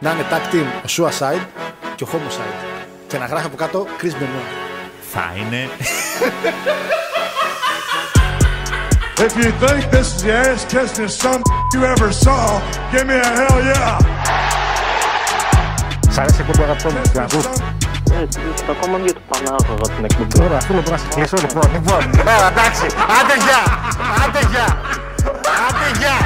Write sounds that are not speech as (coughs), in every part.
να είναι tag team ο Suicide και ο Homicide. Και να γράφει από κάτω Chris Benoit. Θα είναι. (laughs) If you think this is the ass kissing some you ever saw, give me a hell yeah. Σ' αρέσει η εκπομπή αγαπητό μου, την ακούς. Στο ακόμα δύο του Πανάγωγα την εκπομπή. Τώρα, αυτό να σε κλείσω, λοιπόν, λοιπόν. Τώρα, εντάξει, άντε γεια, άντε γεια, άντε γεια.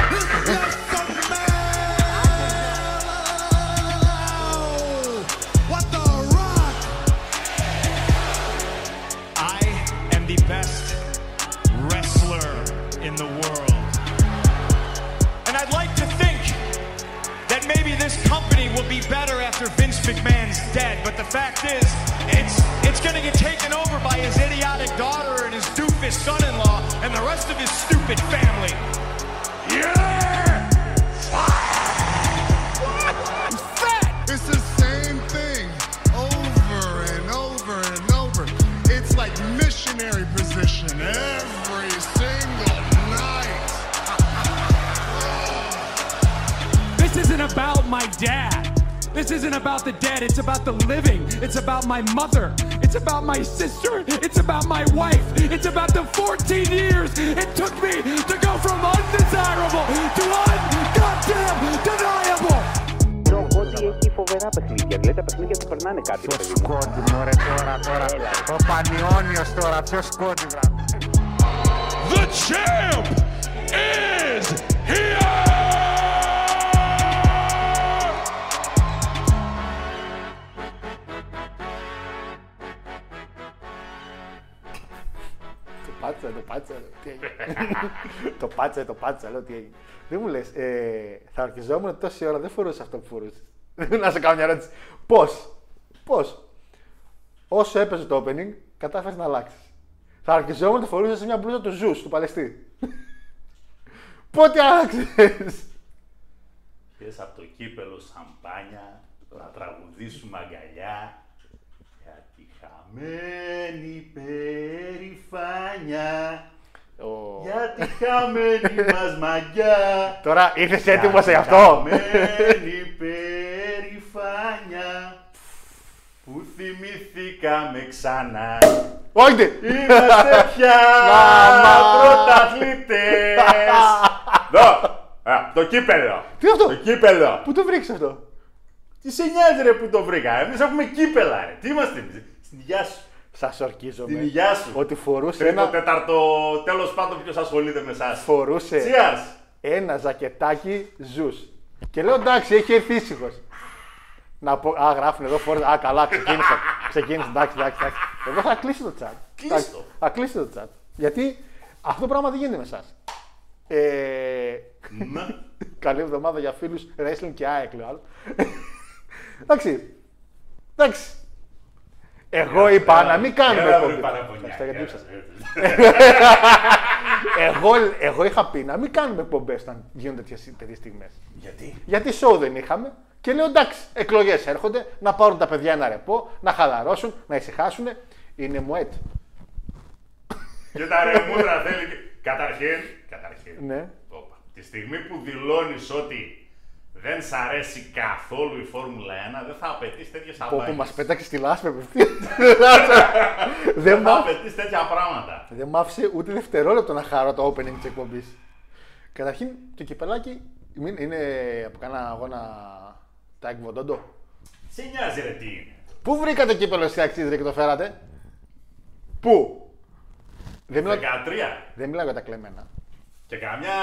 Fact is, it's it's gonna get taken over by his idiotic daughter and his doofus son-in-law and the rest of his stupid family. Yeah! It's the same thing over and over and over. It's like missionary position every single night. This isn't about my dad. This isn't about the dead. It's about the living. It's about my mother. It's about my sister. It's about my wife. It's about the 14 years it took me to go from undesirable to ungoddamn deniable. Το Κόντι έχει φοβερά παιχνίδια. Δηλαδή τα παιχνίδια του περνάνε κάτι. ρε παιδί Ποιος μου. κόντι, μωρέ, τώρα, τώρα. Ο Πανιόνιος τώρα, ποιος κόντι, βράδυ. The champ is here! Πάτσα, το πάτσα. λέω, Τι έγινε. (laughs) το πάτσα, το πάτσα, λέω τι έγινε. Δεν μου λες, ε, θα ορκιζόμουν τόση ώρα, δεν φορούσε αυτό που φορούσες. (laughs) να σε κάνω μια ερώτηση. Πώς, πώς, όσο έπαιζε το opening, κατάφερες να αλλάξεις. Θα ορκιζόμουν ότι φορούσε σε μια μπλούζα του Ζους, του Παλαιστή. (laughs) Πότε άλλαξες; Πες από το κύπελο σαμπάνια, να τραγουδήσουμε αγκαλιά. Για τη χαμένη περηφάνια. Για τη χαμένη μας μαγιά. Τώρα ήρθες έτοιμος Για σε τη αυτό. Χαμένη περηφάνια. Που θυμηθήκαμε ξανά. Όχι! Είμαστε πια Γάμα. πρωταθλητές. Δω, α, το κύπελο. Τι είναι αυτό; Το κύπελο. Πού το βρήκες αυτό; Τι σε νοιάζει ρε που το βρήκα; Εμείς έχουμε κύπελα ρε. Τι είμαστε εμείς; Στην υγειά σου. Σας ορκίζομαι. Στην υγειά σου. Ότι φορούσε Τρίτο, ένα, τέταρτο, τέλος πάντων ποιος ασχολείται με εσάς. φορούσε Cheers. ένα ζακετάκι ζους. Και λέω εντάξει, έχει έρθει ήσυχος. Να πω, α, γράφουν εδώ φόρε. Α, καλά, ξεκίνησε. ξεκίνησε, εντάξει, εντάξει, εντάξει. Εγώ θα κλείσει το chat. Κλείσει το. Θα κλείσει το chat. Γιατί αυτό το πράγμα δεν γίνεται με εσάς. Ε, Ναι. (laughs) καλή εβδομάδα για φίλους wrestling και ΑΕΚ, λέω άλλο. εντάξει. Εντάξει. Εγώ είπα να μην κάνουμε Έλα, βρε, εκπομπή. παραπονιά. Ευχαριστώ για την ύψα. Έλα, εγώ, εγώ είχα πει να μην κάνουμε εκπομπές όταν γίνονται τέτοιες στιγμές. Γιατί; Γιατί show δεν είχαμε και λέω εντάξει, εκλογές έρχονται να πάρουν τα παιδιά ένα ρεπό, να χαλαρώσουν, να ησυχάσουν. Είναι μουέτ. Και τα ρε μούτρα θέλει. και- Καταρχήν, καταρχήν. Ναι. Όπα. Τη στιγμή που δηλώνεις ότι δεν σ' αρέσει καθόλου η Φόρμουλα 1, δεν θα απαιτείς τέτοιες Πω, που απαγές. μα πέταξε στη λάσπη απευθεία. (laughs) δεν Δεν θα μ' απαιτείς τέτοια πράγματα. δεν μ' άφησε ούτε δευτερόλεπτο να χαρώ το opening της εκπομπής. Καταρχήν το κυπελάκι μην- είναι από κανένα αγώνα τα εκβοντόντο; Σε νοιάζει ρε τι είναι. Πού βρήκατε κύπελο στη αξίζει ρε και το φέρατε; Πού; Δεν μιλάω, 13. δεν μιλάω για τα κλεμμένα. Και καμιά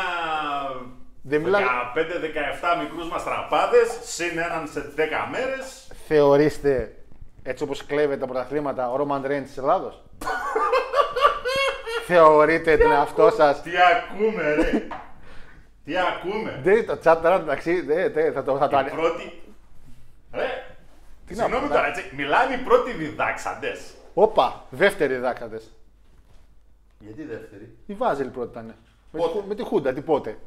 Δεν μιλάω- 15-17 μικρούς μας τραπάδες, συν έναν σε 10 μέρες. Θεωρείστε έτσι όπως κλέβετε τα πρωταθλήματα ο Ρόμαν Ρέιν της Ελλάδος; (laughs) Θεωρείτε τον εαυτό σας. Τι ακούμε ρε. Τι ακούμε. Δεν το chat τώρα εντάξει, δεν, δεν, θα το, θα το Η ανε- πρώτη... Ρε, να συγγνώμη πω, τώρα έτσι, μιλάνε οι πρώτοι διδάξαντες. Όπα, δεύτεροι διδάκτατες. Γιατί δεύτερη. Η Βάζελ πρώτη ήταν. Με, τη, Πότε; Χου- με τη Χούντα, τι πότε.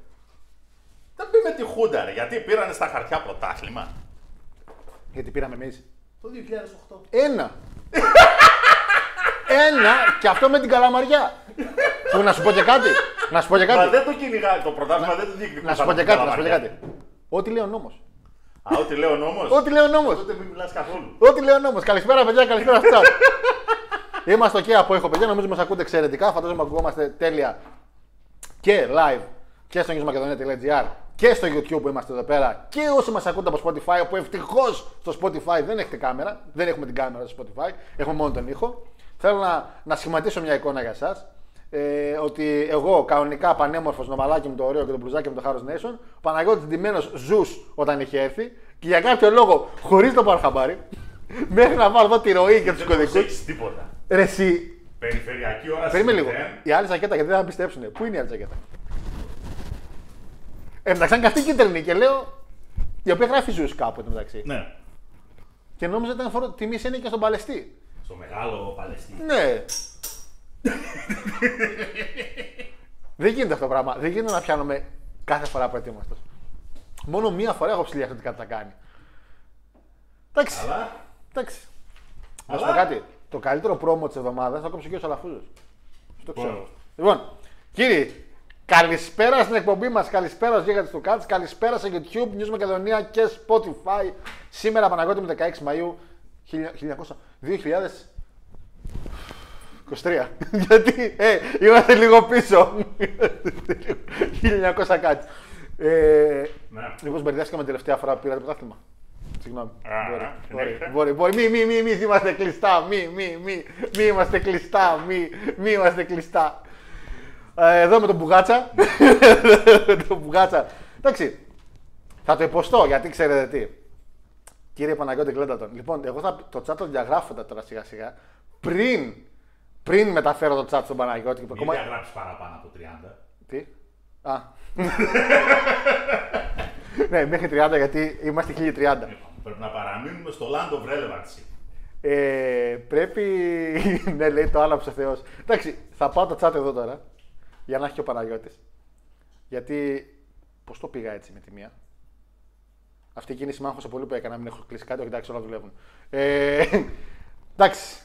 Δεν πει με τη Χούντα ρε, γιατί πήρανε στα χαρτιά πρωτάθλημα. Γιατί πήραμε εμείς. Το 2008. Ένα. Ένα και αυτό με την καλαμαριά. Που να σου πω και κάτι. Να σου πω και Μα κάτι. δεν το κυνηγάει το πρωτάθλημα, δεν το διεκδικούσε. Να σου πω και κάτι, να σου πω και κάτι. Ό,τι λέει ο νόμος. Α, ό,τι λέω νόμος; Ό,τι λέει ο νόμος. Τότε μην μιλάς καθόλου. Ό,τι λέει ο νόμος. Καλησπέρα, παιδιά, καλησπέρα στο chat. Είμαστε και από ήχο, παιδιά. Νομίζω μας ακούτε εξαιρετικά. Φαντάζομαι ακουγόμαστε τέλεια και live και στο newsmacedonia.gr και στο YouTube που είμαστε εδώ πέρα. Και όσοι μας ακούτε από Spotify, που ευτυχώς στο Spotify δεν έχετε κάμερα. Δεν έχουμε την κάμερα στο Spotify. Έχουμε μόνο τον ήχο. Θέλω να, να σχηματίσω μια εικόνα για εσά. Ε, ότι εγώ κανονικά πανέμορφος νομαλάκι με το ωραίο και το μπλουζάκι με το Harris Nation, ο Παναγιώτης ντυμένος ζου όταν είχε έρθει και για κάποιο λόγο χωρίς το πάρω χαμπάρι, (laughs) μέχρι να βάλω εδώ τη ροή και τους Δεν κωδικού. προσέχει τίποτα. Ρε εσύ, Περιφερειακή ώρα περίμενε στις λίγο. μηδέν. Η άλλη ζακέτα γιατί δεν θα πιστέψουν. Πού είναι η άλλη ζακέτα; Ε, εντάξει, ήταν και αυτή κίτρινη και λέω. Η οποία γράφει ζου κάπου εδώ μεταξύ. Ναι. Και νόμιζα ήταν φορο... τιμή είναι και στον Παλαιστή. Στο μεγάλο Παλαιστίνη. Ναι. δεν γίνεται αυτό το πράγμα. Δεν γίνεται να πιάνομαι κάθε φορά προετοίμαστο. Μόνο μία φορά έχω ψηλιάσει ότι κάτι θα κάνει. Εντάξει. Αλλά Εντάξει. Να σου Αλλά- πω κάτι. Το καλύτερο πρόμο της εβδομάδας θα κόψει και ο Σαλαφούζο. Το ξέρω. Μπορώ. Λοιπόν, κύριοι, καλησπέρα στην εκπομπή μας. Καλησπέρα στους γίγαντες του Κάτς. Καλησπέρα σε YouTube, News Μακεδονία και Spotify. Σήμερα Παναγιώτη με 16 Μαου 1900. 2023. Γιατί, ε, είμαστε λίγο πίσω. (laughs) 1900 κάτι. Ε, Ναι. Μήπως μπερδεύτηκα με την τελευταία φορά που πήρα το πρωτάθλημα. Συγγνώμη. Α, Μπορεί, μπορεί, συνέχισε. μπορεί, μπορεί. Μη, μη, μη, μη, είμαστε κλειστά. Μη, μη, μη, μη είμαστε κλειστά. Μη, μη είμαστε κλειστά. Ε, εδώ με τον Μπουγάτσα. (laughs) τον Μπουγάτσα. Εντάξει, θα το υποστώ γιατί ξέρετε τι. Κύριε Παναγιώτη Γκλέντατον. Λοιπόν, εγώ θα, το chat το διαγράφω τώρα σιγά σιγά. Πριν, πριν μεταφέρω το chat στον Παναγιώτη. που μην ακόμα- διαγράψεις παραπάνω από 30. τι; Α. (laughs) ναι, μέχρι 30 γιατί είμαστε 1030. Λοιπόν, Πρέπει να παραμείνουμε στο land of relevancy. Ε, πρέπει. (laughs) ναι, λέει το άλλο ο Θεός. Εντάξει, θα πάω το chat εδώ τώρα για να έχει και ο Παναγιώτης. Γιατί. Πώς το πήγα έτσι με τη μία; Αυτή η κίνηση μ' άγχωσε πολύ που έκανα, να μην έχω κλείσει κάτι. Όχι, εντάξει, όλα δουλεύουν. Ε, εντάξει.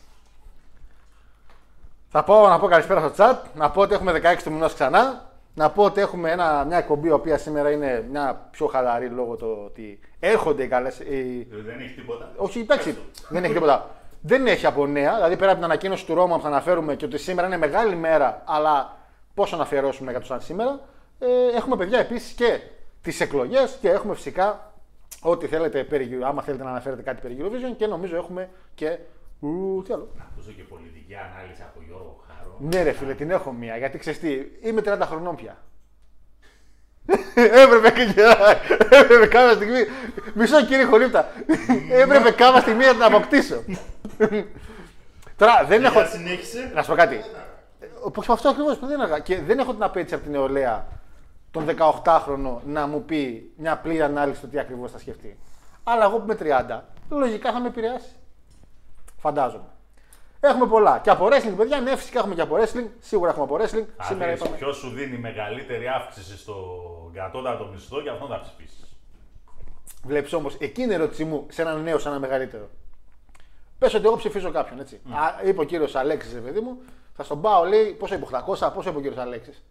Θα πω να πω καλησπέρα στο chat, να πω ότι έχουμε 16 του μηνός ξανά. Να πω ότι έχουμε ένα, μια εκπομπή η οποία σήμερα είναι μια πιο χαλαρή λόγω του ότι έρχονται οι καλές. Οι... Δεν έχει τίποτα. Όχι, εντάξει, δεν έχει τίποτα. Δεν έχει από νέα, δηλαδή πέρα από την ανακοίνωση του Ρώμα που θα αναφέρουμε και ότι σήμερα είναι μεγάλη μέρα, αλλά πόσο να αφιερώσουμε για το σαν σήμερα. Ε, έχουμε παιδιά επίσης και τις εκλογές και έχουμε φυσικά ό,τι θέλετε, περί, άμα θέλετε να αναφέρετε κάτι περί Eurovision και νομίζω έχουμε και. Ου, τι άλλο. Ακούσω και πολιτική ανάλυση από Γιώργο Χάρο. Ναι, ρε φίλε, την έχω μία. Γιατί ξέρεις τι, είμαι 30 χρονών πια. (laughs) Έπρεπε και έπρεπε κάποια στιγμή. Μισό κύριε Χολύπτα. Έπρεπε κάποια στιγμή να την αποκτήσω. (laughs) Τώρα δεν έχω. Για συνέχισε. Να σου πω κάτι. Όπως αυτό ακριβώς που δεν έκανα. Και δεν έχω την απέτηση από την νεολαία τον 18χρονο να μου πει μια πλήρη ανάλυση του τι ακριβώς θα σκεφτεί. Αλλά εγώ που είμαι 30, λογικά θα με επηρεάσει. Φαντάζομαι. Έχουμε πολλά. Και από wrestling, παιδιά, ναι, φυσικά έχουμε και από wrestling. Σίγουρα έχουμε από wrestling. Θα Σήμερα δεις είπαμε. ποιος σου δίνει μεγαλύτερη αύξηση στο κατώτατο μισθό και αυτό θα ψηφίσεις. Βλέπεις όμως, εκείνη η ερώτησή μου σε έναν νέο, σε έναν μεγαλύτερο. Πες ότι εγώ ψηφίζω κάποιον, έτσι. Α, είπε ο κύριος Αλέξης, ρε παιδί μου, θα στον πάω, λέει, πόσο είπε, 800, πόσο είπε ο κύριος Αλέξης.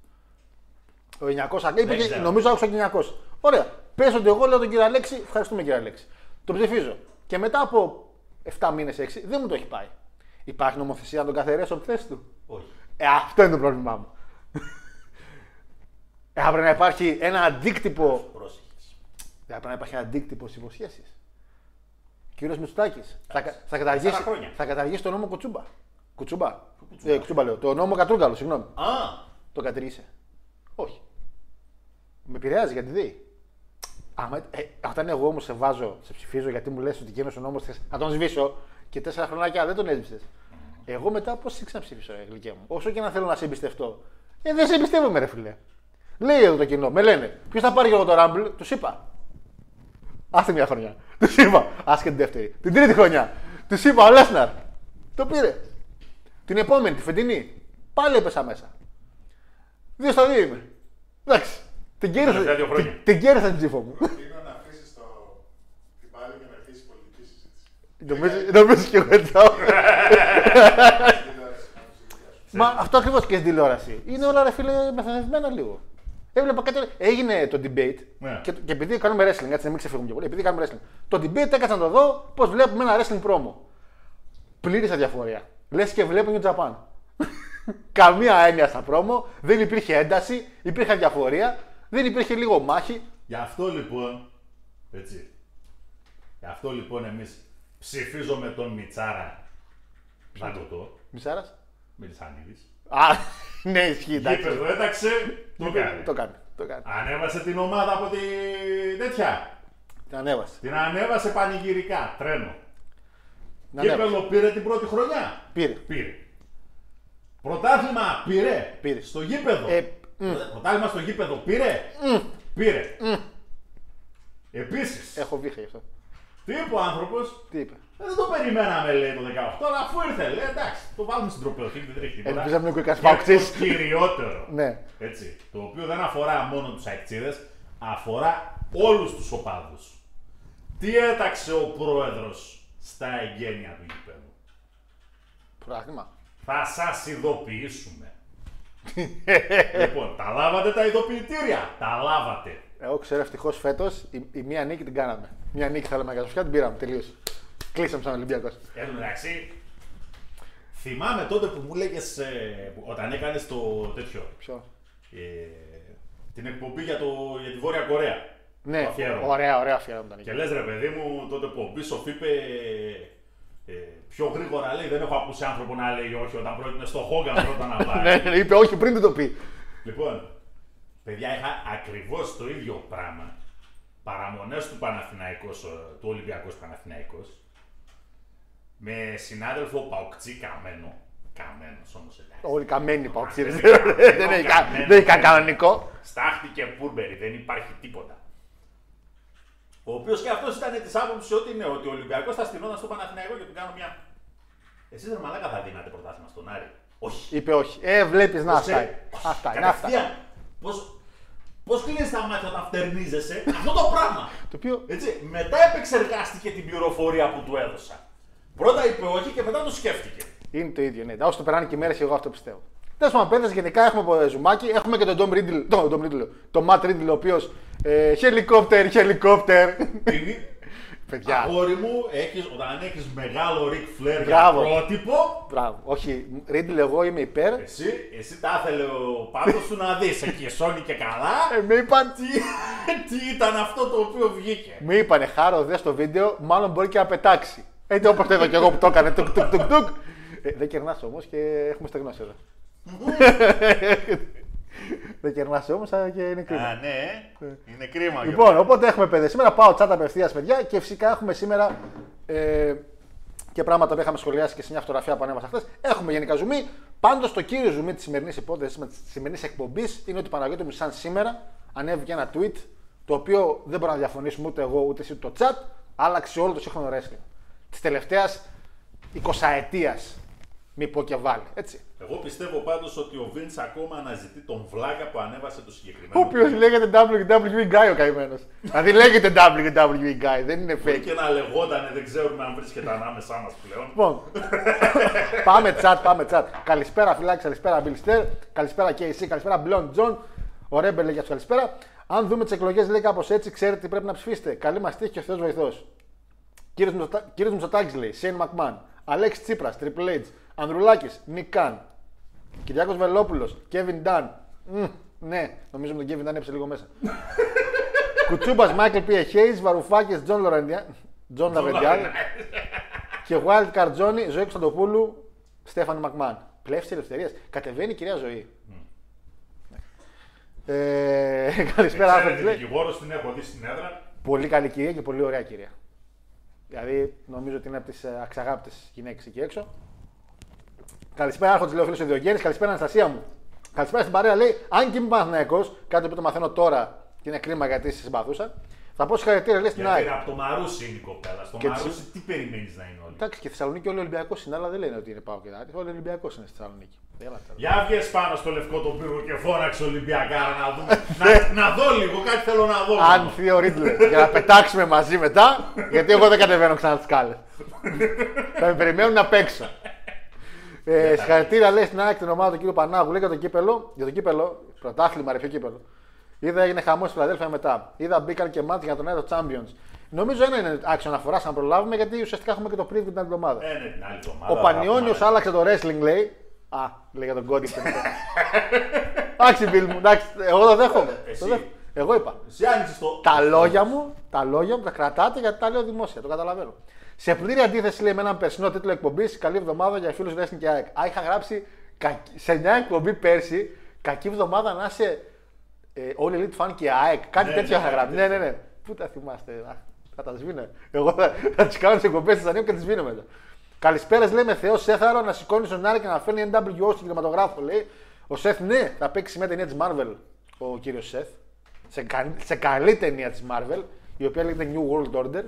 Ο 900, είπε, και- ξέρω. νομίζω άκουσα και 900. Ωραία. Πες ότι εγώ λέω τον κύριο Αλέξη, ευχαριστούμε κύριε Αλέξη. Τον ψηφίζω. Και μετά από 7 μήνες, 6, δεν μου το έχει πάει. Υπάρχει νομοθεσία να τον καθαρίσω από τη θέση του; Όχι. Ε, αυτό είναι το πρόβλημά μου. (laughs) ε, θα πρέπει να υπάρχει ένα αντίκτυπο Πρόσεχες. θα πρέπει να υπάρχει αντίκτυπο στις υποσχέσεις. Κύριος Μητσοτάκης θα, κα- θα, καταργήσει, Σαρά χρόνια. θα καταργήσει το νόμο Κουτσούμπα. Κουτσούμπα; Ε, κουτσούμπα λέω. Το νόμο Κατρούγκαλο, συγγνώμη. Α, Το κατήργησε. Όχι. Με επηρεάζει γιατί δει. Άμα, ε, όταν εγώ όμως σε βάζω, σε ψηφίζω γιατί μου λες ότι εκείνο ο νόμο να τον σβήσω και τέσσερα χρονάκια δεν τον έσβησες. Εγώ μετά πώς ήξερα να ψηφίσω, ρε γλυκέ μου; Όσο και να θέλω να σε εμπιστευτώ. Ε, δεν σε εμπιστεύομαι, ρε φιλέ. Λέει εδώ το κοινό, με λένε. Ποιος θα πάρει εγώ το Rumble, τους είπα. Άστε μια χρονιά. Τους είπα. Άσκε την δεύτερη. Την τρίτη χρονιά. Τους είπα ο Λέσναρ. Το πήρε. Την επόμενη, τη φετινή. Πάλι έπεσα μέσα. Δύο στα δύο είμαι. Εντάξει. Την κέρδισα, Τελευταία δύο χρόνια. την, την κέρδισα την ψήφο μου. Προτείνω να αφήσει το... την πάλι και να αρχίσει η πολιτική συζήτηση. Νομίζω- Νομίζω και εγώ έτσι. (laughs) Μα αυτό ακριβώς και στην τηλεόραση. Είναι όλα ρε φίλε μεθοδευμένα λίγο. Έβλεπα κάτι. Έγινε το debate. Ναι. Και, και επειδή κάνουμε wrestling, έτσι να μην ξεφύγουμε πιο πολύ. Επειδή κάνουμε wrestling. Το debate έκατσα να το δω πώς βλέπουμε ένα wrestling promo. Πλήρης αδιαφορία. Λες και βλέπουμε New Japan. Καμία έννοια στα promo. Δεν υπήρχε ένταση. Υπήρχε αδιαφορία. Δεν υπήρχε λίγο μάχη. Γι' αυτό λοιπόν, έτσι, γι' αυτό λοιπόν εμείς ψηφίζουμε τον Μιτσάρα Ζαγκωτό, Μισάρα. Μελισανίδης. Α, ναι, ισχύει. εντάξει. Γήπεδο έταξε, το κάνει. Το κάνει. Το κάνει. Ανέβασε την ομάδα από τη τέτοια. Την ανέβασε. Την ανέβασε πανηγυρικά, τρένο. Την ανέβασε. Γήπεδο πήρε την πρώτη χρονιά. Πήρε. Πήρε. Πρωτάθλημα πήρε. Πήρε. Στο γήπεδο. Ε, Πρωτάθλημα στο γήπεδο πήρε; Πήρε. Επίσης, Έχω βήχα γι' αυτό. τι είπε ο άνθρωπος, Τι είπε; δεν το περιμέναμε λέει το 18, αλλά αφού ήρθε λέει εντάξει, το βάλουμε στην τροπεοθήκη, δεν τρέχει τίποτα. Ελπίζαμε να κουκάς Και παουξής. το κυριότερο, Ναι. έτσι, το οποίο δεν αφορά μόνο τους αεξίδες, αφορά όλους τους οπαδούς. Τι έταξε ο πρόεδρος στα εγγένεια του γηπέδου. Πρωτάθλημα. Θα σας ειδοποιήσουμε. λοιπόν, τα λάβατε τα ειδοποιητήρια. Τα λάβατε. Εγώ ξέρω ευτυχώς φέτος η, η μία νίκη την κάναμε. Μία νίκη θέλαμε για σοφιά, την πήραμε. Τελείωσε. Κλείσαμε σαν Ολυμπιακός. Εν τω μεταξύ, θυμάμαι τότε που μου λέγες όταν έκανες το τέτοιο. Ποιο; ε, την εκπομπή για, το, για τη Βόρεια Κορέα. Ναι, Το αφιέρωμα. ωραία, ωραία αφιέρωμα ήταν. Και λες ρε παιδί μου, τότε που ο Μπίσοφ είπε ε, πιο γρήγορα λέει: Δεν έχω ακούσει άνθρωπο να λέει όχι όταν πρότεινε στο Χόγκαν πρώτα να (laughs) πάει. Ναι, ναι, είπε όχι πριν δεν το πει. Λοιπόν, παιδιά, είχα ακριβώς το ίδιο πράγμα. Παραμονές του Παναθηναϊκός, ε, του Ολυμπιακού Παναθηναϊκός, με συνάδελφο Παοκτσί Καμένο. Καμένος όμως εντάξει. Όλοι καμένοι παοξίδε. Καμένο, Δεν έχει κα- καμένο, δεν έχει κα- καμένος. κανονικό. Στάχτη και Πούρμπερι, δεν υπάρχει τίποτα. Ο οποίος και αυτός ήταν της άποψης ότι είναι ότι ο Ολυμπιακός θα στυνόταν στο Παναθηναϊκό και του κάνω μια. Εσείς ρε Μαλάκα θα δίνατε πρωτάθλημα στον Άρη. Όχι. Είπε όχι. Ε, βλέπεις να Πώς, αυτά. ε, Αυτά είναι αυτά. Κατευθείαν. Πώς, πώς κλείνεις τα μάτια όταν φτερνίζεσαι; Αυτό το πράγμα. Το οποίο Έτσι, μετά επεξεργάστηκε την πληροφορία που του έδωσα. Πρώτα είπε όχι και μετά το σκέφτηκε. είναι το ίδιο. Ναι. Όσο το περνάνε και οι μέρες, εγώ αυτό πιστεύω. Τέλος πάντων, παιδε, γενικά έχουμε από ζουμάκι. Έχουμε και τον Tom Riddle, τον Tom Riddle, τον Matt Riddle, ο οποίος ε, χελικόπτερ, χελικόπτερ. Είναι- Παιδιά. Αγόρι μου, έχεις, όταν έχεις μεγάλο Ric Flair για Μπράβο. πρότυπο, Μπράβο. Όχι, Riddle, εγώ είμαι υπέρ. εσύ, εσύ τα ήθελε ο πάντος σου να δεις. Εκεί σώνει και καλά. Ε, με είπαν, τι, (laughs) τι ήταν αυτό το οποίο βγήκε. Μου είπανε χάρο, δες το βίντεο, μάλλον μπορεί και να πετάξει. Έτσι όπως το είδα και εγώ που το έκανε. Τουκ, τουκ, τουκ, τουκ. Ε, δεν κερνάς όμως και έχουμε στεγνώσει εδώ. (laughs) δεν κερνάς όμως και είναι κρίμα. Α, ναι, είναι κρίμα. Λοιπόν, οπότε έχουμε παιδί. Σήμερα πάω τσάτα απευθείας, παιδιά, και φυσικά έχουμε σήμερα ε, και πράγματα που είχαμε σχολιάσει και σε μια φωτογραφία που ανέβασα χθες. Έχουμε γενικά ζουμί. Πάντως το κύριο ζουμί της σημερινής υπόθεσης, της σημερινής εκπομπής, είναι ότι Παναγιώτη μου, σαν σήμερα, ανέβηκε ένα tweet το οποίο δεν μπορώ να διαφωνήσουμε ούτε εγώ ούτε εσύ ούτε το chat, άλλαξε όλο το σύγχρονο wrestling. Της τελευταίας 20 ετία. Μη πω και βάλει. Έτσι. Εγώ πιστεύω πάντως ότι ο Vince ακόμα αναζητεί τον βλάκα που ανέβασε το Ο συγκεκριμένο. οποίο λέγεται WWE Guy ο καημένος. δηλαδή λέγεται WWE Guy, δεν είναι Μπορεί fake. και να λεγότανε, δεν ξέρουμε αν βρίσκεται ανάμεσά μας πλέον. Λοιπόν, πάμε chat, πάμε chat. Καλησπέρα φιλάκι, καλησπέρα Bill Ster, καλησπέρα KC, καλησπέρα Blond John. Ο Ρέμπερ λέει για του καλησπέρα. Αν δούμε τις εκλογές, λέει κάπως έτσι, ξέρετε τι πρέπει να ψηφίσετε. Καλή μας τύχη και ο Θεός βοηθός. Κύριος Μητσοτάκης λέει, Σέιν Μακμάν, Αλέξη Τσίπρα, Triple H, Ανδρουλάκης, Νικ Καν, Κυριάκος Βελόπουλος, Κέβιν Ντάν. Ναι, νομίζω με τον Κέβιν Ντάν έπεσε λίγο μέσα. (laughs) Κουτσούμπας, Μάικλ Πίε Χέις, Βαρουφάκης, Τζον Λορεντιά. Τζον Λαβεντιάλ. και Wild Card Johnny, Ζωή Κωνσταντοπούλου, Στέφανη Μακμάν. Πλεύσης ελευθερίας. Κατεβαίνει η κυρία Ζωή. Ε, (laughs) καλησπέρα, Ξέρετε, άνθρωποι. δικηγόρος την έχω δει στην έδρα. Πολύ καλή κυρία και πολύ ωραία κυρία. Δηλαδή, νομίζω ότι είναι από τις αξαγάπητε γυναίκες εκεί έξω. Καλησπέρα, Άρχοντα, λέει ο φίλος ο Διογέννης. Καλησπέρα, Αναστασία μου. Καλησπέρα στην παρέα, λέει. Αν και είμαι Παναθηναϊκός, κάτι που το μαθαίνω τώρα και είναι κρίμα γιατί σε συμπαθούσα, θα πω συγχαρητήρια, λέει στην Γιατί ΑΕΚ. είναι από το Μαρούσι είναι η κοπέλα. Στο Και Μαρούσι τις- τι περιμένεις να είναι όλοι; Εντάξει, και στη Θεσσαλονίκη όλοι Ολυμπιακός είναι, αλλά δεν λένε ότι είναι πάω και κάτι. Όλοι Ολυμπιακός είναι στη Θεσσαλονίκη. Έλα τώρα. Για βγες πάνω στο λευκό τον πύργο και φώναξε Ολυμπιακάρα να δούμε. να, να δω λίγο, κάτι θέλω να δω. Αν θείο Ρίτλε, για να πετάξουμε μαζί μετά, γιατί εγώ δεν κατεβαίνω ξανά τις κάλες. (laughs) θα με περιμένουν να παίξω. Ε, συγχαρητήρια λέει στην ΑΕΚ την ομάδα του κύριου Πανάγου. Λέει για το κύπελο. Για το κύπελο, πρωτάθλημα, ρε, ποιο κύπελο. Είδα έγινε χαμός στη Φιλαδέλφια μετά. Είδα μπήκαν και μάτια για τον Euro Champions. Νομίζω ένα είναι άξιο αναφοράς να προλάβουμε γιατί ουσιαστικά έχουμε και το preview την άλλη εβδομάδα. Ε, ναι, την άλλη εβδομάδα. Ο Πανιόνιος θα πούμε. άλλαξε το wrestling, λέει. Α, λέει για τον Κόντι. Εντάξει, Μπιλ μου, εντάξει, εγώ το δέχομαι. Εσύ. Το δέχομαι. Εγώ είπα. Εσύ άνοιξες το. Τα λόγια μου, τα λόγια μου τα κρατάτε γιατί τα λέω δημόσια, το καταλαβαίνω. Σε πλήρη αντίθεση λέει με έναν περσινό τίτλο εκπομπής, καλή εβδομάδα για φίλους Wrestling και ΑΕΚ. Α, είχα γράψει κακ- σε μια εκπομπή πέρσι, κακή εβδομάδα να είσαι ε, All Elite Fan και ΑΕΚ. Κάτι Ναι, τέτοιο ναι, είχα ναι, γράψει. ναι. Ναι, ναι, ναι. Πού τα θυμάστε, α, θα τα σβήνω. Εγώ θα, θα τις κάνω τις εκπομπές της Ανίου και τις σβήνω μετά. Καλησπέρας, λέει με Θεό Σέθαρο να σηκώνει τον Άρη και να φέρνει NWO στον κινηματογράφο. Λέει ο Σεθ, ναι, θα παίξει μια ταινία τη Marvel ο κύριος Σεθ. Σε, κα- σε καλή ταινία της Marvel, η οποία λέγεται New World Order.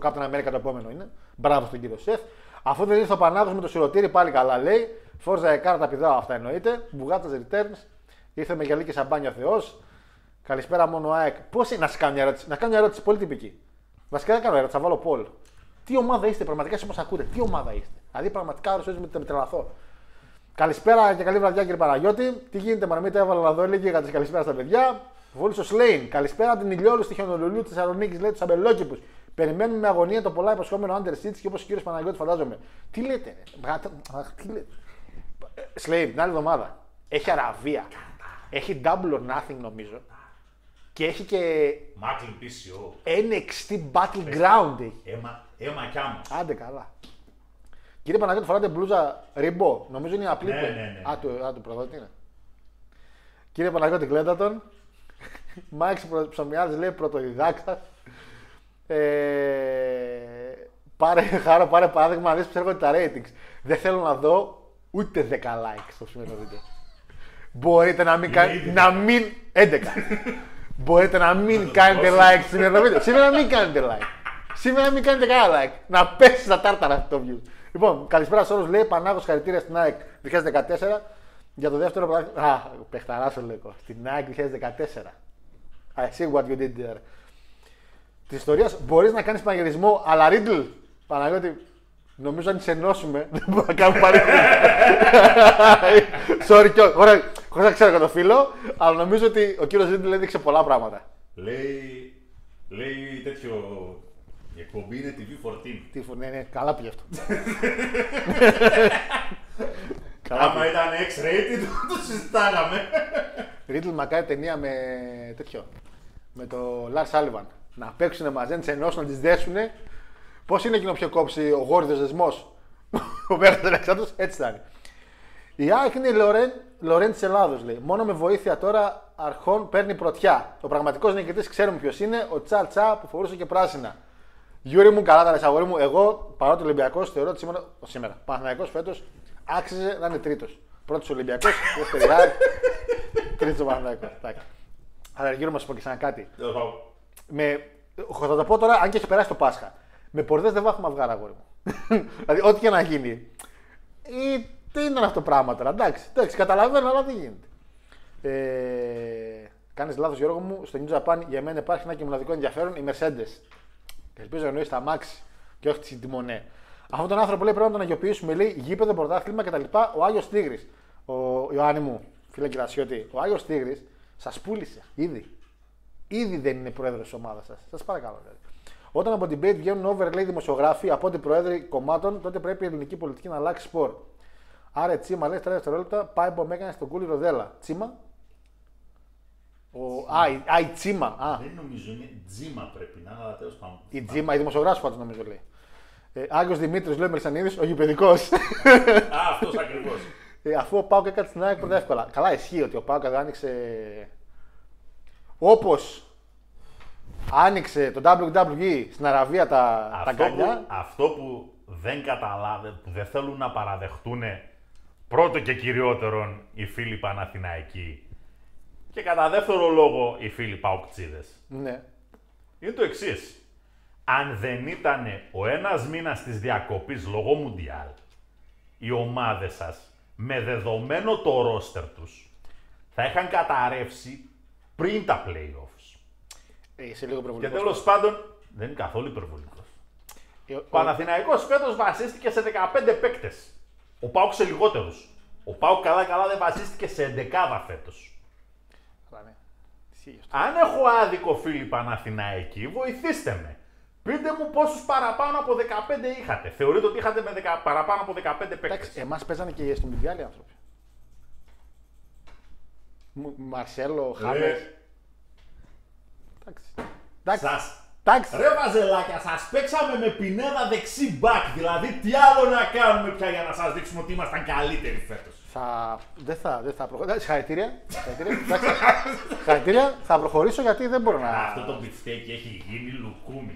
Το Captain America το επόμενο είναι. Μπράβο στον κύριο Σεφ. Αφού δεν ήρθε ο Πανάγος με το σιρωτήρι, πάλι καλά λέει. Φόρζα Εκάρα τα πηδάω, αυτά εννοείται. Μπουγάτσα Returns. Ήρθε με γυαλί και σαμπάνια Θεός. Καλησπέρα μόνο ΑΕΚ. Πώς είναι να σε κάνω μια ερώτηση. Να κάνω μια ερώτηση πολύ τυπική. Βασικά δεν κάνω ερώτηση, θα βάλω Πολ. Τι ομάδα είστε, πραγματικά σε μας ακούτε, τι ομάδα είστε. Δηλαδή πραγματικά ρωτήσω με, με τρελαθώ. Καλησπέρα και καλή βραδιά κύριε Παναγιώτη. Τι γίνεται, Μαρμίτα, έβαλα να δω έλεγε για τις καλησπέρα στα παιδιά. Βόλιο ο Σλέιν. Καλησπέρα από την Ηλιόλου στη Χιονολουλού της Θεσσαλονίκης, λέει τους αμπελόκηπους. Περιμένουμε με αγωνία το πολλά υποσχόμενο Under Seats και όπως ο κύριος Παναγιώτης φαντάζομαι. Τι λέτε, ρε. Γάτα- αχ, τι λέτε. Ε, Σλέιν, την άλλη εβδομάδα. Έχει Αραβία. Έχει Double or Nothing νομίζω. Και έχει και Μάκλιν PCO. NXT Battleground. έχει. Έμα, έμα κι άμμος. Άντε καλά. Κύριε Παναγιώτη, φοράτε μπλούζα ριμπό. Νομίζω είναι η απλή. Ναι, που- ναι, ναι. Α, του, α, του προδότη είναι. Κύριε Παναγιώτη, κλέντα τον. (laughs) Μάξι Ψωμιάδης λέει πρωτοδιδάκτα. Ε, πάρε, χάρο, πάρε παράδειγμα, να δεις πως έρχονται τα ratings. Δεν θέλω να δω ούτε 10 likes στο σημερινό βίντεο. Μπορείτε να μην κάνετε, να μην, 11. Μπορείτε να μην κάνετε like στο σημερινό βίντεο. Σήμερα να μην κάνετε like. Σήμερα να μην κάνετε κανένα like. Να πέσει στα τάρταρα αυτό το views. Λοιπόν, καλησπέρα σε όλους. Λέει Πανάγος χαρητήρια στην ΑΕΚ 2014 για το δεύτερο πρωτάθλημα. Α, παιχταράσο λέγω. Στην ΑΕΚ 2014. I see what you did there. Της ιστορίας μπορείς να κάνεις πανηγυρισμό, αλλά Ρίτλ, Παναγιώτη, νομίζω αν σε ενώσουμε (laughs) δεν μπορούμε να κάνουμε παρήγοριο. (laughs) Sorry, κι χωρί χωρίς να ξέρω και το φίλο, αλλά νομίζω ότι ο κύριος Ρίτλ έδειξε πολλά πράγματα. Λέει, λέει τέτοιο. Η εκπομπή είναι TV14. Τι φου- ναι, ναι, καλά πήγε αυτό. (laughs) Άμα ήταν X-rated, το συζητάγαμε. Ρίτλ μακάρι ταινία με τέτοιο. Με το Λάρ Σάλιβαν. Να παίξουν μαζί, να τις ενώσουν, να τις δέσουν. Πώς είναι εκείνο πιο κόψει ο γόρδιο δεσμός; (laughs) ο Βέρτα Αλεξάνδρου, έτσι θα είναι. Η ΑΕΚ είναι η Λορέν, Λορέν της Ελλάδος, λέει. Μόνο με βοήθεια τώρα αρχών παίρνει πρωτιά. Ο πραγματικός νικητής ξέρουμε ποιος είναι, ο Τσα Τσα που φορούσε και πράσινα. Γιούρι μου, καλά τα λες, αγόρι μου. Εγώ παρότι Ολυμπιακός θεωρώ ότι σήμερα, σήμερα Παναθυναϊκό φέτος άξιζε να είναι τρίτος. Πρώτος Ολυμπιακός, δεύτερη ΑΕΚ, τρίτος Παναθυναϊκό. Εντάξει. Αλλά γύρω μα πω και σαν κάτι. Με, θα το πω τώρα, αν και έχει περάσει το Πάσχα. Με πορδέ δεν βάφουμε αυγάρα, αγόρι μου. (laughs) δηλαδή, ό,τι και να γίνει. Ή, τι είναι αυτό το πράγμα τώρα, εντάξει, εντάξει, καταλαβαίνω, αλλά δεν γίνεται. Ε, Κάνεις λάθος, Γιώργο μου. Στο New Japan για μένα υπάρχει ένα και μοναδικό ενδιαφέρον η Mercedes. Ελπίζω να εννοείς τα Max και όχι τη Τιμονέ. Αυτόν τον άνθρωπο λέει πρέπει να τον αγιοποιήσουμε, λέει γήπεδο, πρωτάθλημα κτλ. Ο Άγιος Τίγρης, ο Ιωάννη μου, φίλε Κυρασιώτη, ο Άγιος Τίγρης σας πούλησε ήδη. Ήδη δεν είναι πρόεδρος της ομάδας σας. Σας παρακαλώ. Δηλαδή. Όταν από την debate βγαίνουν over, λέει δημοσιογράφοι από την πρόεδροι κομμάτων, τότε πρέπει η ελληνική πολιτική να αλλάξει σπορ. Άρα τσίμα, λέει 30 δευτερόλεπτα, πάει που με έκανε στον κούλι Ροδέλα. Τσίμα; Ο... Α, η, α, η τσίμα. Α, Δεν νομίζω, είναι τζίμα πρέπει να είναι, αλλά τέλος πάντων. η τσίμα, η δημοσιογράφο πάντως νομίζω λέει. Ε, Άγιος Δημήτρης, λέει ο Μελισανίδης, ο γηπαιδικός. Α, αυτός ακριβώς. ε, αφού ο Πάουκ έκανε στην ΑΕΚ πρώτα εύκολα. Καλά, ισχύει ότι ο Πάουκ άνοιξε. Όπως άνοιξε το WWE στην Αραβία τα, τα αυτό, γκανιά. που, αυτό που δεν καταλάβει, που δεν θέλουν να παραδεχτούν πρώτο και κυριότερον οι φίλοι Παναθηναϊκοί και κατά δεύτερο λόγο οι φίλοι Παουκτσίδες Ναι. είναι το εξής. Αν δεν ήταν ο ένας μήνας της διακοπής λόγω Μουντιάλ, οι ομάδες σας με δεδομένο το ρόστερ τους θα είχαν καταρρεύσει πριν τα playoffs. Ε, Είσαι λίγο Και προβολικό. τέλος πάντων δεν είναι καθόλου υπερβολικός. Ε, Ο Παναθηναϊκός φέτος βασίστηκε σε 15 παίκτες. Ο Πάουκ σε λιγότερους. Ο Πάουκ καλά καλά δεν βασίστηκε σε 11 φέτος. Καλά, ναι. Αν έχω άδικο φίλοι Παναθηναϊκοί, βοηθήστε με. Πείτε μου πόσους παραπάνω από 15 είχατε. Θεωρείτε ότι είχατε με 10, παραπάνω από 15 Εντάξει, παίκτες. εμάς παίζανε και στο Μιντιάλ οι άνθρωποι. Μου- Μαρσέλο, Χάμες. Ρε, Εντάξει. Εντάξει. σας Εντάξει. Ρε βαζελάκια, σας παίξαμε με πινέδα δεξί μπακ. Δηλαδή, τι άλλο να κάνουμε πια για να σας δείξουμε ότι ήμασταν καλύτεροι φέτος. Θα... Δεν θα, δεν θα προχωρήσω. Συγχαρητήρια. Συγχαρητήρια. Εντάξει. Συγχαρητήρια. Θα προχωρήσω γιατί δεν μπορώ να. Αυτό το beefsteak έχει γίνει λουκούμι.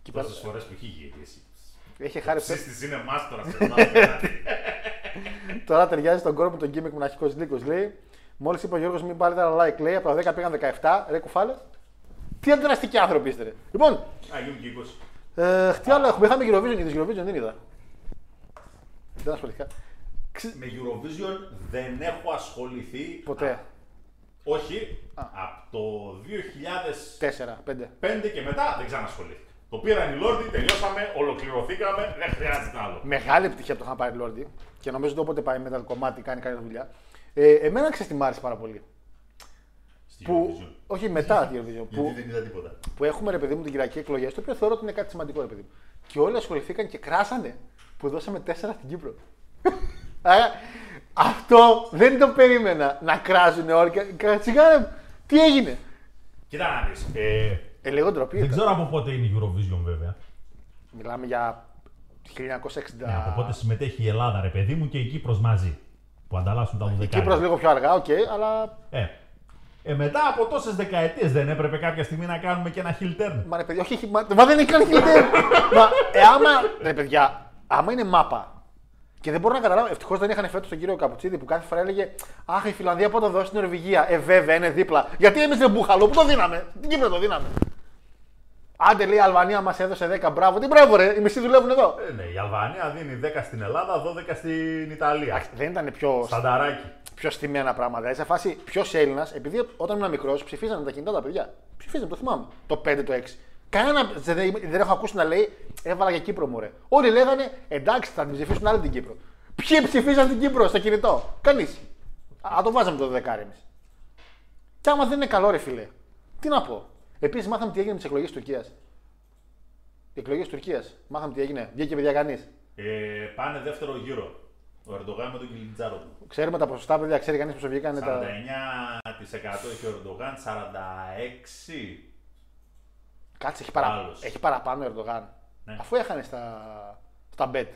Εκεί πέρα- Τόσες φορές που έχει γυρίσει. Έχει χάρη Εσείς της είναι μάστορας στο απέναντι. Τώρα ταιριάζει στον κόρο με τον gimmick μοναχικό Νίκο. Λέει, μόλις είπε ο Γιώργος μην πάρετε ένα like, λέει από τα 10 πήγαν 17. Ρε κουφάλε. Τι αντιδραστικοί άνθρωποι είστε, ρε. Λοιπόν, Α, γίνουν και 20. ε, τι άλλο έχουμε; Είχαμε Eurovision και τη Eurovision δεν είδα. Δεν ασχολήθηκα. Με Eurovision δεν έχω ασχοληθεί. Ποτέ. Α, όχι, από το 2005 4, 5. και μετά δεν ξανασχολήθηκα. Το πήραν οι Λόρδοι, τελειώσαμε, ολοκληρωθήκαμε, δεν χρειάζεται άλλο. Μεγάλη επιτυχία που το είχαν πάρει Λόρντι και νομίζω ότι όποτε πάει με το κομμάτι κάνει καλή δουλειά. Ε, εμένα ξέρεις τι μ' άρεσε πάρα πολύ. Στη Που, Eurovision. όχι μετά τη Eurovision. Γιατί Που, δεν είδα τίποτα. που έχουμε ρε παιδί μου την Κυριακή εκλογές, το οποίο θεωρώ ότι είναι κάτι σημαντικό ρε παιδί μου. Και όλοι ασχοληθήκαν και κράσανε που δώσαμε 4 στην Κύπρο. Άρα, (laughs) αυτό δεν το περίμενα να κράζουν όλοι. και- και Σιγά ρε, τι έγινε; Κοίτα να δεις. Ε, Ε, λίγο ντροπή. Δεν ήταν. ξέρω από πότε είναι η Eurovision βέβαια. Μιλάμε για 1960. Ναι, από πότε συμμετέχει η Ελλάδα, ρε παιδί μου, και η Κύπρος μαζί. Που ανταλλάσσουν τα Η δωδεκάρια. Κύπρος λίγο πιο αργά, οκ, αλλά. Ε. ε, μετά από τόσες δεκαετίες δεν έπρεπε κάποια στιγμή να κάνουμε και ένα heel turn. Μα ρε παιδιά, όχι, όχι, μα, μα δεν έχει κάνει χιλιάδε. μα ε, άμα. Ρε παιδιά, άμα είναι μάπα. Και δεν μπορώ να καταλάβω. Ευτυχώς δεν είχαν φέτος τον κύριο Καπουτσίδη που κάθε φορά έλεγε Αχ, η Φιλανδία πότε θα δώσει στην Νορβηγία. Ε, βέβαια, είναι δίπλα. Γιατί εμείς δεν μπούχαλο, πού το δίναμε; Την Κύπρο το δίναμε. Άντε λέει η Αλβανία μας έδωσε 10. Μπράβο, τι μπράβο, ρε. Οι μισοί δουλεύουν εδώ. ε, ναι, η Αλβανία δίνει 10 στην Ελλάδα, 12 στην Ιταλία. Δεν ήταν πιο, Στανταράκι. πιο στημένα πράγματα. Δηλαδή, σε φάση ποιος Έλληνας, επειδή όταν ήμουν μικρός ψηφίζανε τα κινητά τα παιδιά. Ψηφίζανε, το θυμάμαι. Το 5, το 6. Κανένα δεν, δεν έχω ακούσει να λέει έβαλα για Κύπρο μου, ρε. Όλοι λέγανε εντάξει, θα την ψηφίσουν άλλη την Κύπρο. Ποιοι ψηφίζαν την Κύπρο στο κινητό; Κανείς. Α το βάζαμε το δεκάρι εμείς. Και άμα δεν είναι καλό, ρε φιλέ. Τι να πω. Επίσης, μάθαμε τι έγινε με τις εκλογές της Τουρκίας. Οι εκλογές της Τουρκίας. Μάθαμε τι έγινε. Βγήκε παιδιά κανείς. Ε, πάνε δεύτερο γύρο. Ο Ερντογάν με τον Κιλιτζάρο του. Ξέρουμε τα ποσοστά, παιδιά, ξέρει κανείς πώ βγήκαν 49% τα. έχει ο Ερντογάν, 46%. Κάτσε, έχει, παρα... Άλλος. έχει παραπάνω ο Ερντογάν. Ναι. Αφού έχανε στα, στα bet.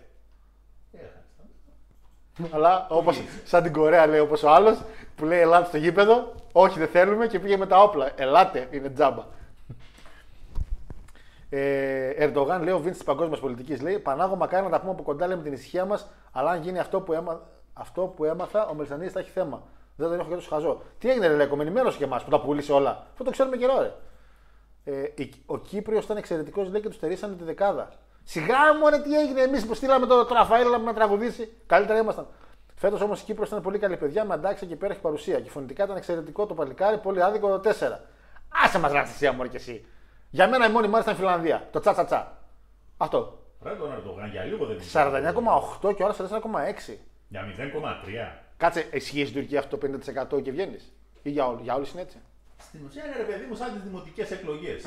Αλλά όπως σαν την Κορέα λέει, όπως ο άλλος που λέει Ελάτε στο γήπεδο, όχι δεν θέλουμε και πήγε με τα όπλα. Ελάτε, είναι τζάμπα. Ε, Ερντογάν λέει ο Βίντ της παγκόσμιας πολιτικής. Λέει Πανάγω μακάρι να τα πούμε από κοντά λέμε την ησυχία μας, αλλά αν γίνει αυτό που, έμα... αυτό που έμαθα, ο Μελισανίδης θα έχει θέμα. Δεν τον έχω και τόσο χαζό. Τι έγινε, ρε Λέκο, με ενημέρωσε και εμάς που τα πούλησε όλα. Αυτό το ξέρουμε καιρό, ρε. Ε, η- ο Κύπριος ήταν εξαιρετικός, λέει και τους στερήσανε τη δεκάδα. Σιγά μου, ρε, τι έγινε, εμείς που στείλαμε τον το Ραφαήλ να με τραγουδήσει. Καλύτερα ήμασταν. Φέτος όμως η Κύπρος ήταν πολύ καλή παιδιά, με αντάξει και υπέροχη παρουσία. Και φωνητικά ήταν εξαιρετικό το παλικάρι, πολύ άδικο το 4. Άσε μας ρατσιστία μου, ρε, και εσύ. Για μένα η μόνη μου άρεσε ήταν η Φιλανδία. Το τσα τσα τσα. Αυτό. Ρε τον Ερντογάν για λίγο δεν 49,8 και ώρα 44,6. Για 0,3. Κάτσε, ισχύει στην Τουρκία αυτό το 50% και βγαίνεις; Ή για, όλ- για όλους είναι έτσι; Στην ουσία είναι ρε παιδί μου σαν τις δημοτικές εκλογές.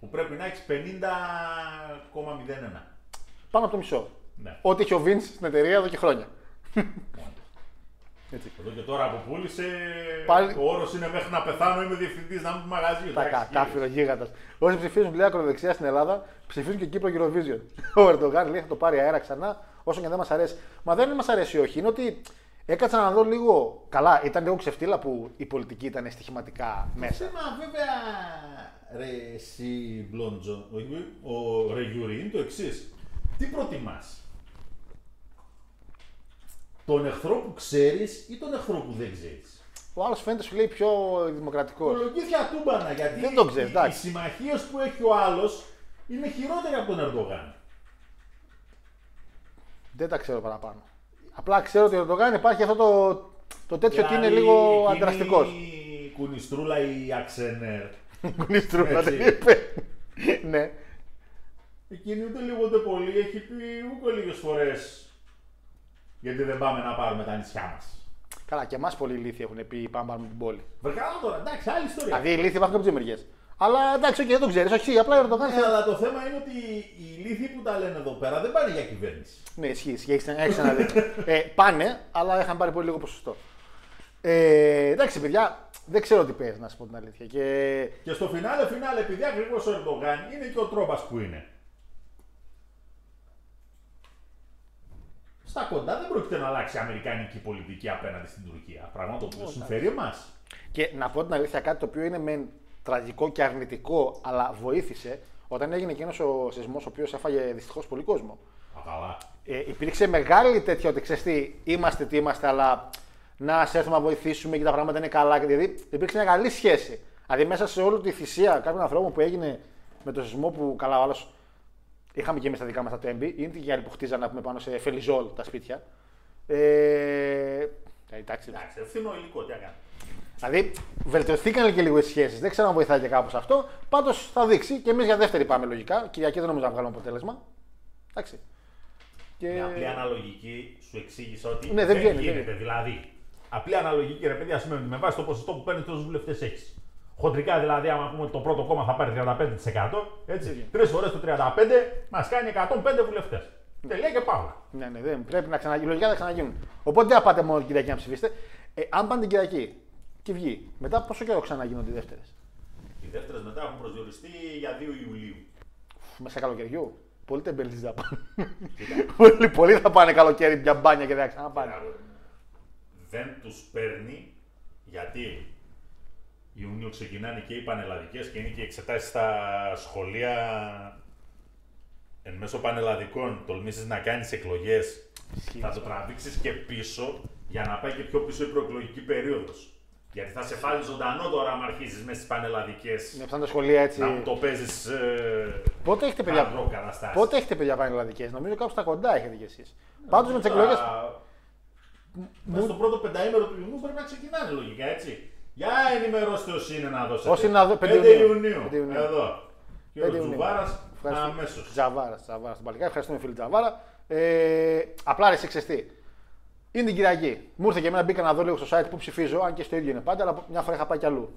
Που πρέπει να έχεις 50,01. Πάνω από το μισό. Ναι. Ό,τι έχει ο Βίντ στην εταιρεία εδώ και χρόνια. Εδώ και τώρα που πούλησε, Πάλι- ο όρος είναι μέχρι να πεθάνω είμαι διευθυντής να μην μαγαζί. Τα εντάξει, κατάφυρο γίγαντας. Όσοι ψηφίζουν λέει ακροδεξιά στην Ελλάδα, ψηφίζουν και Κύπρο Eurovision. (laughs) Ο Ερντογάν λέει θα το πάρει αέρα ξανά, όσο και αν δεν μας αρέσει. Μα δεν μας αρέσει όχι. Είναι ότι έκατσα να δω λίγο. Καλά, ήταν λίγο ξεφτύλα που η πολιτική ήταν στοιχηματικά μέσα. Θέμα βέβαια, ρε εσύ Μπλόντζο, ο, ο ρε Γιούρι, είναι το εξής. Τι προτιμάς, τον εχθρό που ξέρεις ή τον εχθρό που δεν ξέρεις; Ο άλλος φαίνεται σου λέει πιο δημοκρατικός. Κολογήθεια τούμπανα, γιατί Δεν το ξέρεις, οι, οι εντάξει. συμμαχίες που έχει ο άλλος είναι χειρότεροι από τον Ερντογάν. Δεν τα ξέρω παραπάνω. Απλά ξέρω ότι ο Ερντογάν υπάρχει αυτό το, το τέτοιο ότι είναι Δηλαδή, λίγο εκείνη αντραστικός. (laughs) Η κουνιστρούλα η Αξενέρ. Κουνιστρούλα Έτσι. δεν είπε. ναι. Εκείνη ούτε λίγο ούτε πολύ έχει πει ούτε λίγες φορές γιατί δεν πάμε να πάρουμε τα νησιά μας. Καλά, και εμάς πολλοί ηλίθιοι έχουν πει πάμε πάμε με την πόλη. Βρεκάνα τώρα, εντάξει, άλλη ιστορία. Δηλαδή οι ηλίθιοι υπάρχουν και από τις μεριέ. Αλλά εντάξει, όχι, δεν το ξέρεις. Όχι, απλά η Ερντογάν. Ε, αλλά το θέμα είναι ότι οι λύθοι που τα λένε εδώ πέρα δεν πάνε για κυβέρνηση. Ναι, ισχύει, ισχύει. Έχεις, έχεις ξαναδεί. ε, πάνε, αλλά είχαν πάρει πολύ λίγο ποσοστό. Ε, εντάξει, παιδιά, δεν ξέρω τι παίζει, να σου πω την αλήθεια. Και... Και στο φινάλε, φινάλε, επειδή ακριβώς ο Ερντογάν είναι και ο τρόπο που είναι. Στα κοντά δεν πρόκειται να αλλάξει η αμερικανική πολιτική απέναντι στην Τουρκία. Πράγμα το οποίο συμφέρει εμάς. και να πω την αλήθεια, κάτι το οποίο είναι μεν τραγικό και αρνητικό, αλλά βοήθησε όταν έγινε εκείνος ο σεισμός, ο οποίος έφαγε δυστυχώς πολύ κόσμο. Καλά. Ε, υπήρξε μεγάλη τέτοια ότι ξέρεις τι, είμαστε τι είμαστε, αλλά να σε έρθουμε να βοηθήσουμε και τα πράγματα είναι καλά. και Δηλαδή υπήρξε μια καλή σχέση. Δηλαδή μέσα σε όλη τη θυσία κάποιων ανθρώπων που έγινε με το σεισμό που καλά ο άλλος είχαμε και εμείς τα δικά μας τα τέμπη, είναι και οι άλλοι που χτίζαν να πούμε πάνω σε φελιζόλ τα σπίτια. Ε, εντάξει. Εντάξει, ευθύνο υλικό, τι να κάνει. Δηλαδή βελτιωθήκαν και λίγο οι σχέσεις. Δεν ξέρω αν βοηθάει και κάπως αυτό. Πάντως θα δείξει και εμείς για δεύτερη πάμε λογικά. Κυριακή δεν νομίζω να βγάλουμε αποτέλεσμα. Εντάξει. Και... Μια απλή αναλογική σου εξήγησε ότι Ναι, δεν βγαίνει, δεν γίνεται. βγαίνει. Δηλαδή, απλή αναλογική ρε παιδιά σημαίνει ότι με βάση το ποσοστό που παίρνεις τόσους βουλευτές έχεις. Χοντρικά δηλαδή, άμα πούμε ότι το πρώτο κόμμα θα πάρει 35%, έτσι, τρεις φορές το 35 μας κάνει 105 βουλευτές. Τελεία και παύλα. Ναι, ναι, δεν πρέπει να ξαναγίνουν. Λογικά θα ξαναγίνουν. Οπότε δεν θα πάτε μόνο την Κυριακή να ψηφίσετε. Ε, αν πάνε την Κυριακή και βγει, μετά πόσο καιρό ξαναγίνονται οι δεύτερες; Οι δεύτερες μετά έχουν προσδιοριστεί για 2 Ιουλίου. Μέσα καλοκαιριού. Πολλοί τεμπελεί θα πάνε. πολλοί, (laughs) πολλοί θα πάνε καλοκαίρι μια μπάνια και δεν θα ξαναπάνε. Δεν τους παίρνει γιατί Ιούνιο ξεκινάνε και οι πανελλαδικές και είναι και οι εξετάσεις στα σχολεία εν μέσω πανελλαδικών τολμήσεις να κάνεις εκλογές θα το τραβήξεις και πίσω για να πάει και πιο πίσω η προεκλογική περίοδος. Γιατί θα σε φάλει ζωντανό τώρα αν αρχίσεις μέσα στις πανελλαδικές Ναι, φτάνουν τα σχολεία έτσι. να μου το παίζεις ε, Πότε έχετε παιδιά, hard rock καταστάσεις. πότε έχετε παιδιά πανελλαδικές, νομίζω κάπου στα κοντά έχετε κι εσείς. Πάντως με τις εκλογέ. Τα- Μέσα στο πρώτο πενταήμερο του Ιουνίου πρέπει να ξεκινάνε λογικά, έτσι. Για ενημερώστε όσοι είναι να δώσετε. Όσοι είναι να δω- 5 5 Ιουνίου. Ιουνίου. 5 Ιουνίου. Εδώ. Και ο 5 Ιουνίου. Τζουβάρας αμέσως. Τζαβάρα, Τζαβάρα στην Παλικά. Ευχαριστούμε φίλοι Τζαβάρα. Ε, απλά ρε, εσύ ξέρεις τι. Είναι την Κυριακή. Μου ήρθε και εμένα μπήκα να δω λίγο στο site που ψηφίζω, αν και στο ίδιο είναι πάντα, αλλά μια φορά είχα πάει κι αλλού.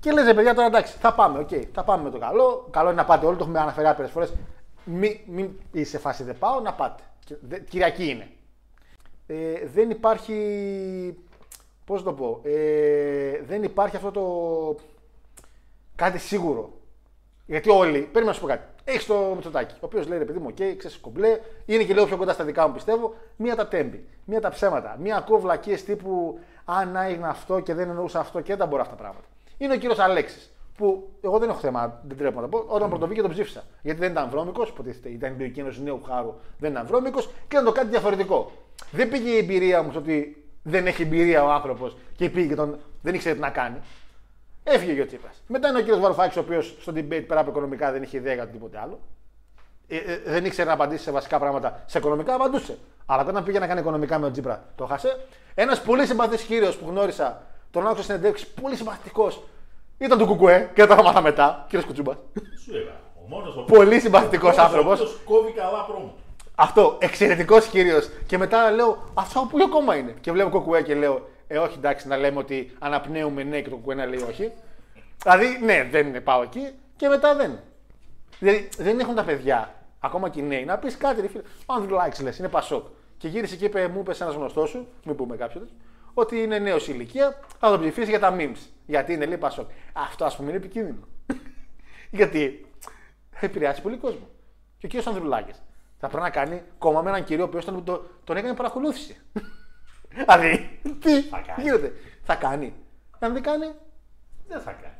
Και λες ρε παιδιά τώρα εντάξει, θα πάμε, οκ, θα πάμε με το καλό. Καλό είναι να πάτε όλοι, το έχουμε αναφέρει άπειρες φορές. Μην μη είσαι φάση δεν πάω, να πάτε. Και δε- Κυριακή είναι. Ε, δεν υπάρχει. Πώς το πω. Ε, δεν υπάρχει αυτό το. Κάτι σίγουρο. Γιατί όλοι, πρέπει να σου πω κάτι. Έχεις το Μητσοτάκι, ο οποίος λέει ρε παιδί μου, οκ, ξέρεις κομπλέ, είναι και λίγο πιο κοντά στα δικά μου πιστεύω. Μία τα τέμπη, μία τα ψέματα, μία ακούω βλακείες τύπου Αν έγινε αυτό και δεν εννοούσα αυτό και δεν τα μπορώ αυτά τα πράγματα. Είναι ο κύριος Αλέξης, που εγώ δεν έχω θέμα, δεν τρέπω να το πω. Όταν πρωτοβήκε τον ψήφισα. Γιατί δεν ήταν βρώμικος, υποτίθεται, ήταν εκείνος νέου χάρου, δεν ήταν βρώμικος και ήταν το κάτι διαφορετικό. Δεν πήγε η εμπειρία μου στο ότι δεν έχει εμπειρία ο άνθρωπος και πήγε και τον. δεν ήξερε τι να κάνει. Έφυγε και ο Τσίπρα. Μετά είναι ο κύριος Βαρουφάκης, ο οποίος στο debate πέρα από οικονομικά δεν είχε ιδέα για τίποτε άλλο. Ε, ε, δεν ήξερε να απαντήσει σε βασικά πράγματα. Σε οικονομικά απαντούσε. Αλλά όταν πήγε να κάνει οικονομικά με τον Τσίπρα, το χάσε. Ένας πολύ συμπαθής κύριος που γνώρισα, τον άκουσα στην συνεντεύξη, πολύ συμπαθητικός. Ήταν του Κουκουέ και το έμαθα μετά, κύριος Κουτσούμπας. Σου είπα. Ο μόνος ο Πολύ συμπαθητικός ο μόνος ο άνθρωπος. οποίος κόβει καλά πρόμο. Αυτό, εξαιρετικός κύριος. Και μετά λέω, αυτό που ακόμα είναι; Και βλέπω Κουκουέ και λέω, Ε, όχι εντάξει, να λέμε ότι αναπνέουμε ναι και το Κουκουέ να λέει όχι. Δηλαδή, ναι, δεν είναι, πάω εκεί και μετά δεν. Δηλαδή, δεν έχουν τα παιδιά, ακόμα και οι νέοι, να πεις κάτι, ρε φίλε. Ο Ανδρουλάκη λες, είναι Πασόκ. Και γύρισε και είπε, μου είπες ένας γνωστός σου, μην πούμε κάποιον, ότι είναι νέος ηλικία, θα τον ψηφίσει για τα memes. Γιατί είναι λέει Πασόκ. Αυτό ας πούμε είναι επικίνδυνο. (laughs) Γιατί θα επηρεάσει πολύ κόσμο. Και ο κύριος Ανδρουλάκη θα πρέπει να κάνει κόμμα με έναν κύριο ο οποίος τον, τον, τον έκανε παρακολούθηση. Δηλαδή, τι κάνει. γίνεται. Θα κάνει. Αν δεν κάνει, Δεν θα κάνει.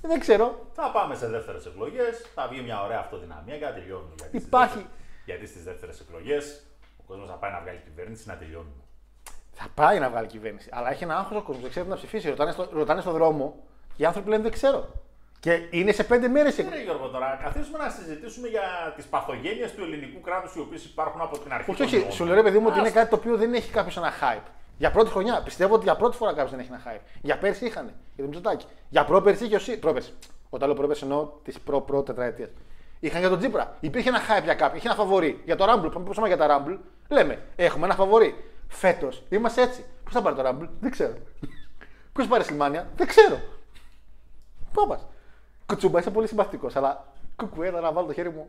δεν ξέρω. Θα πάμε σε δεύτερες εκλογές. Θα βγει μια ωραία αυτοδυναμία και θα τελειώνουμε. Γιατί στις Υπάρχει- δεύτερες- Γιατί στις δεύτερες εκλογές ο κόσμος θα πάει να βγάλει κυβέρνηση να τελειώνουμε. Θα πάει να βγάλει κυβέρνηση. Αλλά έχει ένα άγχος ο κόσμος, δεν ξέρει τι να ψηφίσει. Ρωτάνε, στο, ρωτάνε στον δρόμο και οι άνθρωποι λένε δεν ξέρω. Και είναι σε πέντε μέρες. Τι ρε Γιώργο τώρα, καθίσουμε να συζητήσουμε για τις παθογένειες του ελληνικού κράτους οι οποίες υπάρχουν από την αρχή. Όχι, των όχι. αιώνων. Σου λέω ρε παιδί μου ότι είναι Άστα. κάτι το οποίο δεν έχει κάποιος ένα hype. Για πρώτη χρονιά. Πιστεύω ότι για πρώτη φορά κάποιος δεν έχει ένα hype. Για πέρσι είχαν. Για το Μητσοτάκι. Για πρόπερσι είχε ο Σύ- Πρόπερσι. Όταν λέω πρόπερσι εννοώ τις προ-προ τετραετίες. Είχαν για τον Τζίπρα. Υπήρχε ένα hype για κάποιον. Είχε ένα φαβορή. Για το Rumble. Πάμε πούμε για τα Rumble. Λέμε έχουμε ένα φαβορή. Φέτος είμαστε έτσι. Ποιος θα πάρει το Rumble, δεν ξέρω. Ποιος θα πάρει Σιλμάνια, δεν ξέρω. Πού πας; Κουτσούμπα, είσαι πολύ συμπαθητικός, αλλά κουκουέ, να βάλω το χέρι μου.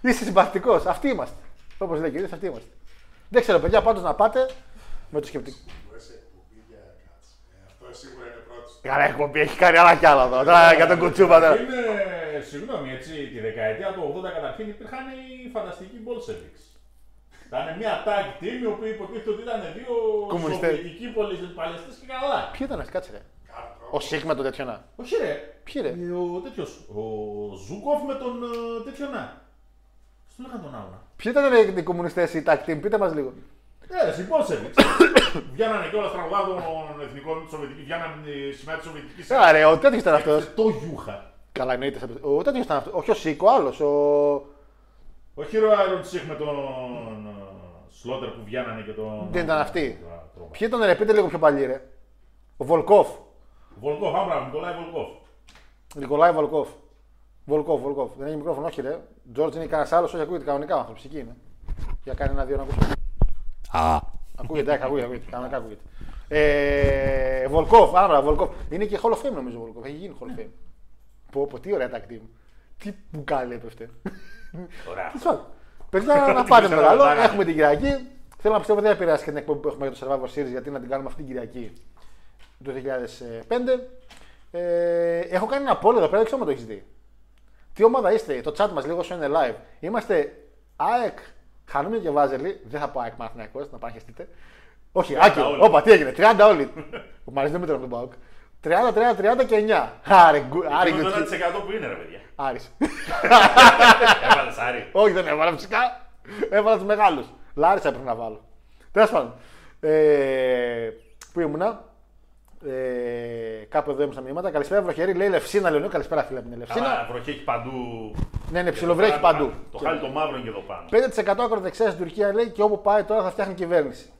είσαι συμπαθητικός. Αυτοί είμαστε. Όπως λέει και ο ίδιος, αυτοί είμαστε. Δεν ξέρω, παιδιά, πάντως να πάτε με το σκεπτικό. Μου αρέσει εκπομπή για κάτς. Ε, Αυτό σίγουρα είναι πρώτος. Καλά, εκπομπή έχει κάνει άλλα κι άλλα εδώ. Τώρα για τον κουτσούμπα τώρα. Είναι, συγγνώμη, έτσι, τη δεκαετία του 80 καταρχήν υπήρχαν οι φανταστικοί Bolsheviks. Ήταν μια tag team οι οποίοι υποτίθεται ότι ήταν δύο Κομμουνιστές. σοβιετικοί παλαιστές και καλά. Ποιοι ήταν αυτοί, κάτσε ρε. Ο Σίγμα με το τέτοιο να. Όχι ρε, Ποιοι ρε; Ε, ο τέτοιος, ο Ζούκοφ με τον ε, τέτοιο να. Στο λέγανε τον άλλον. Ποιοι ήταν ρε, οι κομμουνιστές, οι tag team, πείτε μας λίγο. Ε, οι Bolsheviks. (coughs) Βγαίνανε και όλα τραγουδά των εθνικών του Σοβιετικής, βγαίνανε τη σημαία της Σοβιετικής. Άρα, ο τέτοιος ήταν αυτός. Το Γιούχα. Καλά, εννοείται. Ο τέτοιος ήταν αυτός. Όχι ο Σίκο, άλλος. Ο... Όχι ο Άιρον Τσίχ με τον ε, Σλότερ που βγαίνανε και τον. Δεν ήταν αυτοί. Τρώμα. Ποιοι ήταν ρε, πείτε λίγο πιο παλιοί ρε. Ο Βολκόφ. Βολκόφ, άμπρα, Νικολάη Βολκόφ. Νικολάη Βολκόφ. Βολκόφ, Βολκόφ. Δεν έχει μικρόφωνο, όχι ρε. Τζόρτζ είναι κανένας άλλος, όχι ακούγεται κανονικά ο άνθρωπο. Εκεί είναι. Για κάνει ένα-δύο να ακούσω. Α. Ακούγεται, όχι, ακούγεται, ακούγεται. Κανονικά ακούγεται. Ε, Βολκόφ, άρα Βολκόφ. Είναι και Hall of Fame νομίζω ο Βολκόφ. Έχει γίνει Hall of Fame. Πω, πω, τι ωραία τακτή μου. Τι μπουκάλι έπεφτε. Ωραία. Τέλος πάντων. Παιδιά, να πάτε ξέρω, μεγάλο. τα Έχουμε την Κυριακή. Θέλω να πιστεύω ότι δεν επηρεάσει και την εκπομπή που έχουμε για το Survivor Series γιατί να την κάνουμε αυτή την Κυριακή του 2005. Ε, έχω κάνει ένα poll εδώ πέρα, δεν ξέρω αν το έχεις δει. Τι ομάδα είστε, το chat μας λίγο όσο είναι live. Είμαστε ΑΕΚ, Χαρούμια και Βάζελη. Δεν θα πω ΑΕΚ Μαθηναϊκός, να πανχεστείτε. Όχι, Άκη, όλοι. όπα, τι έγινε, 30 όλοι. (laughs) Που μου αρέσει δεν μετράμε τον ΠΑΟΚ. 30, 30, 30 και 9. Άρε, γκου- άρε, Είναι το γκου- 1% που είναι, ρε παιδιά. Άρης. (laughs) Έβαλες Άρη. Όχι, δεν έβαλα φυσικά. Έβαλα τους μεγάλους. Λάρισα έπρεπε να βάλω. Τέλος πάντων. Ε, πού ήμουνα. Ε, κάπου εδώ ήμουν στα μηνύματα. Καλησπέρα, βροχερή. Λέει Λευσίνα, Λεωνίου. Καλησπέρα, φίλε από την Λευσίνα. Καλά, βροχή έχει παντού. Ναι, ναι, ψιλοβρέχει παντού. Το χάλι το μαύρο είναι και εδώ πάνω. 5% ακροδεξιά στην Τουρκία λέει και όπου πάει τώρα θα φτιάχνει κυβέρνηση.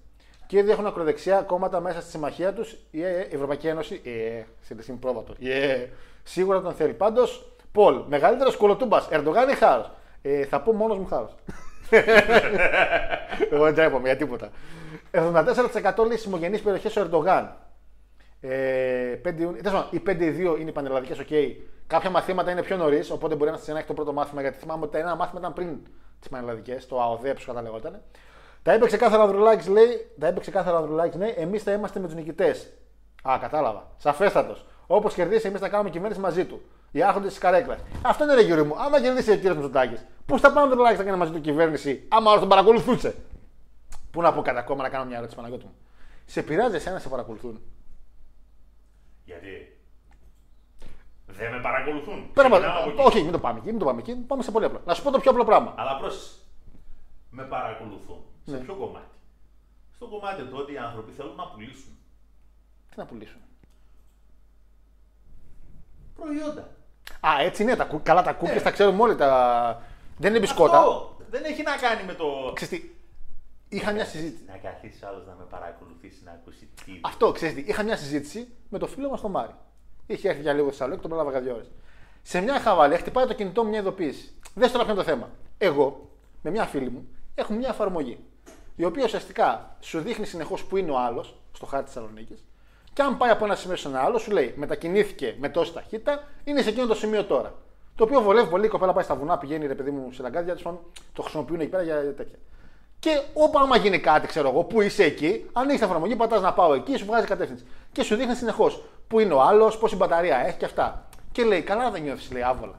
Και ήδη έχουν ακροδεξιά κόμματα μέσα στη συμμαχία τους. Η ε, η Ευρωπαϊκή Ένωση. Ε, στην πρόβατο. Ε, σίγουρα τον θέλει. Πάντως, Πολ, μεγαλύτερος κολοτούμπας. Ερντογάν ή χάρος; Ε, θα πω μόνος μου χάρος. (laughs) Εγώ δεν τρέπομαι για τίποτα. 74% λέει συμμογενεί περιοχές ο Ερντογάν. Ε, 5 Ιουνίου- τέλος πάντων, οι 5-2 είναι οι πανελλαδικές, οκ. Κάποια μαθήματα είναι πιο νωρίς, οπότε μπορεί να σας έχει το πρώτο μάθημα. Γιατί θυμάμαι ότι τα ένα μάθημα ήταν πριν τις πανελλαδικές, το ΑΟΔΕ που κατά λεγόταν. Τα είπε ξεκάθαρα ο Ανδρουλάκης, λέει. Τα είπε ξεκάθαρα ο Ανδρουλάκης, ναι, εμείς θα είμαστε με τους νικητές. Α, κατάλαβα. Σαφέστατος. Όπως κερδίσει, εμείς θα κάνουμε κυβέρνηση μαζί του. Οι άρχοντες της καρέκλας. Αυτό είναι ρε γύρω μου. Άμα κερδίσει ο κύριος Μητσοτάκης, πώς θα πάμε ο Ανδρουλάκης θα κάνει μαζί του κυβέρνηση, άμα όλο τον παρακολουθούσε; Πού να πω κατά κόμμα να κάνω μια ερώτηση, Παναγιώτη μου. Σε πειράζει εσένα να σε παρακολουθούν; Γιατί δεν με παρακολουθούν. Πέρα από- Ξεκινάω από εκεί. Όχι, μην το πάμε εκεί, μην το πάμε εκεί. Πάμε σε πολύ απλό. Να σου πω το πιο απλό πράγμα. Αλλά πρόσεχε. Με παρακολουθούν. Σε Ναι. ποιο κομμάτι; Στο κομμάτι του ότι οι άνθρωποι θέλουν να πουλήσουν Τι να πουλήσουν; προϊόντα. Α, έτσι είναι. Τα, κου- καλά, τα κούκκια τα ξέρουμε όλοι. Τα... Δεν είναι μπισκότα. Ε. Αυτό δεν έχει να κάνει με το. Ξέρεις τι, είχα μια συζήτηση. Να καθίσεις άλλος να με παρακολουθήσει να ακούσει τι. Αυτό, ξέρεις τι, είχα μια συζήτηση με το φίλο μας τον Μάρι. Είχε έρθει για λίγο στη Θεσσαλονίκη, τον πρόλαβα για δύο ώρες. Σε μια χαβαλέ χτυπάει το κινητό μου μια ειδοποίηση. Δεν τώρα ποιο είναι το θέμα. Εγώ, με μια φίλη μου, έχουμε μια εφαρμογή. Η οποία ουσιαστικά σου δείχνει συνεχώς που είναι ο άλλος στο χάρτη της Θεσσαλονίκης. Και αν πάει από ένα σημείο σε ένα άλλο, σου λέει μετακινήθηκε με τόση ταχύτητα, είναι σε εκείνο το σημείο τώρα. Το οποίο βολεύει πολύ. Η κοπέλα πάει στα βουνά, πηγαίνει ρε παιδί μου σε λαγκάδια, τέλος πάντων, το χρησιμοποιούν εκεί πέρα για τέτοια. Και όπου άμα γίνει κάτι, ξέρω εγώ, που είσαι εκεί, ανοίγεις την εφαρμογή, πατάς να πάω εκεί, σου βγάζει κατεύθυνση. Και σου δείχνει συνεχώς που είναι ο άλλος, πόση μπαταρία έχει και αυτά. Και λέει, καλά δεν νιώθεις, λέει άβολα.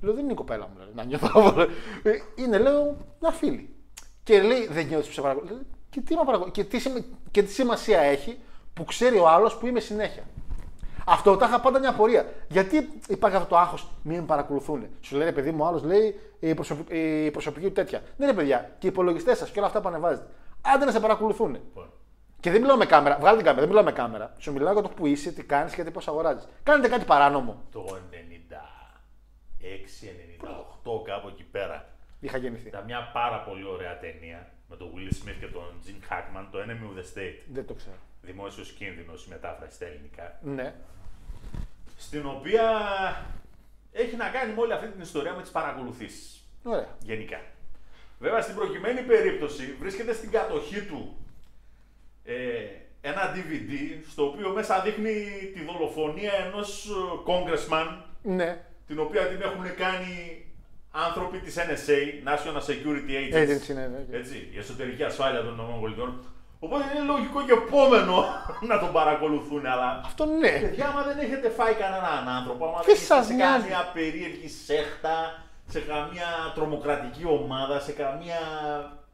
Λέω, δεν είναι η κοπέλα μου, λέει, να νιώθω άβολα. Ε, Είναι, λέω, μια φίλη. Και λέει, δεν νιώθεις που σε παρακολουθεί. Λέω, Και τι, με παρακολου- και, τι, σημα- και τι σημασία έχει που ξέρει ο άλλος που είμαι συνέχεια. Αυτό τα είχα πάντα μια απορία. Γιατί υπάρχει αυτό το άγχος, μην με παρακολουθούν. Σου λέει, ρε παιδί μου, ο άλλος λέει η, προσωπι... η προσωπική του τέτοια. Ναι, ρε παιδιά, και οι υπολογιστές σας και όλα αυτά που ανεβάζετε. Άντε να σε παρακολουθούν. Και δεν μιλάω με κάμερα, βγάλε την κάμερα, δεν μιλάω με κάμερα. Σου μιλάω για το που είσαι, τι κάνεις και τι πώς αγοράζεις. Κάνετε κάτι παράνομο. Το 96-98 κάπου εκεί πέρα. Είχα γεννηθεί. Ήταν μια πάρα πολύ ωραία ταινία με τον Will Smith και τον Gene Hackman, το Enemy of the State. Δεν το ξέρω. Δημόσιος κίνδυνος, η μετάφραση στα ελληνικά. Ναι. Στην οποία έχει να κάνει με όλη αυτή την ιστορία με τις παρακολουθήσεις. Ωραία. Γενικά. Βέβαια στην προκειμένη περίπτωση βρίσκεται στην κατοχή του ε, ένα DVD στο οποίο μέσα δείχνει τη δολοφονία ενός ε, congressman Ναι, την οποία την έχουν κάνει άνθρωποι της NSA, National Security Agency, Agency, ναι, ναι. έτσι, η εσωτερική ασφάλεια των ΗΠΑ. Οπότε είναι λογικό και επόμενο (laughs) να τον παρακολουθούν, αλλά αυτό ναι. Παιδιά, άμα δεν έχετε φάει κανέναν άνθρωπο, άμα Τι δεν είστε σας σε νοιάζει; καμία περίεργη σέχτα, σε καμία τρομοκρατική ομάδα, σε καμία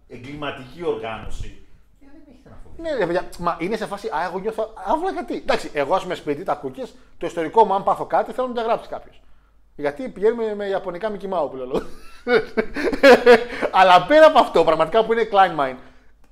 εγκληματική οργάνωση. ε, δεν έχετε να φοβηθείτε. Ναι, ρε παιδιά, μα είναι σε φάση. Α, εγώ νιώθω άβλα γιατί; Εντάξει, εγώ ας πούμε σπίτι, τα κούκκες, το ιστορικό μου, αν πάθω κάτι, θέλω να το γράψει κάποιος. Γιατί πηγαίνουμε με ιαπωνικά Mickey Mouse που λέω. (laughs) Αλλά πέρα από αυτό, πραγματικά που είναι Klein Mind,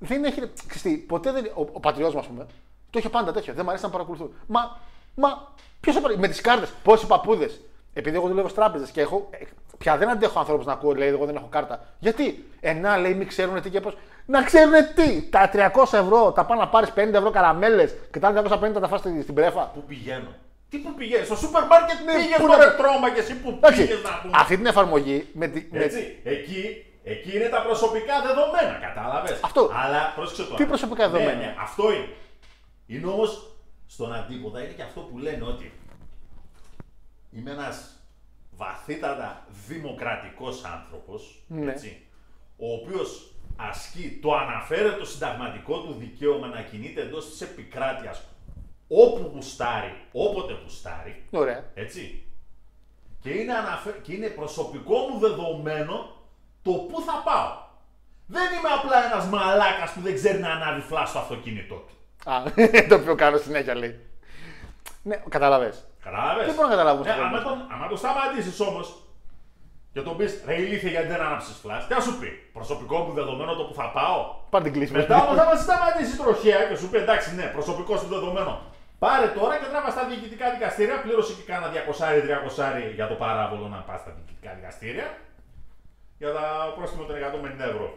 δεν έχει. Ξυστή, ποτέ δεν. Ο, ο πατριό μα, ας πούμε, το είχε πάντα τέτοιο. Δεν μου αρέσει να παρακολουθούν. Μα, μα ποιος θα παρακολουθεί. Με τις κάρτες, πόσοι παππούδες. Επειδή εγώ δουλεύω στις τράπεζες και έχω. ε, Πια δεν αντέχω ανθρώπους να ακούω, λέει, εγώ δεν έχω κάρτα. Γιατί, ε, να λέει, μην ξέρουν τι και πώ. Να ξέρουν τι! Τα 300 ευρώ, τα πάνε να πάρεις 50 ευρώ καραμέλες και τα άλλα 250 τα φας στη- στην πρέφα. Πού πηγαίνω; Τι που πηγαίνεις, στο σούπερ μάρκετ Ναι, πήγες πού το να- ρετρώμα και εσύ που Εντάξει, πήγες να πούμε. αυτή την εφαρμογή με, τη, με Έτσι, εκεί, εκεί είναι τα προσωπικά δεδομένα, κατάλαβες; Αυτό. Αλλά πρόσεξε τώρα. Τι προσωπικά δεδομένα; Ναι, ναι, αυτό είναι. Είναι όμως στον αντίποδα είναι και αυτό που λένε ότι είμαι ένας βαθύτατα δημοκρατικός άνθρωπος, Ναι. έτσι, ο οποίος ασκεί το αναφέρετο συνταγματικό του δικαίωμα να κινείται εντός της επικράτειας όπου γουστάρει, όποτε γουστάρει, Ωραία. έτσι. Και είναι, αναφε... και είναι προσωπικό μου δεδομένο το πού θα πάω. Δεν είμαι απλά ένας μαλάκας που δεν ξέρει να ανάβει φλά στο αυτοκίνητό του. Α, (laughs) το οποίο κάνω συνέχεια λέει. Ναι, καταλαβες. Κατάλαβες. Δεν μπορώ να καταλάβω Ναι, αυτό το άμα, πράγμα. τον, άμα το σταματήσεις όμως και τον πεις ρε ηλίθεια γιατί δεν άναψες φλάς, τι θα σου πει. Προσωπικό μου δεδομένο το που θα πάω; Πάρ' την κλίση. Μετά όμως άμα σε σταματήσεις τροχέα και σου πει εντάξει ναι, προσωπικό σου δεδομένο. Πάρε τώρα και τράβα στα διοικητικά δικαστήρια, πλήρωσε και κάνα 200-300 για το παράβολο να πας στα διοικητικά δικαστήρια για τα πρόστιμο των 150 ευρώ.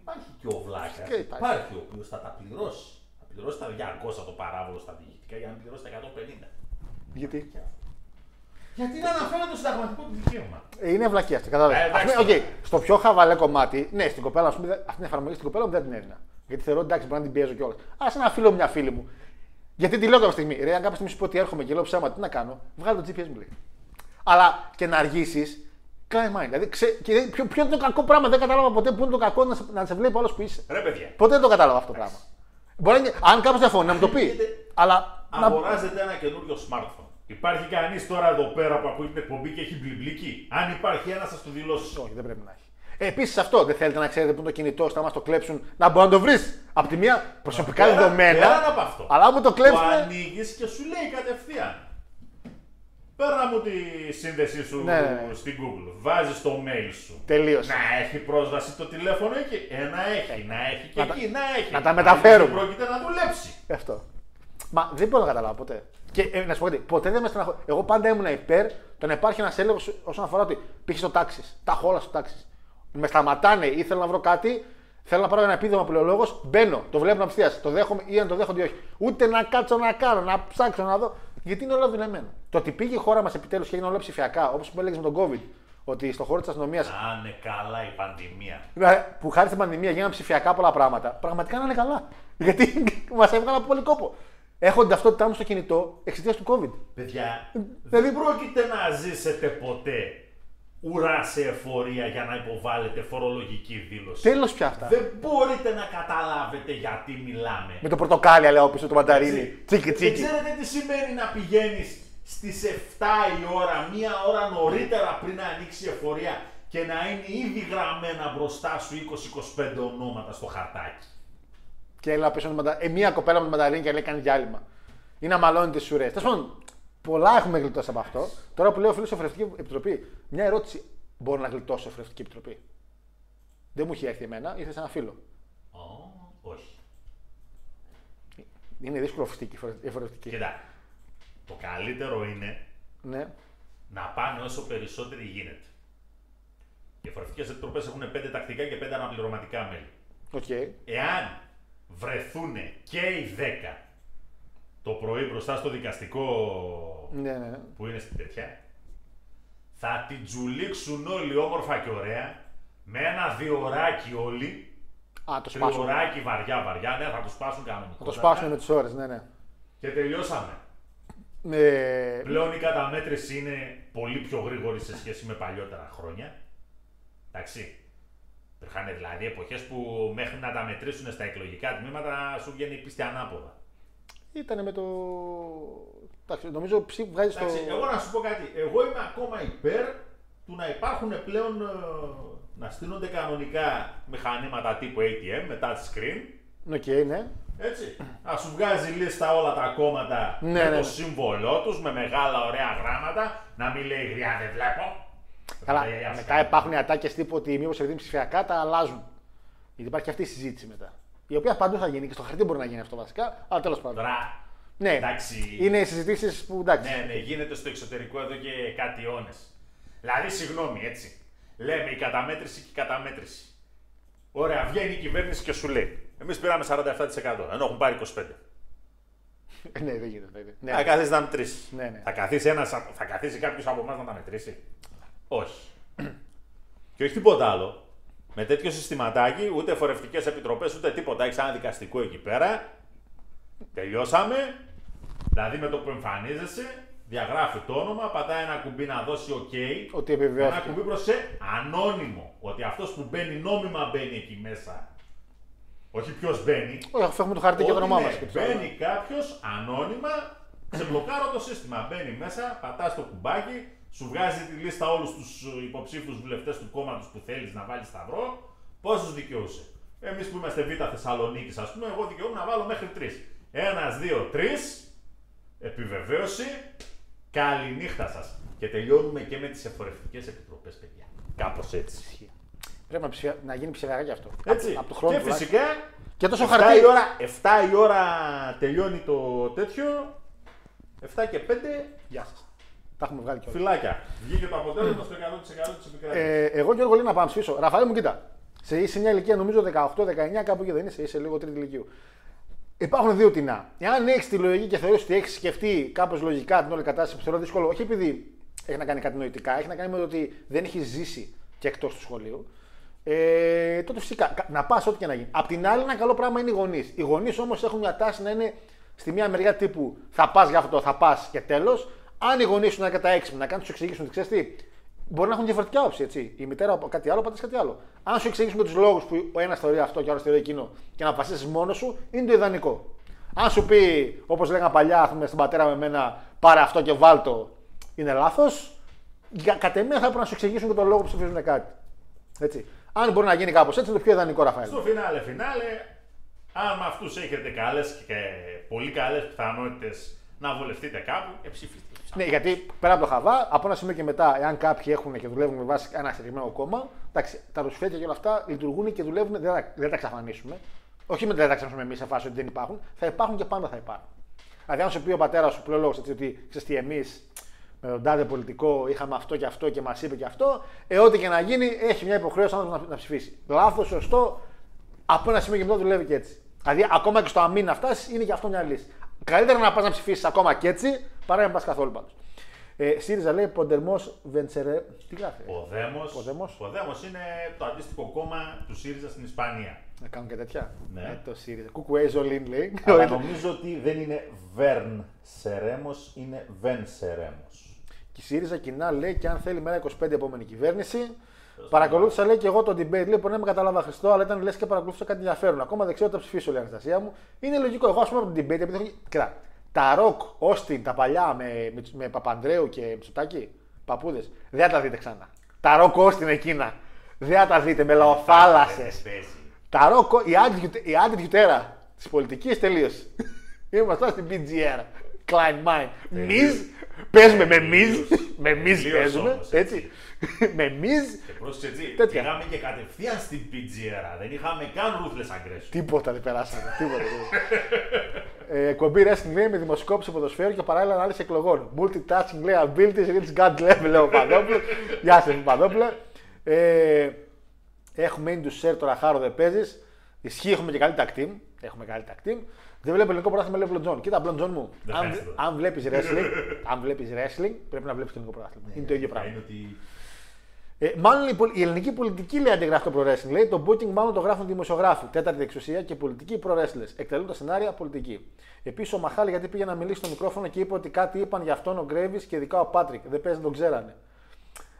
Υπάρχει και ο Βλάκα. Και υπάρχει. Υπάρχει ο οποίος θα τα πληρώσει. Θα πληρώσει τα 200 το παράβολο στα διοικητικά για να πληρώσει τα 150. Γιατί; Γιατί είναι αναφέρον το συνταγματικό του δικαίωμα. Ε, Είναι βλακεία αυτή, κατάλαβες. Ε, εντάξει, Οκ, τώρα. στο πιο χαβαλέ κομμάτι, ναι, στην κοπέλα, ας πούμε, δεν- αυτή την εφαρμογή στην κοπέλα μου δεν την έδινα. Γιατί θεωρώ εντάξει, μπορεί να την πιέζω κιόλας. Α ένα φίλο μου, μια φίλη μου. Γιατί τη λέω κάποια στιγμή, ρε, αν κάποια στιγμή σου πω ότι έρχομαι και λέω ψέματα, τι να κάνω, βγάλω το GPS μου λέει. Αλλά και να αργήσεις, κλάιν μάιν. Δηλαδή, ξέ, και δεν- ποιο, ποιο είναι το κακό πράγμα, δεν κατάλαβα ποτέ πού είναι το κακό να σε, να σε βλέπει άλλος που είσαι. Ρε παιδιά, Ποτέ δεν το κατάλαβα αυτό το πράγμα. Μπορεί να είναι, αν κάποιος διαφωνεί, να μου το πει. Έχετε- Αλλά. Να... αγοράζετε ένα καινούριο smartphone. Υπάρχει κανείς τώρα εδώ πέρα που ακούει την εκπομπή και έχει μπλιμπλική. Αν υπάρχει ένα, σας το δηλώσει. Όχι, δεν πρέπει να έχει. Επίσης αυτό, δεν θέλετε να ξέρετε πού είναι το κινητό, ώστε να μα το κλέψουν, να μπορεί να το βρεις. Απ' τη μία προσωπικά Πέρα- δεδομένα. Πέραν από αυτό. Αλλά μου το Το κλέψουν. ανοίγεις και σου λέει κατευθείαν. Παίρνα μου τη σύνδεσή σου Ναι, ναι, ναι. στην Google. Βάζεις το mail σου. Τελείωσε. Να έχει πρόσβαση το τηλέφωνο εκεί. Ε, να έχει, να έχει και Να τα- εκεί, να έχει. να τα μεταφέρουμε. Δεν πρόκειται να δουλέψει. Αυτό. Μα δεν μπορώ να καταλάβω ποτέ. Και ε, να σου πω κάτι, ποτέ δεν με στεναχωρεί. Εγώ πάντα ήμουν υπέρ το να υπάρχει ένας έλεγχος όσον αφορά ότι πήγες στο τάξη. Τα έχω όλα στο τάξη. Με σταματάνε ή θέλω να βρω κάτι, θέλω να πάρω ένα επίδομα πληολόγο, μπαίνω, το βλέπω απευθεία. Το δέχομαι ή αν το δέχονται ή όχι. Ούτε να κάτσω να κάνω, να ψάξω να δω. Γιατί είναι όλα δουλεμένα. Το ότι πήγε η χώρα μας επιτέλους και έγινε όλα ψηφιακά, όπως που έλεγες με τον COVID, ότι στο χώρο της αστυνομία Να είναι καλά η πανδημία. Δηλαδή, που χάρη στην πανδημία γίνανε ψηφιακά πολλά πράγματα, πραγματικά να είναι καλά. (laughs) Γιατί μας έβγαλε από πολύ κόπο. Έχω την ταυτότητά μου στο κινητό εξαιτίας του COVID. Παιδιά, Δηλαδή- δεν πρόκειται να ζήσετε ποτέ ουρά σε εφορία για να υποβάλλετε φορολογική δήλωση. Τέλος πια αυτά. Δεν μπορείτε να καταλάβετε γιατί μιλάμε. Με το πορτοκάλι, λέω πίσω το μανταρίνι. Έτσι. Τσίκι, Δεν τσίκι. ξέρετε τι σημαίνει να πηγαίνεις στις 7 η ώρα, μία ώρα νωρίτερα πριν να ανοίξει η εφορία και να είναι ήδη γραμμένα μπροστά σου 20-25 ονόματα στο χαρτάκι. Και έλα πίσω με μαντα... ε, μία κοπέλα με το μανταρίνι και λέει κάνει διάλειμμα. Ή να μαλώνει τις σουρές. Τέλος πάντων, πολλά έχουμε γλιτώσει από αυτό. Τώρα που λέω φίλος σε Φορευτική Επιτροπή, μια ερώτηση. Μπορώ να γλιτώσω σε Φορευτική Επιτροπή; Δεν μου έχει έρθει εμένα, ήρθε σε ένα φίλο. Ω, όχι. Είναι δύσκολο φυσική η φορευτική. Κοίτα, το καλύτερο είναι Ναι. να πάνε όσο περισσότεροι γίνεται. Οι εφορευτικές επιτροπές έχουν 5 τακτικά και 5 αναπληρωματικά μέλη. Οκ. Εάν βρεθούν και οι 10 το πρωί μπροστά στο δικαστικό Ναι, ναι, ναι. που είναι στην τέτοια, θα την τσουλήξουν όλοι όμορφα και ωραία Με ένα δίωράκι όλοι. Α, το σπάσουν. Τριωράκι βαριά βαριά, ναι, θα το σπάσουν κανονικά. Θα το σπάσουν με τις ώρες, ναι, ναι. Και τελειώσαμε. Ε, Πλέον η καταμέτρηση είναι πολύ πιο γρήγορη σε σχέση με παλιότερα χρόνια. Εντάξει. Υπήρχαν δηλαδή εποχές που μέχρι να τα μετρήσουν στα εκλογικά τμήματα σου βγαίνει η πίστη ανάποδα. Ήταν με το. Εντάξει, νομίζω ψή βγάζει στο. Εντάξει, εγώ να σου πω κάτι. Εγώ είμαι ακόμα υπέρ του να υπάρχουν πλέον ε, να στήνονται κανονικά μηχανήματα τύπου ATM με touch screen. Ok, ναι. Έτσι. Να σου βγάζει λίστα όλα τα κόμματα Ναι, με ναι. το σύμβολό τους, με μεγάλα ωραία γράμματα. Να μην λέει γριά δεν βλέπω. Καλά, Ε, ας μετά υπάρχουν οι ατάκες τύπου ότι μήπως επειδή είναι ψηφιακά τα αλλάζουν. Γιατί υπάρχει αυτή η συζήτηση μετά. Η οποία παντού θα γίνει και στο χαρτί μπορεί να γίνει αυτό βασικά, αλλά τέλος πάντων. Τώρα, Ναι, εντάξει. είναι συζητήσεις που εντάξει. Ναι, ναι, γίνεται στο εξωτερικό εδώ και κάτι αιώνες. Δηλαδή, συγγνώμη, έτσι. Λέμε η καταμέτρηση και η καταμέτρηση. Ωραία, βγαίνει η κυβέρνηση και σου λέει: Εμείς πήραμε 47% ενώ έχουν πάρει 25%. (laughs) ναι, δεν γίνεται. Ναι, Θα καθίσει να μετρήσει. Ναι, ναι. Θα καθίσει, ένας, θα καθίσει κάποιος από εμάς να τα μετρήσει. Όχι. (clears throat) και όχι τίποτα άλλο. Με τέτοιο συστηματάκι, ούτε φορευτικές επιτροπές, ούτε τίποτα. Έχει ένα δικαστικό εκεί πέρα. Τελειώσαμε. Δηλαδή με το που εμφανίζεσαι, διαγράφει το όνομα, πατάει ένα κουμπί να δώσει OK. Ότι Ένα επιβεβαιώθηκε. κουμπί προς σε ανώνυμο. Ότι αυτός που μπαίνει νόμιμα μπαίνει εκεί μέσα. Όχι ποιος μπαίνει. Όχι, αφού έχουμε το χαρτί και το Ότι όνομά ναι, μας. Μπαίνει κάποιος ανώνυμα, σε μπλοκάρω το σύστημα. Μπαίνει μέσα, πατάς το κουμπάκι, σου βγάζει τη λίστα όλους τους υποψήφιους βουλευτές του κόμματος που θέλεις να βάλεις σταυρό. Πόσους δικαιούσε. Εμείς που είμαστε Β' Θεσσαλονίκης, ας πούμε, εγώ δικαιούμαι να βάλω μέχρι τρεις. Ένας, δύο, τρεις. Επιβεβαίωση. Καληνύχτα σας. Και τελειώνουμε και με τις εφορευτικές επιτροπές, παιδιά. Κάπως έτσι. Πρέπει να, ψηφια... να γίνει ψηφιακά γι' αυτό. Έτσι. Από, από το χρόνο και τουλάχιστον. φυσικά Και τόσο 7 χαρτί. η, ώρα, 7 η ώρα τελειώνει το τέτοιο. 7 και 5 Γεια σας. Τα έχουμε βγάλει κιόλας. φυλάκια. Βγήκε το αποτέλεσμα στο 100% της επικράτηση. Ε, εγώ και ο λέει να πάω να ψηφίσω. Ραφαέλ μου, κοίτα. Σε είσαι μια ηλικία νομίζω 18-19, κάπου εκεί δεν είσαι, είσαι λίγο τρίτη ηλικίου. Υπάρχουν δύο τεινά. Εάν έχεις τη λογική και θεωρείς ότι έχεις σκεφτεί κάπως λογικά την όλη κατάσταση που θεωρώ δύσκολο, όχι επειδή έχει να κάνει κάτι νοητικά, έχει να κάνει με το ότι δεν έχεις ζήσει και εκτός του σχολείου, ε, τότε φυσικά κα- να πας ό,τι και να γίνει. Απ' την άλλη, ένα καλό πράγμα είναι οι γονείς. Οι γονείς όμως έχουν μια τάση να είναι στη μία μεριά τύπου θα πας για αυτό, θα πας και τέλος. Αν οι γονείς σου είναι αρκετά έξυπνοι, να κάνουν τους εξηγήσουν ότι ξέρεις τι, μπορεί να έχουν διαφορετικά όψη. Έτσι. Η μητέρα από κάτι άλλο, ο πατέρας κάτι άλλο. Αν σου εξηγήσουν τους λόγους που ο ένας θεωρεί αυτό και ο άλλος θεωρεί εκείνο και να αποφασίσεις μόνος σου, είναι το ιδανικό. Αν σου πει, όπως λέγανε παλιά, ας πούμε, στον πατέρα με μένα, πάρε αυτό και βάλτο, είναι λάθος. Κατ' εμέ θα έπρεπε να σου εξηγήσουν και τον λόγο που ψηφίζουν κάτι. Έτσι. Αν μπορεί να γίνει κάπως έτσι, είναι το πιο ιδανικό, Ραφαέλ. Στο φινάλε, φινάλε, αν με αυτούς έχετε καλές και πολύ καλές πιθανότητες να βολευτείτε κάπου, ε, ψηφίστε. Ναι, γιατί πέρα από το χαβά, από ένα σημείο και μετά, εάν κάποιοι έχουν και δουλεύουν με βάση ένα συγκεκριμένο κόμμα, εντάξει, τα ρουσφέτια και όλα αυτά λειτουργούν και δουλεύουν, δεν, θα- δεν τα εξαφανίσουμε. Όχι με δεν τα εξαφανίσουμε εμείς σε φάση ότι δεν υπάρχουν, θα υπάρχουν και πάντα θα υπάρχουν. Δηλαδή, αν σου πει ο πατέρας σου πλέον λόγος ότι ξέρεις τι εμείς με τον τάδε πολιτικό είχαμε αυτό και αυτό και μας είπε και αυτό, ε, ό,τι και να γίνει, έχει μια υποχρέωση ο άνθρωπος να, να ψηφίσει. Λάθος, σωστό, από ένα σημείο και μετά δουλεύει και έτσι. Δηλαδή, ακόμα και στο αμήν να φτάσεις, είναι και αυτό μια λύση. Καλύτερα να πας να ψηφίσεις ακόμα και έτσι, παρά να μην πας καθόλου πάντως. Ε, ΣΥΡΙΖΑ λέει Ποντερμός Βεντσερέ. Τι γράφει. Ο Δέμος, Ποδέμος. ο Δέμος είναι το αντίστοιχο κόμμα του ΣΥΡΙΖΑ στην Ισπανία. Να κάνουν και τέτοια. Ναι. Ε, το ΣΥΡΙΖΑ. Κουκουέ Ζολίν λέει. Αλλά νομίζω ότι δεν είναι Βέρν Σερέμος, είναι Βεν Σερέμος. Και η ΣΥΡΙΖΑ κοινά λέει και αν θέλει μέρα 25 επόμενη κυβέρνηση. Παρακολούθησα λέει και εγώ το debate. Λέει μπορεί να με κατάλαβα Χριστό, αλλά ήταν λε και παρακολούθησα κάτι ενδιαφέρον. Ακόμα δεν ξέρω τι θα ψηφίσω, λέει η Αναστασία μου. Είναι λογικό. Εγώ α πούμε από το debate, επειδή έχω. Κοίτα, τα ροκ, Όστιν, τα παλιά με, με, με Παπανδρέου και Μητσοτάκη, παππούδε, δεν θα τα δείτε ξανά. Τα ροκ, Όστιν εκείνα. Δεν θα τα δείτε με λαοθάλασσε. Παίζει. Τα ροκ, η anti- η anti-Jutera τη πολιτική τελείωσε. Είμαστε στην PGR. Klein Mind. Μιζ, παίζουμε με μιζ. Με μιζ Τελείωσε παίζουμε. όμως, Έτσι. (laughs) Με μιζ. Και πρόσεξε έτσι, Τέτοια. πήγαμε και κατευθείαν στην PGR. Δεν είχαμε καν ruthless aggression. Τίποτα δεν περάσαμε. Τίποτα. τίποτα. ε, εκπομπή wrestling λέει με δημοσκόπηση ποδοσφαίρου και παράλληλα ανάλυση εκλογών. Multitasking λέει abilities, reach God level λέει ο Παδόπουλο. Γεια σας, Παδόπουλο. Ε, έχουμε in to share τώρα χάρο δεν παίζεις. Ισχύει, έχουμε και καλή tag team. Έχουμε καλή tag team. Δεν βλέπω ελληνικό πρωτάθλημα, λέει Μπλοντζόν. Κοίτα, Μπλοντζόν μου. Δεν Αν, φαίνεται. αν βλέπεις wrestling, αν βλέπεις wrestling, πρέπει να βλέπεις και ελληνικό πρωτάθλημα. Είναι το ίδιο Θα πράγμα. Είναι ότι Ε, μάλλον η, πολ- η ελληνική πολιτική λέει αντιγράφει το pro wrestling. Λέει το booking μάλλον το γράφουν δημοσιογράφοι. Τέταρτη εξουσία και πολιτική pro wrestlers. Εκτελούν τα σενάρια πολιτική. Επίσης ο Μαχάλη γιατί πήγε να μιλήσει στο μικρόφωνο και είπε ότι κάτι είπαν για αυτόν ο Γκρέβις και ειδικά ο Πάτρικ. Δεν παίζει να τον ξέρανε.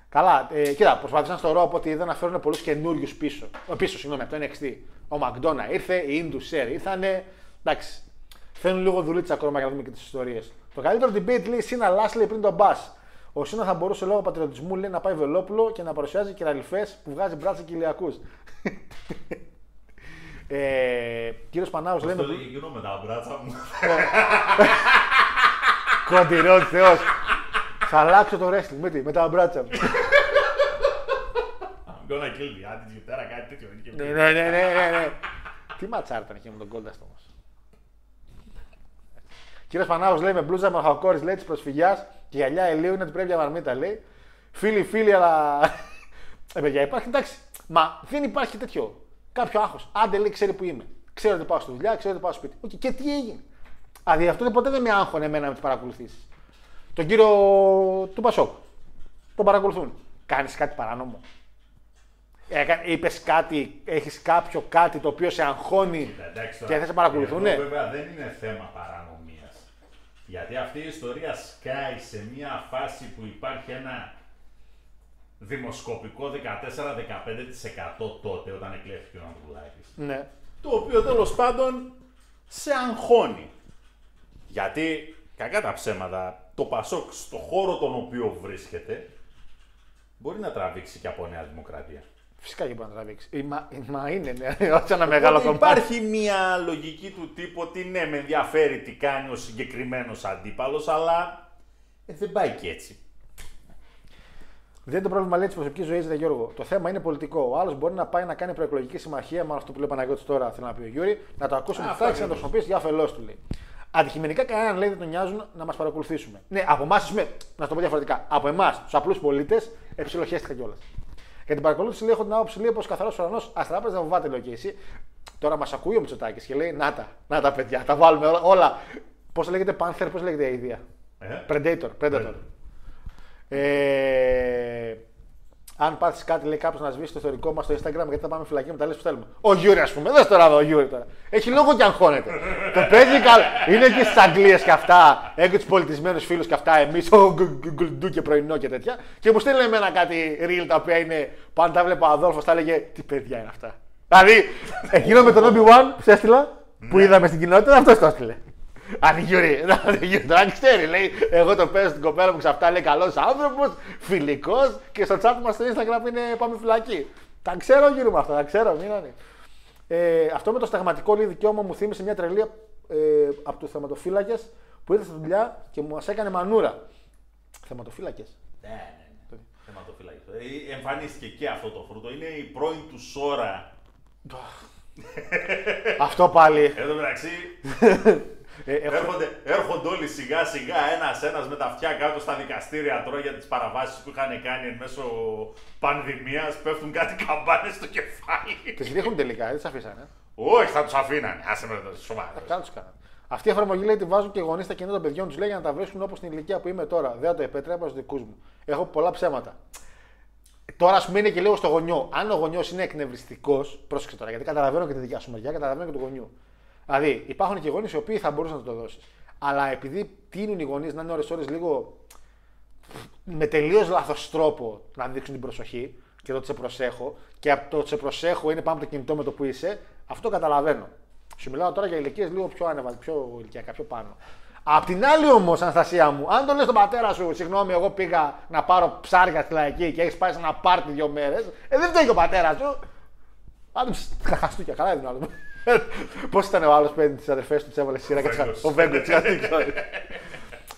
Καλά, ε, κοίτα, προσπάθησαν στο Raw ότι είδαν να φέρουν πολλούς καινούριους πίσω. Ο, πίσω, συγγνώμη, από το NXT. Ο Μακδόνα ήρθε, οι Ινδου Σέρ ήρθανε. Εντάξει, θέλουν λίγο δουλίτσα ακόμα για να δούμε και τις ιστορίες. Το καλύτερο debate λέει Σίνα Λάσ λέει πριν τον Μπα. Ο Σίνα θα μπορούσε λόγω πατριωτισμού λέει, να πάει βελόπουλο και να παρουσιάζει κυραλιφές που βγάζει μπράτσα και ηλιακούς. ε, Κύριος Πανάου λέει. Αυτό λέει εκείνο με τα μπράτσα μου. Κοντιρό Θεός. Θα αλλάξω το wrestling με, τι, με τα μπράτσα μου. I'm gonna kill the attitude. Τώρα κάτι τέτοιο δεν είχε ναι, πει. ναι, ναι, ναι, ναι, ναι. Τι ματσάρ ήταν εκεί με τον Κόνταστ όμω. Κύριος Πανάγο λέει με μπλούζα μαχακόρη λέει της προσφυγιάς και γυαλιά ηλίου είναι ότι πρέπει για μαρμίτα λέει. Φίλοι, φίλοι, αλλά. (laughs) Ε, παιδιά, υπάρχει εντάξει. Μα δεν υπάρχει τέτοιο. Κάποιο άγχος. Άντε λέει, ξέρει που είμαι. Ξέρω ότι πάω στη δουλειά, ξέρω ότι πάω σπίτι. Οκ, Και τι έγινε. Δηλαδή αυτό ποτέ δεν με άγχωνε εμένα με τις παρακολουθήσεις. Τον κύριο του Πασόκ. Τον παρακολουθούν. Κάνεις κάτι παράνομο. Είπες κάτι, έχεις κάποιο κάτι το οποίο σε αγχώνει Εντάξει, και τώρα, δεν σε παρακολουθούν. εδώ βέβαια δεν είναι θέμα παρανομίας. Γιατί αυτή η ιστορία σκάει σε μια φάση που υπάρχει ένα δημοσκοπικό 14-15% τότε όταν εκλέχθηκε ο Ανδρουλάκης. Ναι. Το οποίο τέλος πάντων σε αγχώνει. Γιατί, κακά τα ψέματα, το Πασόκ στο χώρο τον οποίο βρίσκεται μπορεί να τραβήξει και από Νέα Δημοκρατία. Φυσικά και μπορεί να τραβήξει. Ε, Μα, μα είναι, ναι, (laughs) όχι ένα μεγάλο Οπότε κομμάτι. Υπάρχει μια λογική του τύπου ότι ναι, με ενδιαφέρει τι κάνει ο συγκεκριμένος αντίπαλος, αλλά ε, δεν πάει και έτσι. Δεν είναι το πρόβλημα λέει της προσωπικής ζωής, Ρε Γιώργο. Το θέμα είναι πολιτικό. Ο άλλος μπορεί να πάει να κάνει προεκλογική συμμαχία, μάλλον αυτό που λέει ο Παναγιώτης τώρα, θέλω να πει ο Γιούρι, να το ακούσουν Α, τη τάξη, να το αυτό χρησιμοποιήσει για όφελό του λέει. Αντικειμενικά κανέναν λέει δεν τον νοιάζουν να μας παρακολουθήσουμε. Ναι, από εμάς, να το πω διαφορετικά. Από εμάς, τους απλούς πολίτες, εψιλοχέστηκα κιόλας. Για την παρακολούθηση λέει: Έχω την άποψη λέει πως καθαρός ουρανός αστραπές δεν φοβάται, λέω και εσύ. Τώρα μας ακούει ο Μητσοτάκης και λέει: Να τα, να τα παιδιά, τα βάλουμε όλα. όλα. Πώς λέγεται Panther, πώς λέγεται η ιδέα; Ε; Predator, Predator. Ε, αν πάθεις κάτι, λέει κάποιο να σβήσεις το ιστορικό μας στο Instagram, γιατί θα πάμε φυλακή με τα reels που στέλνουμε. Ο Γιούρι, ας πούμε, δεν τώρα εδώ ο Γιούρι τώρα. Έχει λόγο και αγχώνεται. το παίζει καλά. Είναι και στις Αγγλίες και αυτά. Έχει τους πολιτισμένους φίλους και αυτά. Εμείς, ο γκουλντού και πρωινό και τέτοια. Και μου στέλνει εμένα κάτι reels τα οποία είναι. Πάνω τα βλέπω ο Αδόλφος, τα έλεγε Τι παιδιά είναι αυτά. Δηλαδή, εκείνο με τον Obi-Wan που σε έστειλα, που είδαμε στην κοινότητα, αυτός το έστειλε. Αν Γιούρι, αν ξέρει, λέει, εγώ το παίζω στην κοπέλα μου ξαφτά, λέει καλός άνθρωπος, φιλικός και στο chat μας στο Instagram είναι πάμε φυλακή. Τα ξέρω Γιούρι μ' αυτά, τα ξέρω, μην είναι. Ε, αυτό με το συνταγματικό λέει δικαίωμα μου θύμισε μια τρελή ε, από τους θεματοφύλακες που ήρθε στη δουλειά και μου έκανε μανούρα. Θεματοφύλακες. Ναι, ναι, ναι. Θεματοφύλακοι. Ε, Εμφανίστηκε και αυτό το φρούτο. Είναι η πρώην του Σόρα. αυτό πάλι. Εν τω μεταξύ, (laughs) Ε, έχω- έρχονται, έρχονται όλοι σιγά σιγά ένα-ένα με τα αυτιά κάτω στα δικαστήρια τώρα για τις παραβάσεις που είχαν κάνει εν μέσω πανδημίας. Πέφτουν κάτι καμπάνες στο κεφάλι. Τι ρίχνουν τελικά, δεν τι αφήσανε. Όχι, θα τους αφήνανε. Άσε με το σοβαρό. Καλά τους κάνανε. Αυτή η εφαρμογή λέει τη βάζουν και οι γονείς στα κινητά των παιδιών τους λέει για να τα βρίσκουν όπως στην ηλικία που είμαι τώρα. Δεν θα το επέτρεπα στους δικούς μου. Έχω πολλά ψέματα. Τώρα, ας πούμε, είναι και λίγο στο γονιό. Αν ο γονιός είναι εκνευριστικός, πρόσεξε τώρα, γιατί καταλαβαίνω και τη δικιά σου μεριά, καταλαβαίνω και του γονιού. Δηλαδή, υπάρχουν και γονείς οι οποίοι θα μπορούσαν να του το δώσεις. Αλλά επειδή τείνουν οι γονείς να είναι ώρε-ώρε λίγο με τελείως λάθος τρόπο να δείξουν την προσοχή και το ότι σε προσέχω και από το ότι σε προσέχω είναι πάνω από το κινητό με το που είσαι, αυτό καταλαβαίνω. Σου μιλάω τώρα για ηλικίες λίγο πιο άνευα, πιο ηλικιακά, πιο πάνω. Απ' την άλλη όμως, Αναστασία μου, αν το λες στον πατέρα σου, συγγνώμη, εγώ πήγα να πάρω ψάρια στη λαϊκή και έχεις πάει σε ένα πάρτι δύο μέρες, ε, δεν φταίει και ο πατέρας σου. Άντε, ψ, χαστούκια, καλά είναι ο άλλος. Πώς ήταν ο άλλος που έδινε τις αδερφές του, τους έβαλε σειρά και Βέγκος. τις- Ο Βέγκο, (laughs)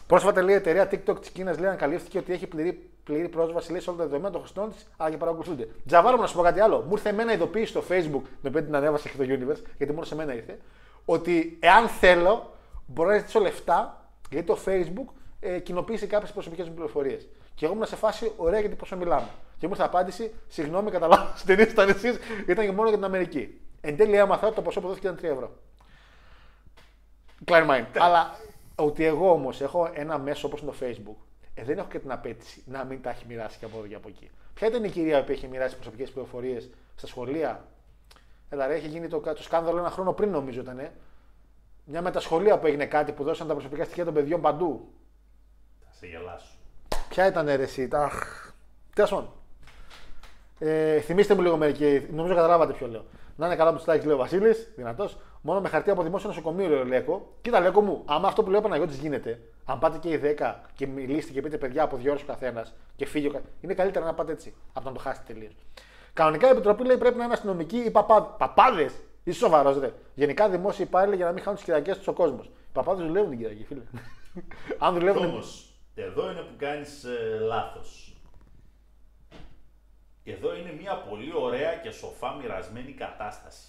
Πρόσφατα λέει η εταιρεία TikTok της Κίνας λέει ανακαλύφθηκε ότι έχει πληρή, πληρή πρόσβαση λέει, σε όλα τα δεδομένα των χρηστών της, αλλά και παρακολουθούνται. Τζαβάρο, να σου πω κάτι άλλο. Μου ήρθε εμένα ειδοποίηση στο Facebook, με πέντε την ανέβασα και το Universe, γιατί μόνο σε μένα ήρθε, ότι εάν θέλω μπορώ να ζητήσω λεφτά, γιατί το Facebook ε, κοινοποιήσει κάποιες προσωπικές μου πληροφορίες. Και εγώ ήμουν σε φάση ωραία γιατί πόσο μιλάμε. Και μου ήρθε απάντηση, συγγνώμη, κατά λάθο την ήσταν εσείς, ήταν και μόνο για την Αμερική. Εν τέλει έμαθα ότι το ποσό που δόθηκε ήταν 3 ευρώ. Klein mind. Αλλά ότι εγώ όμως έχω ένα μέσο όπως είναι το Facebook, Ε, δεν έχω και την απέτηση να μην τα έχει μοιράσει και από εδώ και από εκεί. Ποια ήταν η κυρία που είχε μοιράσει προσωπικές πληροφορίες στα σχολεία; Έλα, ρε, έχει γίνει το, το σκάνδαλο ένα χρόνο πριν, νομίζω ήταν. ε. Μια με τα σχολεία που έγινε κάτι που δώσαν τα προσωπικά στοιχεία των παιδιών παντού. Θα σε γελάσω. Ποια ήταν ρε, εσύ; Τα... Τέλος πάντων. Ε, θυμήστε μου λίγο μερικοί. Νομίζω καταλάβατε ποιο λέω. Να είναι καλά με τους τάκης, λέει ο Βασίλης, δυνατός. Μόνο με χαρτί από δημόσιο νοσοκομείο, λέει ο Λέκο. Κοίτα, Λέκο μου, άμα αυτό που λέω ο Παναγιώτης γίνεται, αν πάτε και οι 10 και μιλήσετε και πείτε παιδιά από δύο ώρες ο καθένας και φύγει ο κα... Είναι καλύτερα να πάτε έτσι, από το να το χάσετε τελείως. Κανονικά η Επιτροπή λέει πρέπει να είναι αστυνομικοί ή παπάδε. Παπάδες! Είσαι σοβαρός, ρε. Γενικά δημόσιοι υπάλληλοι για να μην χάνουν τις Κυριακές τους ο κόσμος. Οι παπάδες δουλεύουν την Κυριακή, φίλε. (laughs) αν δουλεύουν. Όμω, εδώ είναι που κάνεις ε, λάθος. Εδώ είναι μια πολύ ωραία και σοφά μοιρασμένη κατάσταση.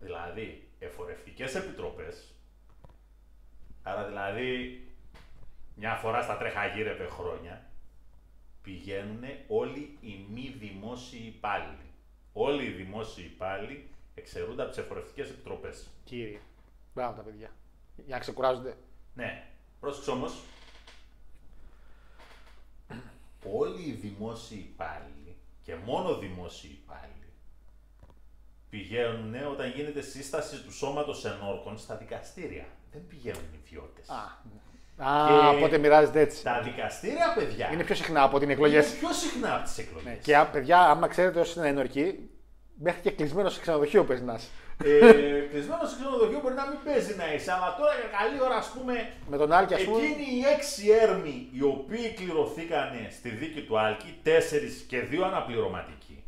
Δηλαδή, εφορευτικές επιτροπές, άρα δηλαδή μια φορά στα τρέχα γύρευε χρόνια, πηγαίνουν όλοι οι μη δημόσιοι υπάλληλοι. Όλοι οι δημόσιοι υπάλληλοι εξαιρούνται από τις εφορευτικές επιτροπές. Κύριε. Μπράβο τα παιδιά. Για να ξεκουράζονται. Ναι, πρόσεξε όμως. Όλοι οι δημόσιοι υπάλληλοι και μόνο δημόσιοι υπάλληλοι πηγαίνουν όταν γίνεται σύσταση του σώματος ενόρκων στα δικαστήρια. Δεν πηγαίνουν οι ιδιώτες. Α, Και οπότε μοιράζεται έτσι. Τα δικαστήρια, παιδιά, Είναι πιο συχνά από την εκλογές. είναι πιο συχνά από τις εκλογές. Ναι. Και α, παιδιά, άμα ξέρετε όσοι είναι ενορκοί, μέχρι και κλεισμένος σε ξενοδοχείο παίζει να είσαι. Ε, κλεισμένος σε ξενοδοχείο μπορεί να μην παίζει να είσαι, αλλά τώρα για καλή ώρα, ας πούμε, Με τον Άλκη, ας πούμε. Εκείνοι οι έξι έρμοι οι οποίοι κληρωθήκανε στη δίκη του Άλκη, τέσσερις και δύο αναπληρωματικοί,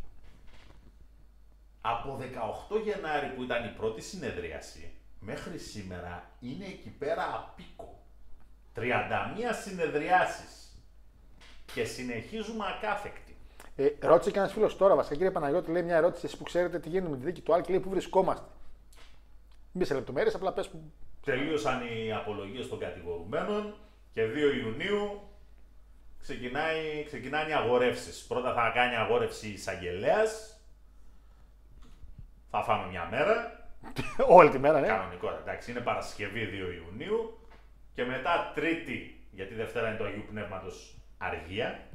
από 18 Γενάρη που ήταν η πρώτη συνεδρίαση, μέχρι σήμερα είναι εκεί πέρα απίκο. 31 συνεδριάσεις και συνεχίζουμε ακάθεκτοι. Ε, ρώτησε και ένας φίλος τώρα, βασικά κύριε Παναγιώτη, λέει μια ερώτηση εσείς που ξέρετε τι γίνεται με τη δίκη του Άλκη, λέει πού βρισκόμαστε. Μην μπει σε λεπτομέρειες, απλά πες που. Τελείωσαν οι απολογίες των κατηγορουμένων και 2 Ιουνίου ξεκινάει, ξεκινάνε οι αγορεύσεις. Πρώτα θα κάνει αγόρευση εισαγγελέας. Θα φάμε μια μέρα. (laughs) Όλη τη μέρα, ναι. Κανονικό, εντάξει, είναι Παρασκευή 2 Ιουνίου. Και μετά Τρίτη, γιατί Δευτέρα είναι το Αγίου Πνεύματος Αργία.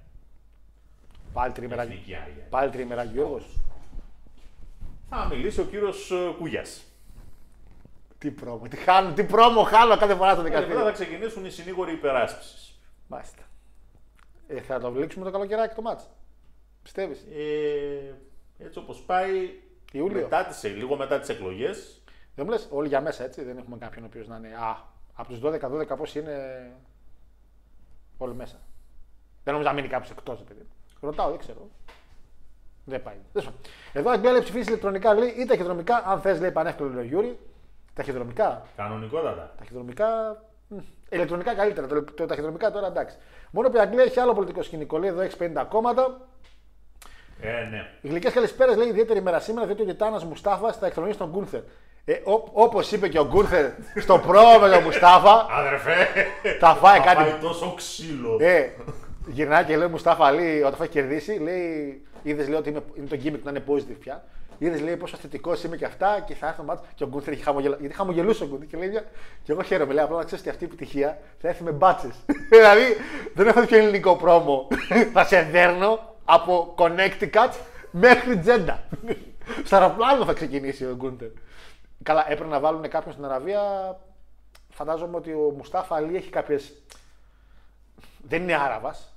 Πάλι τρίμερα. Εθνική Αργία. Πάλι τρίμερα, Γιώργος. Θα μιλήσει ο κύριος ε, Κούγιας. Τι πρόμο, τι χάνω, τι πρόμο χάνω κάθε φορά στο Και μετά δικαστήριο. θα ξεκινήσουν οι συνήγοροι υπεράσπισης. Μάλιστα. Ε, θα το βλήξουμε το καλοκαιράκι το μάτς. Πιστεύεις; Ε, έτσι όπως πάει, Ιούλιο. μετά τις, λίγο μετά τις εκλογές, Δεν μου λες όλοι για μέσα έτσι, δεν έχουμε κάποιον ο οποίος να είναι. Α, από τους 12-12 πόσοι είναι. Όλοι μέσα. Δεν νομίζω να μείνει κάποιος εκτός, παιδί. Μου. Ρωτάω, δεν ξέρω. Δεν πάει. Τέλος πάντων. Εδώ Αγγλία ψηφίζεις ηλεκτρονικά λέει ή ταχυδρομικά, αν θες λέει πανεύκολο λέει ο Γιούρι. Ταχυδρομικά. κανονικότατα. Ταχυδρομικά. μ, Ηλεκτρονικά καλύτερα. Το, το ταχυδρομικά τώρα εντάξει. Μόνο που η Αγγλία έχει άλλο πολιτικό σκηνικό. Λέει εδώ έχει 50 κόμματα. Ε, ναι. Οι γλυκέ καλησπέρες λέει ιδιαίτερη ημέρα σήμερα διότι ο Γετάνα Μουστάφα θα εκτελονίσει τον Γκούνθερ. Ε, Όπως είπε και ο Γκούνθερ στο πρόμο με τον Μουστάφα, Αδερφέ, θα φάει θα κάτι. πάει τόσο ξύλο. Ε, γυρνάει και λέει Μουστάφα λέει, όταν θα έχει κερδίσει, λέει, είδες λέει ότι είμαι, είναι το gimmick να είναι positive πια. Είδες λέει πόσο θετικό είμαι και αυτά και θα έρθω μάτς και ο Γκούνθερ έχει χαμογελάσει. Γιατί χαμογελούσε ο Γκούνθερ και λέει, και εγώ χαίρομαι, λέει απλά να ξέρεις ότι αυτή η επιτυχία θα έρθει με μπάτσες. (laughs) δηλαδή δεν έχω πιο ελληνικό πρόμο. (laughs) θα σε δέρνω από Connecticut μέχρι Τζέντα. (laughs) Στο αεροπλάνο θα ξεκινήσει ο Γκούντερ. Καλά, έπρεπε να βάλουν κάποιον στην Αραβία. Φαντάζομαι ότι ο Μουστάφα Αλή έχει κάποιε. Δεν είναι Άραβας.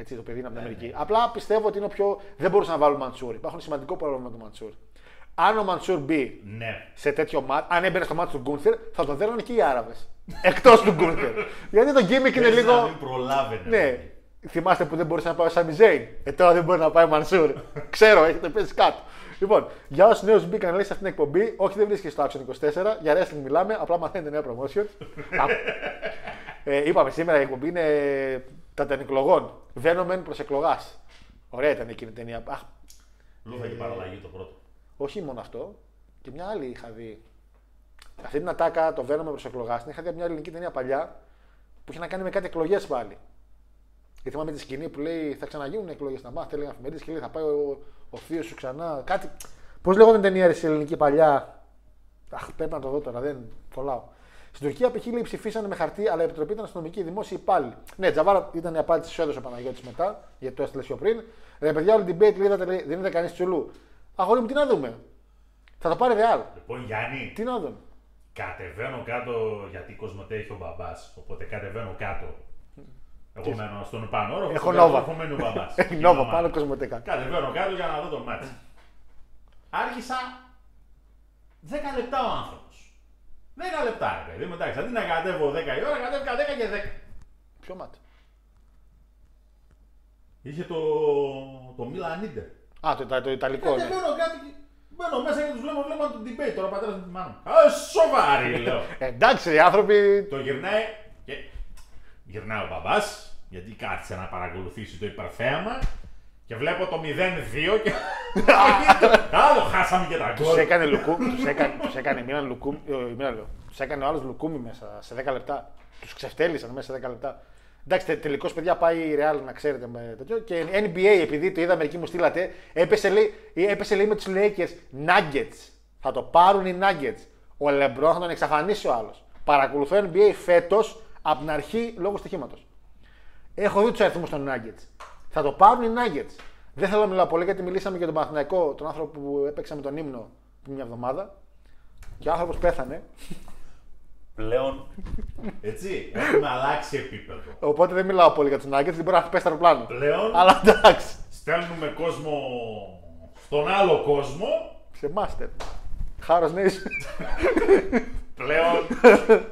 Έτσι το παιδί είναι από την Αμερική. Απλά πιστεύω ότι είναι ο πιο. Δεν μπορούσαν να βάλουν Μαντσούρ. Υπάρχουν σημαντικό πρόβλημα με τον Μαντσούρ. Αν ο Μαντσούρ μπει Ναι. σε τέτοιο μάτ, αν έμπαινε στο μάτι του Γκούνθερ, θα τον δέρνανε και οι Άραβες. (laughs) Εκτός του Γκούνθερ. Γιατί το gimmick είναι Παίζει να λίγο. μην προλάβαινε. Ναι. Θυμάστε που δεν μπορούσε να πάει ο Σάμι Ζέιν. Ε, τώρα δεν μπορεί να πάει ο Μανσούρ. (laughs) Ξέρω, έχετε πέσει κάτω. Λοιπόν, για όσους νέους μπήκαν λέει σε αυτήν την εκπομπή, όχι δεν βρίσκεται στο Action 24, για wrestling μιλάμε, απλά μαθαίνετε νέα promotion. (laughs) Α, ε, είπαμε σήμερα η εκπομπή είναι τα τενεκλογών. Βένομεν προς εκλογάς. Ωραία ήταν εκείνη η ταινία. Αχ, Λούφα και παραλλαγή το πρώτο. όχι μόνο αυτό, και μια άλλη είχα δει. Αυτή την ατάκα, το Βένομεν προς εκλογάς, την είχα δει από μια ελληνική ταινία παλιά που είχε να κάνει με κάτι εκλογές πάλι. Γιατί θυμάμαι τη σκηνή που λέει θα ξαναγίνουν εκλογές στα μάτια, λέει αφημερίδε και λέει θα πάει ο, ο θείος σου ξανά. Κάτι. Πώς λέγονταν η ταινία ρε, σε ελληνική παλιά. Αχ, πρέπει να το δω τώρα, δεν κολλάω. Στην Τουρκία π.χ. λέει ψηφίσανε με χαρτί, αλλά η επιτροπή ήταν αστυνομική δημόσια υπάλληλοι. Ναι, Τζαβάρα ήταν η απάντηση που έδωσε ο Παναγιώτης μετά, γιατί το έστειλε πιο πριν. Ρε παιδιά, όλη την debate λέει, είδατε, λέει, δεν είδε κανείς τσουλού. Αγόρι μου, τι να δούμε; Θα το πάρει ρεάλ. Λοιπόν, Γιάννη, Τι να δούμε; κατεβαίνω κάτω γιατί η Κοσμοτέ έχει ο μπαμπάς. Οπότε κατεβαίνω κάτω. Εγώ μένω στον πάνω όροφο. Έχω στον Νόβα. κάτω όροφο μένει ο μπαμπάς. (laughs) Έχει Η νόβα μαμά. πάνω κοσμοτέκα. Κατεβαίνω κάτω για να δω το μάτι. Άρχισα 10 λεπτά ο άνθρωπος. 10 λεπτά, ρε παιδί μου, εντάξει, αντί να κατέβω 10 η ώρα, κατέβηκα 10 και 10. Ποιο μάτι. Είχε το, το Milan Inter. Α, το, το, το Ιταλικό. Ναι. Κατεβαίνω κάτι και μπαίνω μέσα και τους βλέπω, βλέπω το debate τώρα, πατέρα με τη μάνα. μου. Α, σοβαρή, (laughs) λέω. Εντάξει, οι άνθρωποι. το γυρνάει και γυρνάει ο μπαμπάς, γιατί κάθισε να παρακολουθήσει το υπερθέαμα και βλέπω το 0-2 και. (laughs) Άλλο χάσαμε και τα Τους γκολ. έκανε λουκούμι, τους έκανε, τους έκανε Μίλαν λουκούμι, ε, Μίλαν λέω. Τους έκανε ο άλλος λουκούμι μέσα σε 10 λεπτά. Τους ξεφτέλησαν μέσα σε 10 λεπτά. Εντάξει, τε, τελικώς παιδιά πάει η Real να ξέρετε με τέτοιο. Και NBA, επειδή το είδα μερικοί μου στείλατε, έπεσε λέει, έπεσε, λέει με τους Lakers Nuggets. Θα το πάρουν οι Nuggets. Ο LeBron θα τον εξαφανίσει ο άλλος. Παρακολουθώ NBA φέτος από την αρχή λόγω στοιχήματος. Έχω δει τους αριθμούς των Nuggets. Θα το πάρουν οι Nuggets. Δεν θέλω να μιλάω πολύ γιατί μιλήσαμε για τον Παναθηναϊκό, τον άνθρωπο που έπαιξε με τον ύμνο πριν μια εβδομάδα. Και ο άνθρωπος πέθανε. Πλέον, έτσι, έχουμε αλλάξει επίπεδο. Οπότε δεν μιλάω πολύ για τους Nuggets, δεν μπορεί να πέσει στο αεροπλάνο. Πλέον Αλλά εντάξει. στέλνουμε κόσμο στον άλλο κόσμο. Σε μάστερ. Χάρος Nation. Πλέον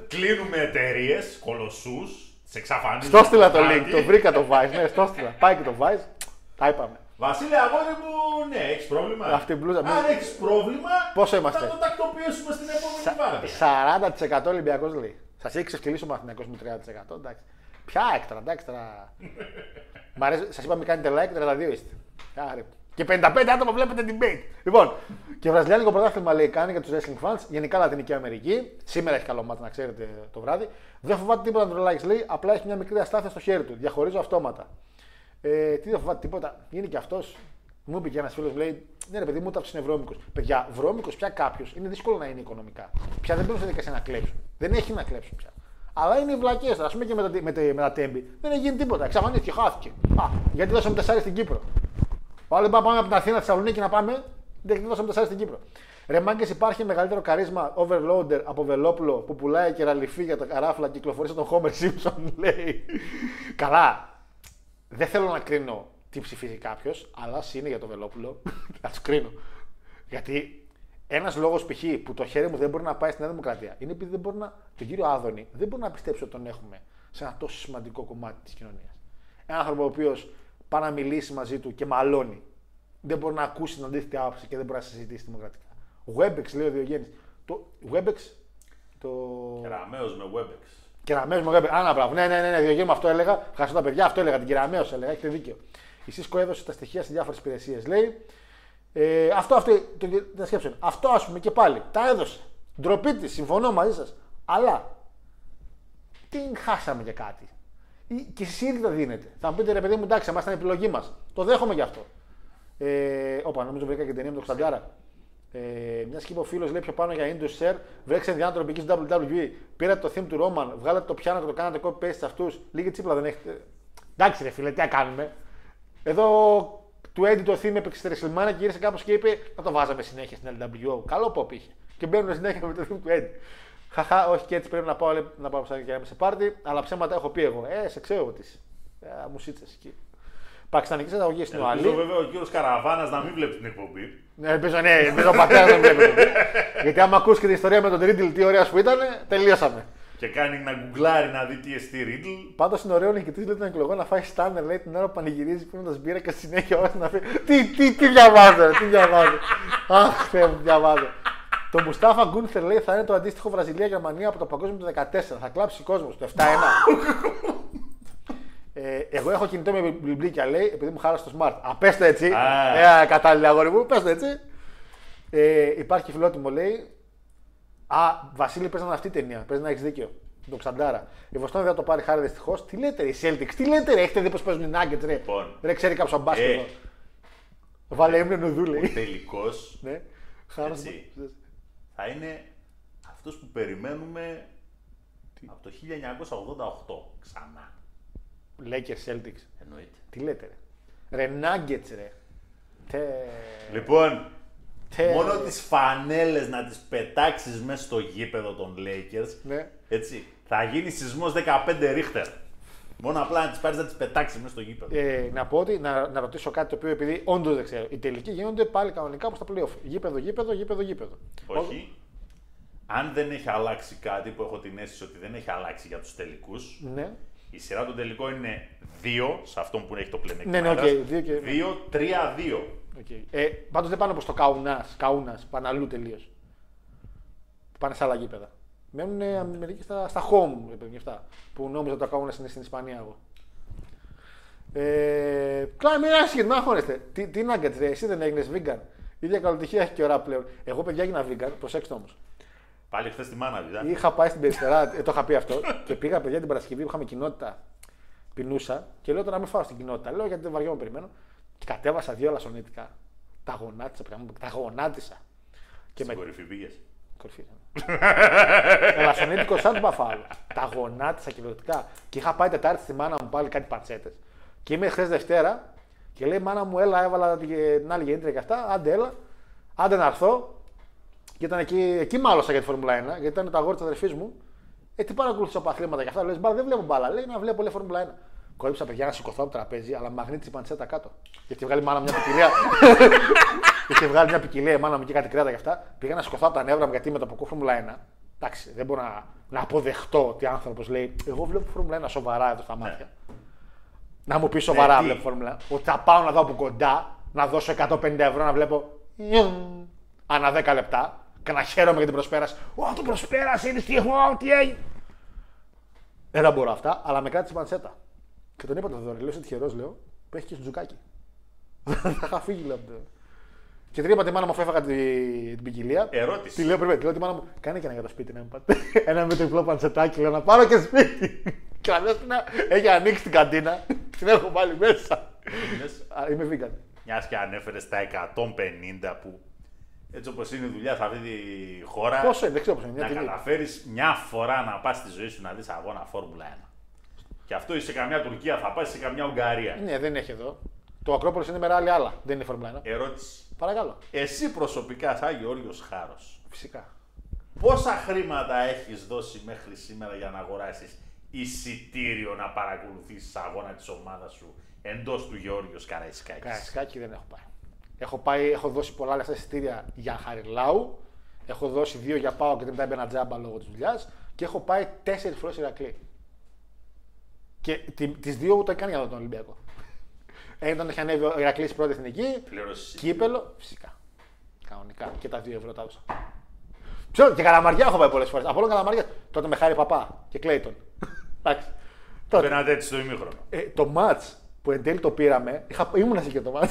κλείνουμε εταιρείες, κολοσσούς, τι εξαφανίζουμε. Στο στείλα το στο link, χάρτη. το βρήκα το Vice. Ναι, στο στείλα. Πάει και το Vice. Τα είπαμε. Βασίλη, αγόρι μου, ναι, έχεις πρόβλημα. Αυτή η μπλούζα, Αν μην- έχεις πρόβλημα, Πόσο είμαστε; θα το τακτοποιήσουμε στην επόμενη βάρδια. 40% Ολυμπιακός λέει. Σας έχει ξεφτυλίσει ο Μαθηνακό με 30%. Εντάξει. Ποια έκτρα, εντάξει τώρα. Μ' αρέσει, σας είπαμε κάνετε like, 32 είστε. Άρε. Και 55 άτομα βλέπετε debate. Λοιπόν, και βραζιλιάνικο πρωτάθλημα λέει κάνει για τους wrestling fans, γενικά Λατινική Αμερική. Σήμερα έχει καλό μάτι να ξέρετε το βράδυ. Δεν φοβάται τίποτα να τον like, λέει, απλά έχει μια μικρή αστάθεια στο χέρι του. Διαχωρίζω αυτόματα. Ε, τι δεν φοβάται τίποτα. Είναι και αυτός. Μου είπε και ένας φίλος, λέει: Ναι, ρε παιδί μου, ταύση είναι βρώμικος. Παιδιά, βρώμικος πια κάποιος είναι δύσκολο να είναι οικονομικά. Πια δεν μπαίνουν σε δικασία να κλέψουν. Δεν έχει να κλέψουν πια. Αλλά είναι οι βλακές. Α πούμε και με τα, με, τα, με τα τέμπη. Δεν έχει γίνει τίποτα. Εξαφανίστηκε, χάθηκε. Α, γιατί δώσαμε τεσσάρι στην Κύπρο. Πάλι πάμε από την Αθήνα στη Θεσσαλονίκη να πάμε. Δεν δώσαμε τεσσάρι στην Κύπρο. Ρε μάγκες, υπάρχει μεγαλύτερο καρίσμα overloader από Βελόπουλο που πουλάει και ραλιφή για τα καράφλα και κυκλοφορεί σαν τον Homer Simpson, (laughs) λέει. Καλά. Δεν θέλω να κρίνω τι ψηφίζει κάποιος, αλλά ας είναι για το Βελόπουλο. (laughs) Θα τους κρίνω. Γιατί ένας λόγος π.χ. που το χέρι μου δεν μπορεί να πάει στην Νέα Δημοκρατία είναι επειδή δεν μπορεί να. τον κύριο Άδωνη δεν μπορεί να πιστέψει ότι τον έχουμε σε ένα τόσο σημαντικό κομμάτι της κοινωνίας. Ένα άνθρωπο ο οποίος πάει να μιλήσει μαζί του και μαλώνει. Δεν μπορεί να ακούσει την αντίθετη άποψη και δεν μπορεί να συζητήσει δημοκρατικά. Webex, λέει ο Διογέννης. Το Webex. Το. Κεραμέως με Webex. Κεραμαίο μου είπε: Άνα, μπράβο. Ναι, ναι, ναι, ναι Διογέννη μου αυτό έλεγα. Ευχαριστώ τα παιδιά, αυτό έλεγα. Την Κεραμαίο έλεγα. Έχετε δίκιο. Η Cisco έδωσε τα στοιχεία σε διάφορες υπηρεσίες. Λέει. Ε, αυτό, αυτό, το, τα σκέψε. Αυτό ας πούμε και πάλι. Τα έδωσε. Ντροπή της, συμφωνώ μαζί σας. Αλλά την χάσαμε για κάτι. Ή- Και εσείς ήδη τα δίνετε. Θα μου πείτε ρε παιδί μου, εντάξει, εμά ήταν η επιλογή μας. Το δέχομαι γι' αυτό. Ε, όπα, νομίζω βρήκα και την ταινία με τον Κωνσταντάρα. Ε, μιας και είπε ο φίλος λέει πιο πάνω για Indus Share, βρέξτε διάντροπη εκεί στο WWE. Πήρατε το theme του Roman, βγάλατε το πιάνο και το κάνατε copy paste σε αυτούς. Λίγη τσίπλα δεν έχετε. Εντάξει, ρε φίλε, τι να κάνουμε. Εδώ του Eddie το theme έπαιξε στη WrestleMania και γύρισε κάπως και είπε να το βάζαμε συνέχεια στην LWO. Καλό pop είχε. Και μπαίνουν συνέχεια με το theme του Eddie. Χαχά, όχι και έτσι πρέπει να πάω, λέει, να πάω σαν και να είμαι σε πάρτι, αλλά ψέματα έχω πει εγώ. Ε, σε ξέρω τι. Ε, μου σίτσε εκεί. Πακιστανικής αγωγή στην Ελπίζω Οαλή. βέβαια ο κύριος Καραβάνας να μην βλέπει την εκπομπή. Ναι, ελπίζω, ναι, ελπίζω ο πατέρας να βλέπει. Γιατί άμα ακούσει και την ιστορία με τον Ρίτλ, τι ωραία που ήταν, τελείωσαμε. Και κάνει να γκουγκλάρει να δει τι εστί Riddle. Πάντως είναι ωραίο ο νικητής λέει των εκλογών να φάει στάνερ λέει την ώρα που πανηγυρίζει πίνοντας μπύρα και στη συνέχεια όλα να πει. Τι, τι, τι διαβάζω, ρε, τι διαβάζω. Αχ, Θεέ μου, διαβάζω. Το Μουστάφα Γκούνθερ λέει θα είναι το αντίστοιχο Βραζιλία-Γερμανία από το παγκόσμιο του 14. Θα κλάψει κόσμος το 7-1. Ε, εγώ έχω κινητό με μπλιμπλίκια λέει επειδή μου χάλασε το smart. Α, πες το έτσι. Α. Ε, κατάλληλα αγόρι μου, πες το έτσι. Ε, υπάρχει φιλότιμο λέει. Α, Βασίλη, παίζει να είναι αυτή η ταινία. Παίζει να έχεις δίκιο. Το Ξαντάρα. Η Βοστόνη δεν θα το πάρει χάρη δυστυχώς. Τι λέτε, ρε, οι Celtics, τι λέτε, ρε, έχετε δει πώ παίζουν οι Nuggets, ρε; Λοιπόν. Ρε, ξέρει κάποιος μπάσκετ. Ε. εδώ. Βάλε έμεινε νουδού, λέει. Τελικώ (laughs) ναι. Χάρος- Έτσι. θα είναι αυτός που περιμένουμε από το 1988 ξανά. Lakers Celtics. Εννοείται. Τι λέτε, ρε. Ρε Nuggets, ρε. Τε... Λοιπόν, τε... μόνο τις φανέλες να τις πετάξεις μέσα στο γήπεδο των Lakers, Ναι. έτσι, θα γίνει σεισμός 15 ρίχτερ. Μόνο απλά να τις πάρεις να τις πετάξεις μέσα στο γήπεδο. Ε, να πω ότι, να, να ρωτήσω κάτι το οποίο επειδή όντως δεν ξέρω. Οι τελικοί γίνονται πάλι κανονικά όπως τα playoff. Γήπεδο, γήπεδο, γήπεδο, γήπεδο. Όχι. Αν δεν έχει αλλάξει κάτι που έχω την αίσθηση ότι δεν έχει αλλάξει για τους τελικούς, Ναι. Η σειρά των τελικών είναι 2 σε αυτόν που έχει το Ναι, πλεονέκτημα. ναι, οκ, έδρας, δύο και- 2-3-2. Okay. Ε, Πάντως δεν πάνε όπως το Καουνά. Καούνα, πάνε αλλού τελείως. Πάνε σε άλλα γήπεδα. Μένουν ε, μερικοί στα, στα home, ρε παιδιά, αυτά. Που νόμιζα ότι το Καούνα είναι στην Ισπανία εγώ. Ε, Κλάιν μάιν άσχετο, μην αγχώνεστε. Τι, τι να ρε, εσύ δεν έγινες vegan. Η ίδια καλοτυχία έχει και ώρα πλέον. Εγώ, παιδιά, έγινα vegan, προσέξτε όμως. Πάλι χθες τη μάνα είδα. Είχα πάει στην περιστερά, ε, το είχα πει αυτό, και πήγα παιδιά την Παρασκευή που είχαμε κοινότητα. Πεινούσα και λέω τώρα να μην φάω στην κοινότητα. Λέω γιατί δεν βαριόμαι περιμένω. Και κατέβασα δύο λασονίτικα. Τα γονάτισα, παιδιά μου, τα γονάτισα. Και Στην με κορυφή πήγες. κορυφή. Ελασσονίτικο σαν του Μπαφάλου. Τα γονάτισα κυριολεκτικά. Και είχα πάει Τετάρτη στη μάνα μου πάλι κάτι πατσέτε. Και είμαι χθες Δευτέρα και λέει μάνα μου, έλα, έβαλα την την άλλη γεννήτρια και αυτά. Άντε, έλα. Άντε να έρθω. Και ήταν εκεί, εκεί μάλωσα για τη Φόρμουλα 1, γιατί ήταν το αγόρι της αδερφής μου. Ε, τι παρακολουθήσω από αθλήματα και αυτά. Λέω, μπάλα, δεν βλέπω μπάλα. Λέει να βλέπω λέει Φόρμουλα 1. Κόλληψα παιδιά να σηκωθώ από το τραπέζι, αλλά μαγνήτησε η παντσέτα κάτω. Γιατί βγάλει η μάνα μια ποικιλία. (laughs) Είχε βγάλει μια ποικιλία η μάνα μου και κάτι κρέατα και αυτά. Πήγα να σηκωθώ από τα νεύρα μου γιατί με το που ακούω Φόρμουλα 1. Εντάξει, δεν μπορώ να, να αποδεχτώ ότι άνθρωπος λέει: Εγώ βλέπω Φόρμουλα 1 σοβαρά εδώ στα μάτια. Να μου πει σοβαρά τι; βλέπω Φόρμουλα 1. Ότι θα πάω να δω από κοντά, να δώσω 150 ευρώ να βλέπω. νιουμ, Ανά 10 λεπτά και να χαίρομαι για την προσπέραση. Ω, το προσπέρασε, είναι στιγμή, τι έγινε. Δεν θα μπορώ αυτά, αλλά με κράτησε η πανσέτα. Και τον είπα το δωρε, λέω είσαι τυχερός, λέω, που έχεις και στο τζουκάκι. (laughs) θα είχα φύγει, λέω. από το- Και την είπα τη μάνα μου, αφού έφαγα την, την ποικιλία. Ερώτηση. Τη λέω πριν, τη λέω τη μάνα μου, κάνε και ένα για το σπίτι να μου πάτε. (laughs) ένα με τριπλό πανσετάκι, λέω να πάρω και σπίτι. (laughs) και να δες την έχει ανοίξει την καντίνα, την έχω βάλει μέσα. Α, Είμαι vegan. Μιας και ανέφερες τα 150 που έτσι όπως είναι η δουλειά σε αυτή τη χώρα. Πόσο είναι, δεν ξέρω πόσο είναι. να Μια τιμή. καταφέρεις μια φορά να πας στη ζωή σου να δεις αγώνα Φόρμουλα 1. Και αυτό είσαι σε καμιά Τουρκία, θα πάει σε καμιά Ουγγαρία. Ναι, δεν έχει εδώ. Το Ακρόπολης είναι με άλλη άλλα. Δεν είναι Φόρμουλα 1. Ερώτηση. Παρακαλώ. Εσύ προσωπικά, σαν Γεώργιος Χάρος, Φυσικά. πόσα χρήματα έχεις δώσει μέχρι σήμερα για να αγοράσεις εισιτήριο να παρακολουθήσεις αγώνα της ομάδας σου εντός του Γεώργιος Καραϊσκάκης; Καραϊσκάκι δεν έχω πάει. Έχω, πάει, έχω δώσει πολλά λεφτά εισιτήρια για Χαριλάου. Έχω δώσει δύο για πάω και δεν τα έμπαινα τζάμπα λόγω της δουλειάς. Και έχω πάει τέσσερις φορές Ηρακλή. Και τις δύο ούτε καν για να δω τον Ολυμπιακό. Ένα όταν είχε ανέβει ο Ηρακλής πρώτη εθνική. Πλήρωσε Κύπελο, φυσικά. Κανονικά. Και τα δύο ευρώ τα έδωσα. Ξέρω, και καλαμαριά έχω πάει πολλές φορές. Από όλο καλαμαριά. Τότε με χάρη παπά και Κλέιτον. (laughs) Εντάξει. Τότε. Μπαίνατε έτσι στο ημίχρονο. Ε, το ματ που εν τέλει το πήραμε, είχα, ήμουνα σε και το ματ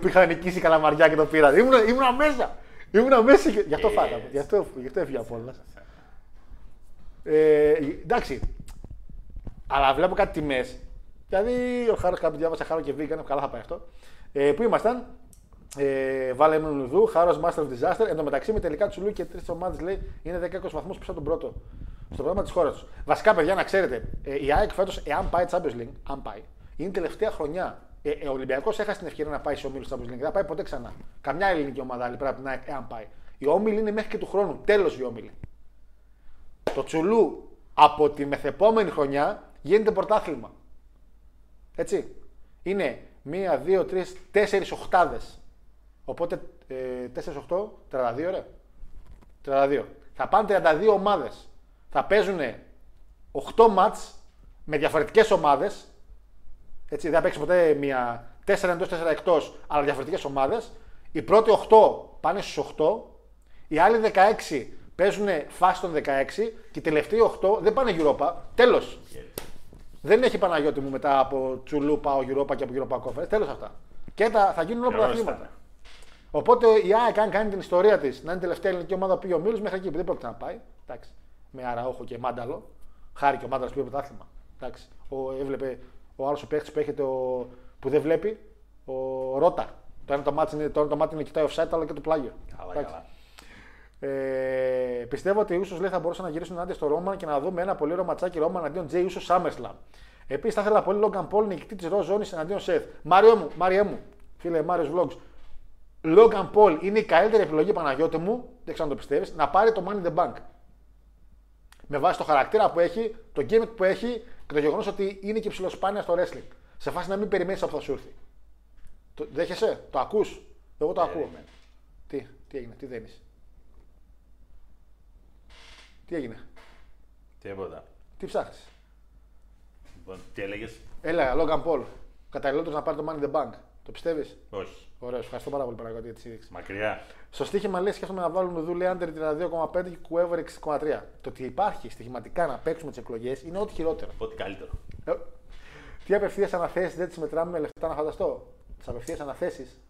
που είχα νικήσει η Καλαμαριά και το πήραμε. Ήμουνα, ήμουνα μέσα. Ήμουνα μέσα και. Γι' αυτό Ε, φάγαμε. Γι' αυτό, γι αυτό έφυγα από όλα. Ε, εντάξει. Αλλά βλέπω κάτι τιμές. Δηλαδή, ο Χάρος κάποιο διάβασα Χάρο και Βίγκαν, καλά θα πάει αυτό. Ε, πού ήμασταν, ε, βάλε με Λουδού, Χάρος Master of Disaster. Εν τω μεταξύ με τελικά του και τρεις ομάδες λέει είναι 16 βαθμούς πίσω από τον πρώτο. Στο πρόγραμμα της χώρας τους. Βασικά, παιδιά, να ξέρετε, ε, η ΑΕΚ φέτος, εάν πάει Champions League, αν πάει, είναι η τελευταία χρονιά. Ε, ε, ο Ολυμπιακός έχασε την ευκαιρία να πάει σε όμιλου Champions League. Δεν θα πάει ποτέ ξανά. Καμιά ελληνική ομάδα άλλη πέρα από την ΑΕΚ, εάν πάει. Η όμιλη είναι μέχρι και του χρόνου. Τέλος η όμιλη. Το τσουλού από τη μεθεπόμενη χρονιά γίνεται πρωτάθλημα. Έτσι. Είναι μία, δύο, τρεις, τέσσερις οχτάδε. Οπότε ε, 4-8, 32 ρε. 32. Θα πάνε 32 ομάδες. Θα παίζουν 8 μάτς με διαφορετικές ομάδες. Έτσι, δεν θα παίξει ποτέ μία 4 εντός 4 εκτός, αλλά διαφορετικές ομάδες. Οι πρώτοι 8 πάνε στους 8. Οι άλλοι 16 παίζουν φάση των 16 και οι τελευταίοι 8 δεν πάνε Europa. Τέλος. Δεν έχει Παναγιώτη μου μετά από Τσουλού πάω Europa και από Europa Conference. Τέλος αυτά. Και τα, θα γίνουν όλα Καιρός πρωταθλήματα. ήταν. Οπότε η ΑΕΚ, αν κάνει την ιστορία της να είναι η τελευταία ελληνική ομάδα που πήγε ο Μίλου μέχρι εκεί που δεν πρόκειται να πάει. Εντάξει. Με Αραόχο και Μάνταλο. Χάρη και ο Μάνταλος πήγε πρωτάθλημα. Εντάξει. Ο, έβλεπε ο άλλος ο παίχτης που έχετε ο, που δεν βλέπει, ο Ρότα. Το ένα το μάτι είναι, το ένα το μάτι είναι κοιτάει offside, το άλλο και το πλάγιο. Καλά, Εντάξει. καλά. Ε, πιστεύω ότι οι Ούσο λέει θα μπορούσαν να γυρίσουν ενάντια στο Ρόμαν και να δούμε ένα πολύ ωραίο ματσάκι Ρόμαν αντίον Τζέι Ούσο Σάμερσλαμ. Επίσης θα ήθελα πολύ Λόγκαν Πολ νικητή της Ρο Ζώνη εναντίον Σεφ. Μάριο μου, Μάριέ μου, φίλε Μάριος Vlogs. Λόγκαν Πολ είναι η καλύτερη επιλογή Παναγιώτη μου, δεν ξέρω αν το πιστεύεις, να πάρει το Money in the Bank. Με βάση το χαρακτήρα που έχει, το gimmick που έχει και το γεγονός ότι είναι και ψηλοσπάνια στο wrestling. Σε φάση να μην περιμένεις από θα σου έρθει. Το, δέχεσαι, το ακούς. Εγώ το ακούω. Τι, τι έγινε, τι δένεις. Τι έγινε, Τίποτα. τι ψάχνεις. Λοιπόν, τι έλεγες; Έλα, Λόγκαν Πολ. Καταλληλότερος να πάρει το Money in the Bank. Το πιστεύεις; Όχι. Ωραίος, ευχαριστώ πάρα πολύ Παναγιώτη για τη στήριξη. Μακριά. Στο στοίχημα λέει σκέφτομαι να βάλουμε δούλε under 32,5 και κουέβερ 6,3. Το ότι υπάρχει στοιχηματικά να παίξουμε τις εκλογές είναι ό,τι χειρότερο. Ό,τι καλύτερο. Ε, τι απευθείας αναθέσεις δεν τις μετράμε με λεφτά να φανταστώ. Τις απευθείας αναθέσεις.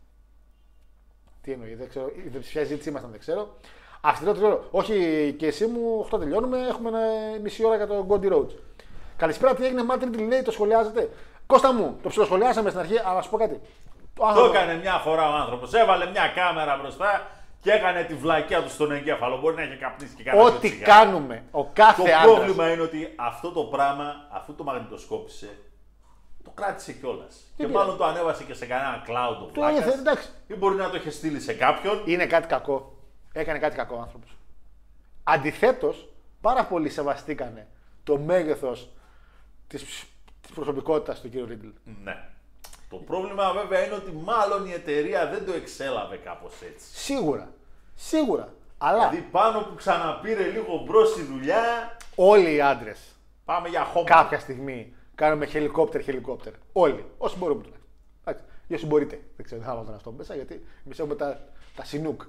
Τι εννοεί, δεν ξέρω. Δεν ποια ζήτηση ήμασταν, δεν ξέρω. Αυστηρό τριώρο. Όχι και εσύ μου, 8 τελειώνουμε. Έχουμε ένα μισή ώρα για το Goldie Roads. Καλησπέρα, τι έγινε, Μάτριν λέει, το σχολιάζετε. Κώστα μου, το ψιλοσχολιάσαμε στην αρχή, αλλά να σου πω κάτι. Το Το άνθρωπο- έκανε μια φορά ο άνθρωπος. Έβαλε μια κάμερα μπροστά και έκανε τη βλακιά του στον εγκέφαλο. Μπορεί να έχει καπνίσει και κανένα Ό,τι δυο τσιγάρα. κάνουμε, ο κάθε Το άντρας. πρόβλημα είναι ότι αυτό το πράγμα, αφού το μαγνητοσκόπησε, το κράτησε κιόλας. Και πειράζει. μάλλον το ανέβασε και σε κανένα cloud ο Το βλάκας. έθε, εντάξει. Ή μπορεί να το είχε στείλει σε κάποιον. Είναι κάτι κακό. Έκανε κάτι κακό ο άνθρωπος. Αντιθέτως, πάρα πολλοί σεβαστήκανε το μέγεθος της προσωπικότητας του κ. Ρίτλ. Ναι. Το πρόβλημα βέβαια είναι ότι μάλλον η εταιρεία δεν το εξέλαβε κάπως έτσι. Σίγουρα. Σίγουρα. Αλλά Δηλαδή πάνω που ξαναπήρε λίγο μπρος η δουλειά, όλοι οι άντρες πάμε για home. κάποια στιγμή κάνουμε helicopter, helicopter. Όλοι. Όσοι μπορούμε τουλάχιστον. Εντάξει. Για όσοι μπορείτε. Δεν ξέρω, δεν θα βάλω τον αυτό μέσα γιατί εμείς έχουμε τα, τα σινούκ.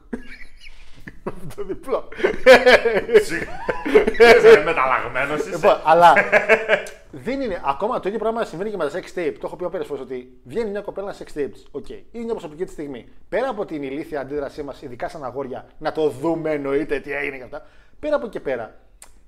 Το διπλό. Είσαι μεταλλαγμένος είσαι. Λοιπόν, αλλά δεν είναι. Ακόμα το ίδιο πράγμα συμβαίνει και με τα sex tape. Το έχω πει άπειρες φορές ότι βγαίνει μια κοπέλα sex tapes. Οκ. Είναι μια προσωπική της στιγμή. Πέρα από την ηλίθια αντίδρασή μας, ειδικά σαν αγόρια, να το δούμε εννοείται τι έγινε και αυτά. Πέρα από εκεί και πέρα,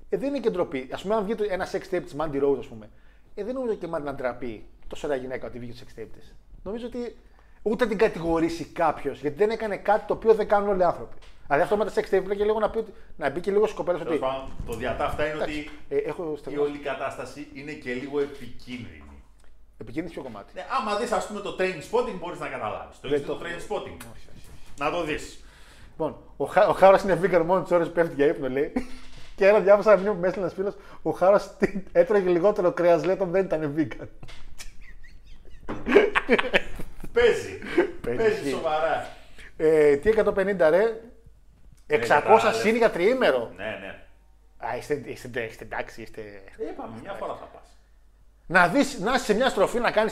ε, δεν είναι και ντροπή. Α πούμε, αν βγει το- ένα sex tape της Mandy Rose, ας πούμε, ε, δεν νομίζω και Mandy να ντραπεί τόσο ωραία γυναίκα ότι βγήκε το sex tape της. Νομίζω ότι ούτε την κατηγορήσει κάποιος γιατί δεν έκανε κάτι το οποίο δεν κάνουν όλοι οι άνθρωποι. Δηλαδή αυτό με τα sex tape πρέπει και λίγο να, πει, ότι- να μπει και λίγο στι κοπέλε ότι. Τέλος πάντων, Το διατάφτα είναι ότι Ε, έχω η στεγνώσει. όλη κατάσταση είναι και λίγο επικίνδυνη. Επικίνδυνη ποιο κομμάτι; Ναι, άμα δεις, ας πούμε, το train spotting, μπορείς να καταλάβεις. Το Δεν έχει το το train spotting. Να το δεις. Λοιπόν, ο, Χά, ο Χάρος είναι vegan μόνος τι ώρες που πέφτει για ύπνο, λέει. Και ένα διάβασα ένα μήνυμα που με έστειλε ένας φίλος. Ο Χάρος έτρωγε λιγότερο κρέας, λέει, όταν δεν ήταν vegan. Παίζει. Παίζει. Παίζει σοβαρά. Ε, τι 150 ρε. 600 κατάλαβες. συν για τριήμερο. Ναι, ναι. Α, είστε, είστε, είστε εντάξει, είστε. Είπαμε, μια φορά θα πας. Να δεις, να είσαι σε μια στροφή να κάνει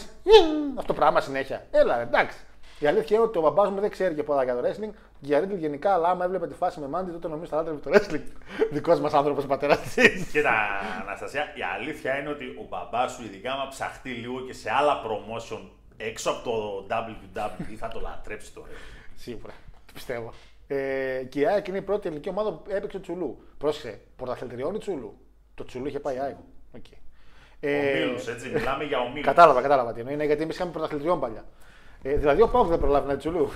αυτό το πράγμα συνέχεια. Έλα, ρε, εντάξει. Η αλήθεια είναι ότι ο μπαμπάς μου δεν ξέρει και πολλά για το wrestling. Για Ρίτλ γενικά, αλλά άμα έβλεπε τη φάση με Μάντι, τότε νομίζω θα λάτρευε το wrestling. Δικός μας άνθρωπος πατέρας της. Κοίτα, Αναστασία, η αλήθεια είναι ότι ο μπαμπάς σου, ειδικά άμα ψαχτεί λίγο και σε άλλα promotion έξω από το WWE, θα το λατρέψει τώρα. Σίγουρα. Το πιστεύω. Ε, και η ΑΕΚ είναι η πρώτη ελληνική ομάδα που έπαιξε Τσουλού. Πρόσεχε, πρωταθλητριώνει Τσουλού. Το Τσουλού είχε πάει η ΑΕΚ. Οκ. Ε, Ομίλου, έτσι, μιλάμε για ομίλου. Κατάλαβα, κατάλαβα τι εννοεί. Είναι γιατί εμείς είχαμε πρωταθλητριών παλιά. Ε, δηλαδή ο Πάουκ δεν προλάβει (laughs) να τσουλού.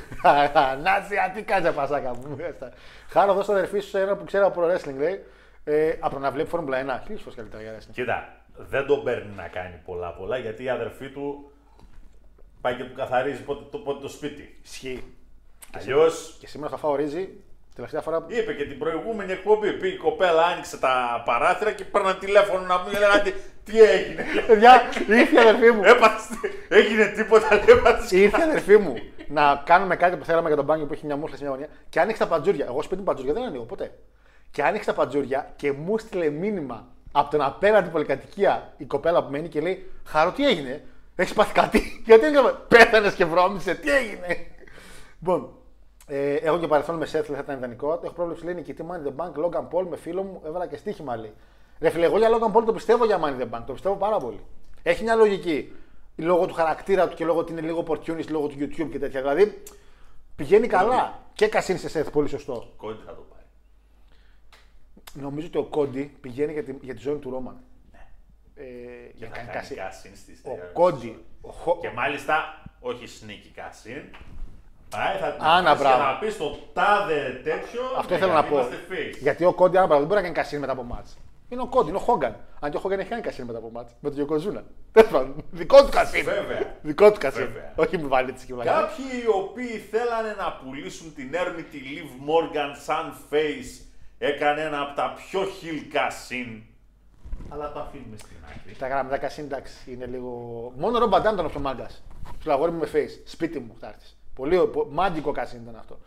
Νάτσια, τι κάτσε πασάκα μου. (laughs) Χάρο δώσε αδερφή σου σε ένα που ξέρει από pro wrestling, λέει. Ε, από το να βλέπει Φόρμουλα 1. Χίλιε φορέ καλύτερα για wrestling. Κοίτα, δεν τον παίρνει να κάνει πολλά πολλά γιατί η αδερφή του πάει και του καθαρίζει πότε το, πότε το σπίτι. Ισχύει. Αλλιώ Και σήμερα θα φάω ρύζι. Τελευταία φορά που. είπε και την προηγούμενη εκπομπή. Πήγε η κοπέλα, άνοιξε τα παράθυρα και παίρνει τηλέφωνο να μου λέγανε τι, τι έγινε; Παιδιά, ήρθε η αδερφή μου. Έπαθε, έγινε τίποτα, λέει, έπαθε. Ήρθε η αδερφή μου να κάνουμε κάτι που θέλαμε για τον μπάνιο που έχει μια μούχλα σε μια γωνία και άνοιξε τα παντζούρια. Εγώ σπίτι μου παντζούρια δεν ανοίγω ποτέ. Και άνοιξε τα παντζούρια και μου στείλε μήνυμα από τον απέναντι πολυκατοικία η κοπέλα που μένει και λέει: Χαρό, τι έγινε, έχεις πάθει κάτι; Γιατί έγινε, πέθανες και βρώμησες, τι έγινε; Λοιπόν, ε, έχω και παρελθόν με Σέτ, θα ήταν ιδανικό. Έχω πρόβλεψη λέει νικητή Money the Bank, Logan Paul με φίλο μου, έβαλα και στοίχημα λέει. Ρε φίλε, εγώ για Logan Paul το πιστεύω για Money the Bank, το πιστεύω πάρα πολύ. Έχει μια λογική. Λόγω του χαρακτήρα του και λόγω ότι είναι λίγο opportunist, λόγω του YouTube και τέτοια. Δηλαδή πηγαίνει καλά. Και Κασίν σε Σέτ, πολύ σωστό. Κόντι θα το πάρει. Νομίζω ότι ο Κόντι πηγαίνει για τη, για τη ζώνη του Ρόμαν. Ε, για να Θα κάνει κάνει Κασίν. κάσιν στη Ο Κόντι. Ο Χο... Και μάλιστα, όχι sneaky κάσιν, Α, θα την Άνα, αφήσεις και μπράβο. θα πεις το τάδε τέτοιο. Αυτό ναι, ήθελα να γιατί πω. Είμαστε face. Γιατί ο Κόντι, άρα δεν μπορεί να κάνει κασίν μετά από μάτς. Είναι ο Κόντι, είναι ο Χόγκαν. Αν και ο Χόγκαν έχει κάνει κασίν μετά από μάτς. Με τον Γιοκοζούνα. Τέλος πάντων. Δικό του κασίν. Βέβαια. Δικό του κασίν. Βέβαια. Όχι με βάλει τη κυβέρνηση. Κάποιοι οι οποίοι θέλανε να πουλήσουν την έρμητη Liv Morgan σαν face έκανε ένα από τα πιο χιλ κασίν. Αλλά το αφήνουμε στην άκρη. Τα γραμμικά κασίν εντάξει είναι λίγο. Μόνο ο Ρομπαντάν ήταν ο πιο μάγκας. Του αγόρι μου με face. Σπίτι μου θα έρθεις. Πολύ πο- μάγκικο κασίν ήταν αυτό.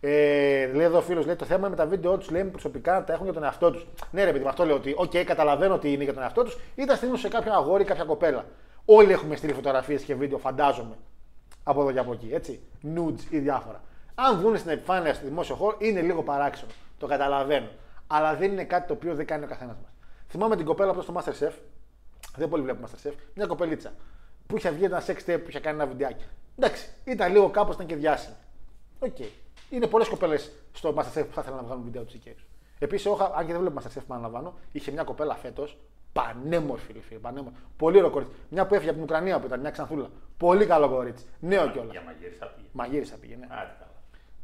Ε, λέει εδώ ο φίλος, λέει το θέμα με τα βίντεο τους λέει προσωπικά να τα έχουν για τον εαυτό τους. Ναι, ρε παιδί, με αυτό λέω ότι, οκ, καταλαβαίνω ότι είναι για τον εαυτό τους ή τα στείλουν σε κάποιο αγόρι ή κάποια κοπέλα. Όλοι έχουμε στείλει φωτογραφίες και βίντεο, φαντάζομαι. Από εδώ και από εκεί, έτσι. Nudes ή διάφορα. Αν βγουν στην επιφάνεια στο δημόσιο χώρο, είναι λίγο παράξενο. Το καταλαβαίνω. Αλλά δεν είναι κάτι το οποίο δεν κάνει ο καθένας μας. Θυμάμαι την κοπέλα που ήταν στο Masterchef. Δεν πολύ βλέπω Masterchef. Μια κοπελίτσα. Που είχε βγει ένα sex tape που είχε κάνει ένα βιντεάκι. Εντάξει, ήταν λίγο κάπως, ήταν και διάσημη. Οκ. Είναι πολλές κοπέλες στο Masterchef που θα ήθελαν να βγάλουν βίντεο τους εκεί. Επίσης, αν και δεν βλέπω Masterchef που αναλαμβάνω, είχε μια κοπέλα φέτος πανέμορφη, ρε φίλε, πανέμορφη. Πολύ ωραίο κορίτσι. Μια που έφυγε από την Ουκρανία που ήταν μια ξανθούλα. Πολύ καλό κορίτσι. Νέο κιόλας. Για μαγείρισσα πήγε. Μαγείρισσα πήγαινε. Άντε καλά.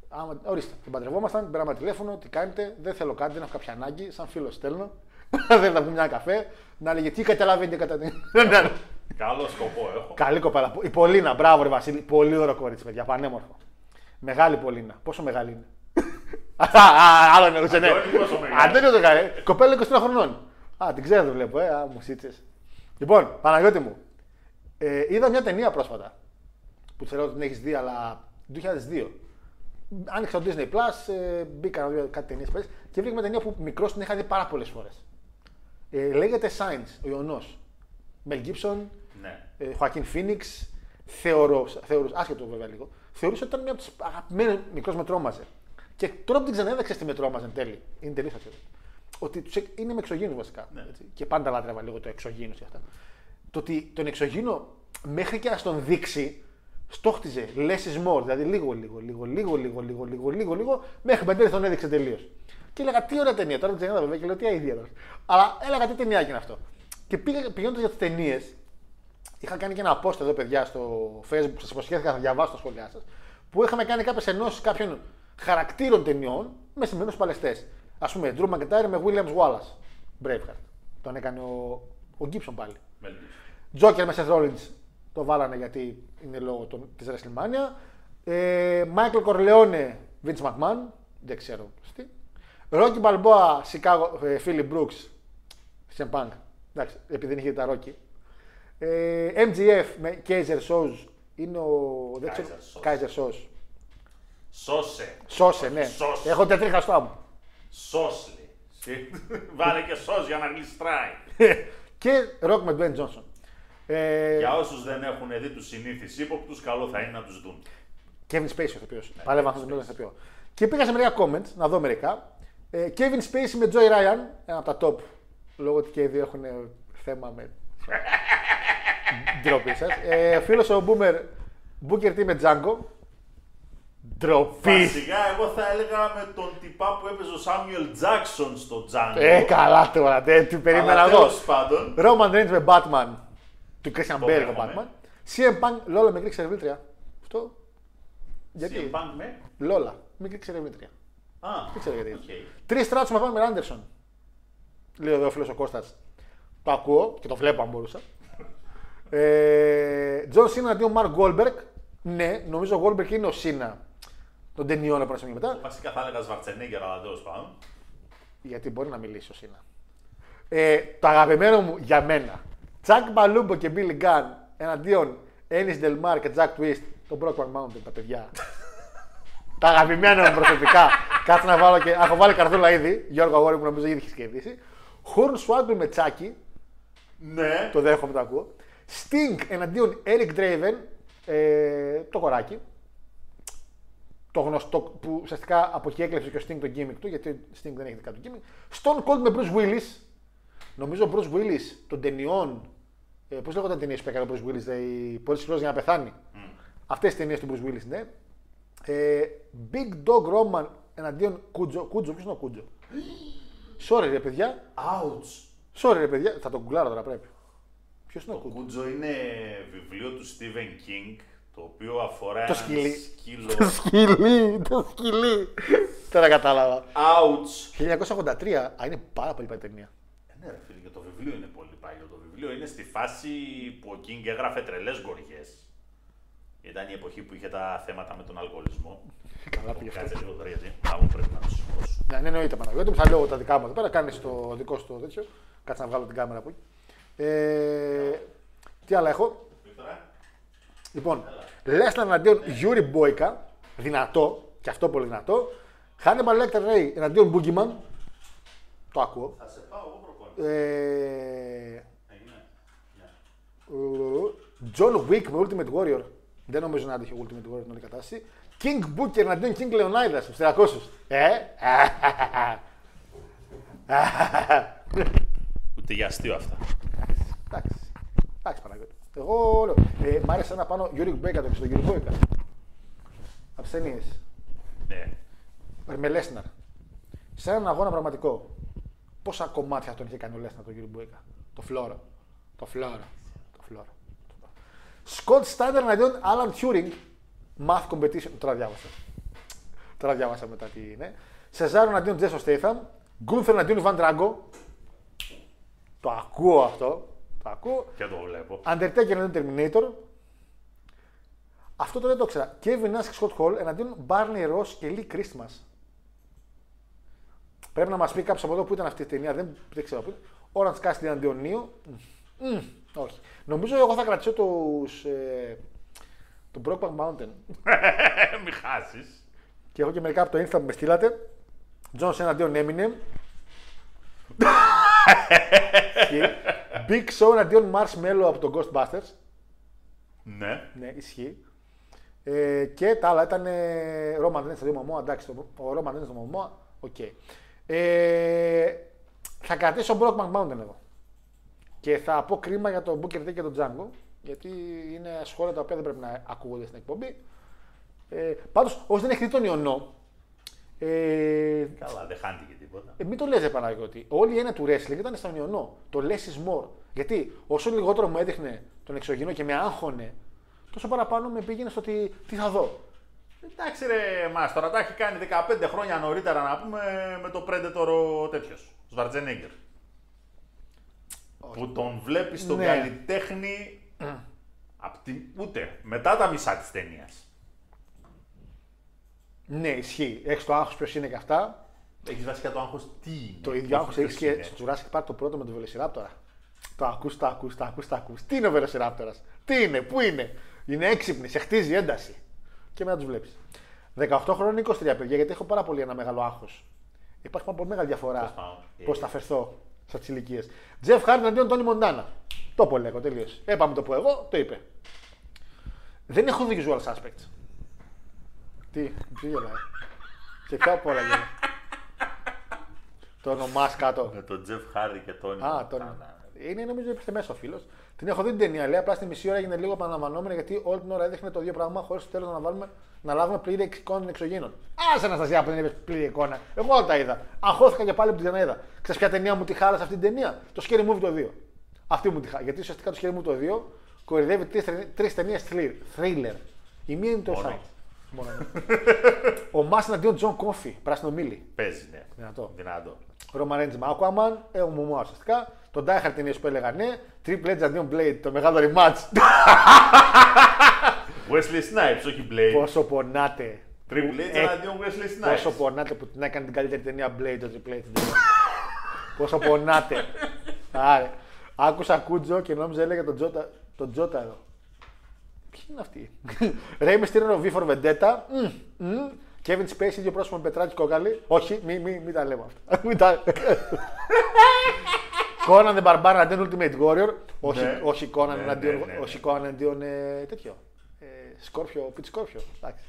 Άμα, ορίστε, την παντρευόμασταν, πήραμε τηλέφωνο, τι κάνετε, δεν θέλω κάτι, δεν έχω κάποια ανάγκη, σαν φίλος στέλνω. (laughs) δεν θα βγούμε μια καφέ, να λέγε τι καταλαβαίνετε κατά την. (laughs) Καλό σκοπό έχω. Καλή κοπέλα. Η Πολίνα, μπράβο, ρε Βασίλη. Πολύ ωραίο κορίτσι, παιδιά, πανέμορφο. Μεγάλη Πολίνα. Πόσο μεγάλη είναι. (laughs) Α, άλλο εννοούσε, ναι. Αντώνη, πόσο μεγάλη. Αντώνη το κάνει. Κοπέλα 23 χρονών. Α, την ξέρω, το βλέπω, ε. Α, μου σίτσες. Λοιπόν, Παναγιώτη μου. Ε, είδα μια ταινία πρόσφατα. Που θεωρώ ότι την έχεις δει, αλλά το 2002. Άνοιξα το Disney Plus, ε, μπήκα να δω κάτι ταινίες και βρήκα μια ταινία που μικρός την είχα δει πάρα πολλές φορές. Ε, λέγεται Signs, ο Ιωνός. Μελ Gibson, Ναι. ε, Χωακίν Φίνιξ, θεωρώ, θεωρούς, άσχετο βέβαια λίγο, θεωρούσα ότι ήταν μια από τις αγαπημένες μικρός με τρόμαζε. Και τώρα που την ξανέδεξε στη με τρόμαζε εν τέλει, είναι τελείως άσχετο. Ότι τους, εκ- είναι με εξωγήνου βασικά. Ναι. Έτσι, και πάντα λάτρευα λίγο το εξωγήνου και αυτά. Το ότι τον εξωγήνο μέχρι και να στον δείξει, στόχτιζε less is more. Δηλαδή λίγο, λίγο, λίγο, λίγο, λίγο, λίγο, λίγο, λίγο, λίγο, μέχρι που εν τέλει τον έδειξε τελείως. Και έλεγα τι ωραία ταινία. Τώρα την ξανέδα βέβαια και λέω τι αηδία τώρα. Αλλά έλεγα τι ταινία είναι αυτό. Και πήγα πηγαίνοντας για τις ταινίες, είχα κάνει και ένα post εδώ, παιδιά, στο Facebook που σας υποσχέθηκα να διαβάσω τα σχόλιά σας. Που είχαμε κάνει κάποιες ενώσεις κάποιων χαρακτήρων ταινιών με σημερινούς παλαιστές. Α πούμε, Drew McIntyre με Williams Wallace. Braveheart. Τον έκανε ο, ο Gibson πάλι. Μελτής. Joker με Seth Rollins το βάλανε γιατί είναι λόγω των, της WrestleMania. Ε, Michael Corleone, Vince McMahon, δεν ξέρω τι. Rocky Balboa, Chicago, ε, Philip Brooks, CM Punk. Εντάξει, επειδή δεν είχε τα Rocky. Ε, MGF με Kaiser Soze είναι ο. Δεν ξέρω. Kaiser Kaiser Soze. Σώσε. Σώσε, ναι. Σώσε. Έχω τετρίχαστά μου. Σώσ λέει. (laughs) Βάλε και σως για να γλιστράει. (laughs) και Rock με Dwayne Johnson. Ε, Για όσους δεν έχουν δει τους συνήθεις ύποπτους, καλό θα είναι να τους δουν. Kevin Spacey ο ηθοποιός. Παλεύω αυτό τον ηθοποιό. Και πήγα σε μερικά comments, να δω μερικά. Ε, Kevin Spacey με Joy Ryan, ένα από τα top. Λόγω ότι και οι δύο έχουν ε, θέμα με. Ντροπή σας. Ε, Φίλος ο Boomer Booker T με Django. Ντροπή. Βασικά, εγώ θα έλεγα με τον τυπά που έπαιζε ο Σάμιουελ Τζάξον στο Django. Ε, καλά τώρα, δεν την περίμενα Αλλά εγώ. τέλος πάντων, Roman Reigns με Batman. Του Christian Το Bale το δέχομαι. Batman. CM Punk, Ντόρα μικρή εξερευνήτρια. Αυτό. Γιατί; CM Punk με; Ντόρα, μικρή εξερευνήτρια. Α, Δεν ξέρω γιατί. οκ. Trish Stratus με Pamela Anderson. Λέει εδώ ο φίλος ο Κώστας. Το ακούω και το βλέπω αν μπορούσα. Ε, John Cena εναντίον Mark Wahlberg. Ναι, νομίζω ο Wahlberg είναι ο Cena των ταινιών από ένα σημείο μετά. Βασικά θα έλεγα Σβαρτσενέγκερ, αλλά τέλος πάντων. Γιατί μπορεί να μιλήσει ο Σίνα. Ε, το αγαπημένο μου για μένα. Τσακ Μπαλούμπο και Μπίλι Γκάν εναντίον Ένι Ντελμάρ και Τζακ Twist. Το Brockman Mountain, τα παιδιά. (laughs) τα αγαπημένα μου προσωπικά. Κάτσε να βάλω και. Έχω βάλει καρδούλα ήδη. Γιώργο Αγόρι που νομίζω ήδη έχει κερδίσει. Χόρν Σουάγκλ με Τσάκι. Ναι. Το δέχομαι, το ακούω. Sting εναντίον Eric Draven. Ε, το κοράκι. Το γνωστό που ουσιαστικά από εκεί έκλεψε και ο Sting το gimmick του, γιατί ο Sting δεν έχει δικά του gimmick. Stone Cold με Bruce Willis. Νομίζω ο Bruce Willis των ταινιών. Ε, Πώς λέγονταν ταινίες που έκανε ο Bruce Willis, δηλαδή, Πολύ σκληρό για να πεθάνει. Mm. Αυτές τι ταινίες του Bruce Willis, ναι. Ε, Big Dog Roman εναντίον Κούτζο. Κούτζο, ποιος είναι ο Κούτζο; (gasps) Sorry ρε παιδιά. Ouch. Sorry ρε παιδιά. Θα τον κουκλάρω τώρα πρέπει. Ποιος είναι ο Το Κούτζο. Κούτζο είναι βιβλίο του Stephen King, Το οποίο αφορά Το ένα σκυλί. σκύλο. Το σκυλί, το σκυλί. Τώρα κατάλαβα. Ouch. 1983, α, είναι πάρα πολύ παλιά ταινία. Ε, Ναι, ρε φίλε, και το βιβλίο είναι πολύ παλιό. Το βιβλίο είναι στη φάση που ο King έγραφε τρελές γοργέ. Ήταν η εποχή που είχε τα θέματα με τον αλκοολισμό. Καλά πήγε αυτό. Κάτσε λίγο τώρα γιατί άμα πρέπει να το σηκώσω. Ναι, ναι, εννοείται Παναγιώτη, μου θα λέω τα δικά μου εδώ πέρα. Κάνει το δικό σου το τέτοιο. Κάτσε να βγάλω την κάμερα από εκεί. Ε, τι άλλα έχω; Βίκτορα, Λοιπόν, Lesnar εναντίον Yuri Boyka. Δυνατό, και αυτό πολύ δυνατό. Hannibal Lecter Ρέι εναντίον Boogeyman. Το ακούω. θα σε πάω εγώ προπόνηση. Ε, Έγινε. Ναι. John Wick με Ultimate Warrior. Δεν νομίζω να άντεχε ο Ultimate Warrior την όλη κατάσταση. King Booker εναντίον King Leonidas στους 300. Ε, Ούτε για αστείο αυτά. εντάξει. Εντάξει, Παναγιώτη. Εγώ λέω. Ε, μ' άρεσε ένα πάνω Γιώργο Μπέκα το στον Γιώργο Μπέκα. Από τι ταινίε. Ναι. Με Λέσναρ. Σε έναν αγώνα πραγματικό. Πόσα κομμάτια τον είχε κάνει ο Λέσναρ τον Γιώργο Μπέκα. Το φλόρο. Το φλόρο. Το φλόρο. Σκοτ Στάιντερ εναντίον Alan Turing. Math competition. Τώρα διάβασα. Τώρα διάβασα μετά τι είναι. Σεζάρο εναντίον Τζέσο Στέιθαμ. Γκούνθερ εναντίον Ιβάν Τράγκο. Το ακούω αυτό. Το ακούω. Και το βλέπω. Undertaker εναντίον Terminator. Αυτό το δεν το ήξερα. Kevin Nash και Scott Hall εναντίον Barney Ross και Lee Christmas. Πρέπει να μας πει κάποιος από εδώ που ήταν αυτή η ταινία. Δεν, δεν ξέρω πού. Orange Cassidy εναντίον Νίο. Μμμ, όχι. Νομίζω εγώ θα κρατήσω τους, ε, το Brokeback Mountain. (laughs) Μην χάσεις. Και έχω και μερικά από το Insta που με στείλατε. John Cena εναντίον Eminem. (laughs) Ισχύει. Big Show εναντίον Marshmallow από το Ghostbusters. Ναι. Ναι, ισχύει. Ε, και τα άλλα ήταν ε, Roman Reigns, Jason Momoa. Εντάξει, το, ο Roman Reigns, Jason Momoa. Οκ. Ε, θα κρατήσω Brokeback Mountain εδώ. Και θα πω κρίμα για τον Booker T και τον Django. Γιατί είναι σχόλια τα οποία δεν πρέπει να ακούγονται στην εκπομπή. Ε, Πάντως, όσοι δεν έχει δει τον Ιωνό, ε, Καλά, δεν χάνει και τίποτα. ε, μην το λες, ρε Παναγιώτη. Όλη η έννοια του wrestling ήταν στον Ιωνό. Το less is more. Γιατί όσο λιγότερο μου έδειχνε τον εξωγενό και με άγχωνε, τόσο παραπάνω με πήγαινε στο τι, τι θα δω. Εντάξει ρε μας, τώρα τα έχει κάνει 15 χρόνια νωρίτερα να πούμε με το Predator ο τέτοιος, ο Σβαρτζενέγκερ. Που τον βλέπεις στον Ναι. καλλιτέχνη απ' την, ούτε, μετά τα μισά της ταινίας. Ναι, ισχύει. Έχεις το άγχος ποιος είναι και αυτά. Έχεις βασικά το άγχος τι είναι. Το ίδιο όχι άγχος ποιος έχεις και είναι. στο Jurassic Park το πρώτο με τον Velociraptor. Το ακούς, το ακούς, το ακούς, το ακούς. Τι είναι ο Velociraptor, τι είναι, πού είναι; Είναι έξυπνη, σε χτίζει ένταση. Και μετά τους βλέπεις. 18 χρόνια 23 παιδιά, γιατί έχω πάρα πολύ ένα μεγάλο άγχος. Υπάρχει πάρα πολύ μεγάλη διαφορά Τέλος πάντων. πώς θα φερθώ σε αυτέ τι ηλικίες. Τζεφ Χάρντ αντίον Τόνι Μοντάνα. Το πω λέγω τελείως. Έπαμε το πω εγώ, το είπε. Δεν έχω visual suspects. Τις, τι γελάει. Και ποια από όλα γελάει. Το όνομά κάτω. Με τον Τζεφ Χάρι και τον. Α, τον. Είναι νομίζω ότι μέσα ο φίλος. Την έχω δει την ταινία, λέει. Απλά στη μισή ώρα έγινε λίγο επαναλαμβανόμενη γιατί όλη την ώρα έδειχνε το ίδιο πράγμα χωρίς στο τέλο να, βάλουμε, να λάβουμε πλήρη εικόνα εξωγήνων. Α, Αναστασία που δεν είπες πλήρη εικόνα. Εγώ όλα τα είδα. Αγχώθηκα και πάλι που την είδα. Ξέρεις ποια ταινία μου τη χάλασε αυτή την ταινία; Το Scary Movie το 2. Αυτή μου τη χάλασε. Γιατί ουσιαστικά το Scary Movie το 2 κορυδεύει τρεις ταινίες thriller. Η μία είναι το Μόνο. Sight. Μόνο. ναι. ο Μάσιν αντίον Τζον Κόφι, πράσινο μίλι. Παίζει, ναι. Δυνατό. Δυνατό. Roman Reigns με Aquaman, έχω μου ουσιαστικά. Τον Die Hard ταινίες που έλεγα ναι. Triple H αντίον Blade, το μεγάλο rematch. Wesley Snipes, όχι Blade. Πόσο πονάτε. Triple H Ε, εναντίον Wesley Snipes. Πόσο πονάτε που την έκανε την καλύτερη ταινία Blade το Triple H. Πόσο πονάτε. Άρε. Άκουσα Κούτζο και νόμιζα έλεγε τον Τζότα, τον Τζότα εδώ. Ποιοι είναι αυτοί; Ρέι Μιστήριο V for Vendetta. Μμ, μμ. Kevin Spacey, ίδιο πρόσωπο με Πετράκη Κόκαλη. Όχι, μην μη, μη τα λέμε αυτά. Μην τα... Conan the Barbarian αντίον Ultimate Warrior. Όχι, Ναι. όχι Conan Ναι, εναντίον, ναι, ναι, ναι. όχι Conan εναντίον ε, τέτοιο. Ε, Σκόρπιο, Pit Σκόρπιο. Εντάξει.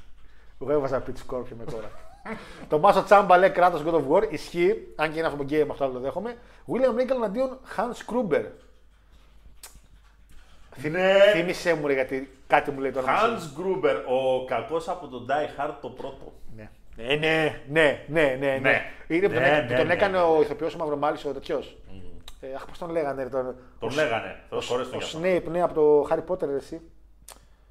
Εγώ έβαζα Pit Σκόρπιο με τώρα. (laughs) το Μάσο Τσάμπα λέει κράτος God of War. Ισχύει, αν και είναι αυτό το game, αυτό άλλο το δέχομαι. William Regal εναντίον Hans Kruber. Ναι. Θύμησέ μου ρε, γιατί κάτι μου λέει τώρα. Hans Gruber, ο κακός από τον Die Hard το πρώτο. Ναι. Ναι, ναι, ναι, ναι, ναι, ναι. Ναι. Είναι που τον, Ναι, έ- που ναι, τον ναι, έκανε ναι. ο ηθοποιός ο Μαυρομάλης ο τέτοιος. Ε, αχ, πώς τον λέγανε ρε, τον... Τον ο- λέγανε. Ο, Θεός χωρές ο τον γι' αυτό. Snape, ναι, από το Harry Potter, ρε, εσύ.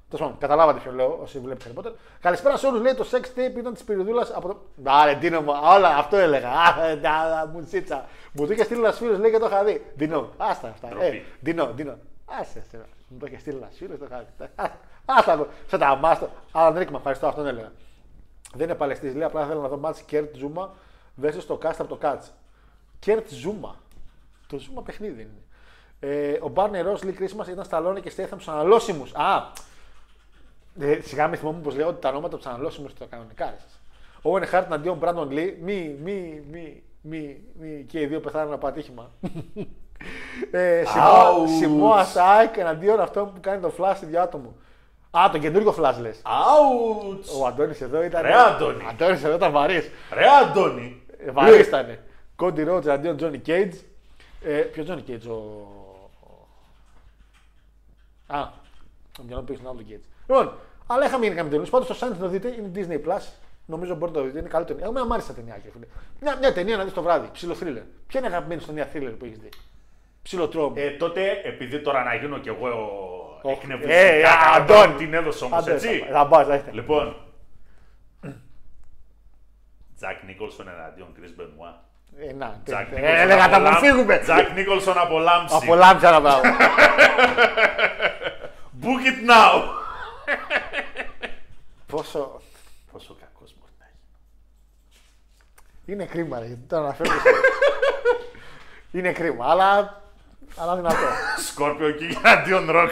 Τέλος πάντων, καταλάβατε ποιο λέω όσοι βλέπετε Harry Potter. Καλησπέρα σε όλους. Λέει το sex tape ήταν της Πυριδούλα από το. Άρε, Ντίνο μου, όλα αυτό έλεγα. Α, ντα, μουτσίτσα. Μου το είχε στείλει ένας φίλος, λέει και το είχα δει. Ντίνο, άστα αυτά. Ε, Ντροπή. Ντίνο, Ντίνο. Άσε, σε, μου το είχε στείλει ένας φίλος, το είχα δει. (laughs) Άστα, σε τα μάστο. Αλλά δεν με ευχαριστώ, αυτόν έλεγα. Δεν είναι παλαιστής, λέει απλά θέλω να δω μάτς Κέρτ Ζούμα versus το cast από το Κάτς. Κέρτ Ζούμα. Το Ζούμα παιχνίδι είναι. Ε, ο Μπάρνε Ρο λέει κρίσιμα ήταν Σταλόνι και Στέθαμ στους αναλώσιμους. Α! Ε, σιγά με θυμόμουν πως λέω ότι τα ονόματα τους αναλώσιμους στο κανονικά. ρε σας. Ο Owen Hart εναντίον Μπράντον Λί. Μη, μη, μη, μη, μη, και οι δύο πεθάνουν από ατύχημα. ε, Άους. Σιμώα Σάικ εναντίον αυτόν που κάνει το flash στη άτομο. Α, τον καινούργιο flash λες. Άουτς! Ο Αντώνης εδώ ήταν. Ρε, Άντωνη. Αντώνης εδώ ήταν βαρύς. Ρε Αντώνη! Βαρύς ήταν. Κόντι Ρότζ εναντίον Τζόνι Κέιτζ. Ε, Ποιος Τζόνι Κέιτζ, ο. Α, ο μυαλό πήγε στον άλλο τον Κέιτζ. Λοιπόν, αλλά είχαμε γίνει καμία ταινία. Πάντως το Σάντ το δείτε, είναι Disney Plus. Νομίζω μπορείτε να το δείτε, είναι καλή ταινία. Εγώ μου άρεσε τα ταινία, φίλε. Μια, μια ταινία να δεις το βράδυ, ψιλο thriller. Ποια είναι η αγαπημένη σου ταινία thriller που έχεις δει; Ψιλο τρόμο. Ε, τότε, επειδή τώρα να γίνω κι εγώ Ε, εκνευριστικά, Αντώνη. την έδωσα όμως, Άντε, έτσι; Θα πα, θα έχετε. Λοιπόν, Τζακ Νίκολσον εναντίον Chris Benoit. Ε, να, Τζακ ε, Νίκολσον έλεγα τα απολάμ- αποφύγουμε. Τζακ Νίκολσον από λάμψη. Απολάμψα ένα πράγμα. Book it now. Πόσο. Πόσο κακός μπορεί να είναι. Είναι κρίμα, ρε, γιατί το αναφέρω. είναι κρίμα, αλλά. Αλλά δυνατό. Σκόρπιο και εναντίον Ροκ.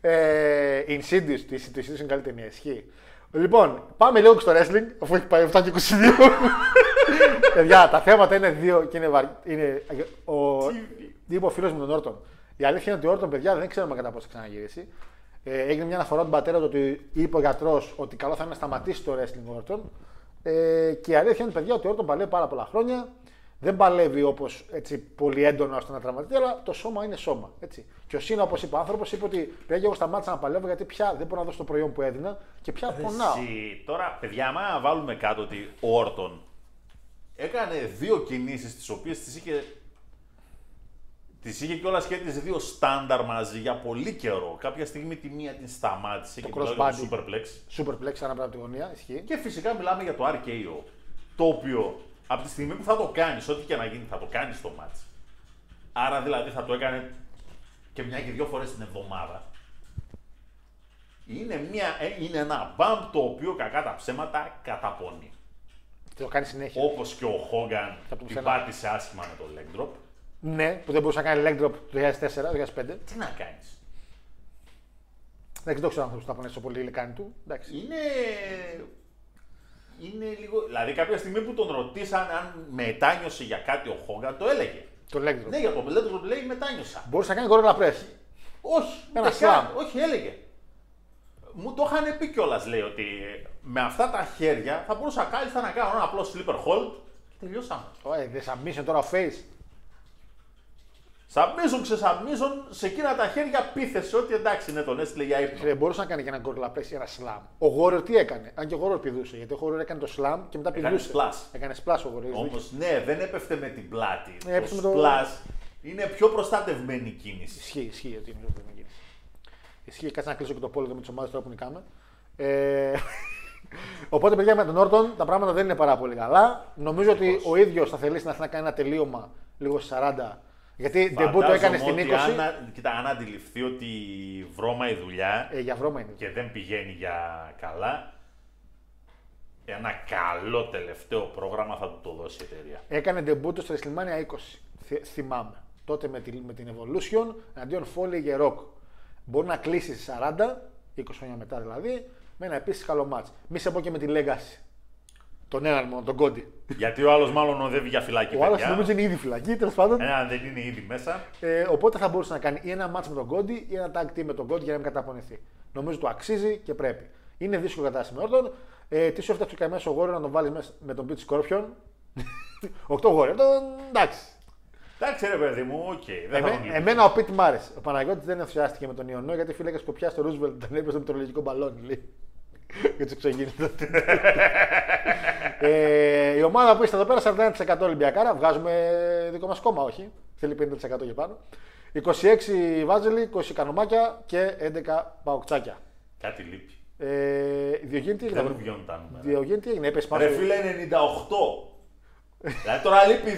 ε, Insidious, τη το Insidious είναι καλή ταινία, ισχύει. Λοιπόν, πάμε λίγο και στο wrestling, αφού έχει πάει 7 και 22. Παιδιά, τα θέματα είναι δύο και είναι, βαρ... είναι ο... είπε ο φίλος μου τον Όρτον. Η αλήθεια είναι ότι ο Όρτον, παιδιά, δεν ξέρουμε κατά πόσο θα ξαναγυρίσει. Ε, έγινε μια αναφορά του πατέρα του ότι είπε ο γιατρός ότι καλό θα είναι να σταματήσει το wrestling ο Όρτον. Ε, και η αλήθεια είναι, παιδιά, ότι ο Όρτον παλεύει πάρα πολλά χρόνια. Δεν παλεύει όπως πολύ έντονα ώστε να τραυματιστεί, αλλά το σώμα είναι σώμα. Έτσι. Και ο Σίνα, όπως είπε ο άνθρωπος, είπε ότι παιδιά, εγώ σταμάτησα να παλεύω γιατί πια δεν μπορώ να δώσω το προϊόν που έδινα και πια πονάω. Εσύ, τώρα, παιδιά, άμα βάλουμε κάτω ότι ο Όρτον έκανε δύο κινήσεις τις οποίες τις είχε Τις είχε κιόλας και τις δύο στάνταρ μαζί για πολύ καιρό. Κάποια στιγμή τη μία την σταμάτησε και μιλάω για το crossbody. Superplex. Superplex ανάπλα από τη γωνία, ισχύει. Και φυσικά μιλάμε για το RKO. Το οποίο από τη στιγμή που θα το κάνεις, ό,τι και να γίνει, θα το κάνεις στο match. Άρα δηλαδή θα το έκανε και μια και δύο φορές την εβδομάδα. Είναι, μια, ε, είναι ένα μπαμπ το οποίο κακά τα ψέματα καταπονεί. Το κάνει συνέχεια. Όπως και ο Χόγκαν Θα πούμε την σε ένα- πάτησε άσχημα με το leg drop. Ναι, που δεν μπορούσε να κάνει leg drop το 2004-2005. Τι να κάνεις. Δεν το ξέρω αν θα πονέσει πολύ υλικάνη του. Εντάξει. Είναι. Είναι λίγο. Δηλαδή, κάποια στιγμή που τον ρωτήσαν αν μετάνιωσε για κάτι ο Χόγκαν, το έλεγε. Το leg drop. Ναι, για το leg drop λέει μετάνιωσα. Μπορούσε να κάνει gorilla press. Όχι, Ένα δεν καν. slam. Όχι, έλεγε. Μου το είχαν πει κιόλας, λέει, ότι με αυτά τα χέρια θα μπορούσα κάλλιστα να κάνω ένα απλό slipper hold και τελειώσαμε. Ωε, δεν submission τώρα ο face. Σαμπίζουν, ξεσαμπίζουν, σε εκείνα τα χέρια πίθεσε ότι εντάξει, ναι, τον έστειλε για ύπνο. Ε, μπορούσε να κάνει και ένα gorilla press ή ένα slam. Ο Warrior τι έκανε; Αν και ο Warrior πηδούσε. Γιατί ο Warrior έκανε το slam και μετά Έκανε πηδούσε. splash. Έκανε splash ο Warrior. έχεις Όμως, δίκιο. ναι, δεν έπεφτε με την πλάτη. Ε, έπεφτε το με το- splash είναι πιο προστατευμένη κίνηση. Ισχύει, ισχύει ότι είναι πιο πολύ κίνηση. Ισχύει, κάτσε να κλείσω και το πόλεμο με τις ομάδες τώρα που νικάμε. Ε, (laughs) οπότε, παιδιά, με τον Όρτον τα πράγματα δεν είναι πάρα πολύ καλά. Νομίζω ότι ο ίδιος θα θελήσει να θέλει να κάνει ένα τελείωμα λίγο στις 40. Γιατί ντεμπού το έκανε στην 20. Φαντάζομαι ότι Αν, κοίτα, αν αντιληφθεί ότι βρώμα η δουλειά Ε, για βρώμα είναι. και δεν πηγαίνει για καλά, ένα καλό τελευταίο πρόγραμμα θα του το δώσει η εταιρεία. Έκανε ντεμπούτο στο WrestleMania 20. Θυ- θυμάμαι. Τότε με, τη, με την Evolution εναντίον Foley και Rock. Μπορεί να κλείσει στις 40, 20 χρόνια μετά δηλαδή, με ένα επίσης καλό μάτς. Μη σε πω και με τη Legacy. Τον έναν μόνο, τον Κόντι. Γιατί ο άλλος μάλλον οδεύει για φυλάκι. Ο άλλος παιδιά. νομίζω είναι ήδη φυλακή, τέλος πάντων. Ε, αν δεν είναι ήδη μέσα. Ε, οπότε θα μπορούσε να κάνει ή ένα μάτς με τον Κόντι ή ένα tag team με τον Κόντι για να μην καταπονηθεί. Νομίζω του αξίζει και πρέπει. Είναι δύσκολο κατάσταση με Όρτον. Ε, τι σου έφταξε ο καημένο ο Γόριο να τον βάλεις μέσα με τον Pete Scorpion; (laughs) 8 Γόριο. Εντάξει. Εντάξει, ρε παιδί μου, οκ. δεν θα Εμέ- τον λυπήσω. εμένα ο Πιτ μ' άρεσε. Ο Παναγιώτης δεν ενθουσιάστηκε με τον Ιωνό γιατί φύλακα σκοπιά στο Ρούσβελτ τον έπαιζε με το λογικό μπαλόνι. Λέει. Για του εξωγήνου τότε. ε, η ομάδα που είστε εδώ πέρα 41% Ολυμπιακάρα. Βγάζουμε δικό μας κόμμα, όχι. Θέλει 50% για πάνω. 26 Βάζελη, 20 Κανομάκια και 11 Παοκτσάκια. Κάτι λείπει. Ε, Διογέννη τι Δεν έγινε; μου βγαίνουν τα νούμερα. Διογέννη τι έγινε, έπεσε πάνω. Ρε φίλε 98. δηλαδή τώρα λείπει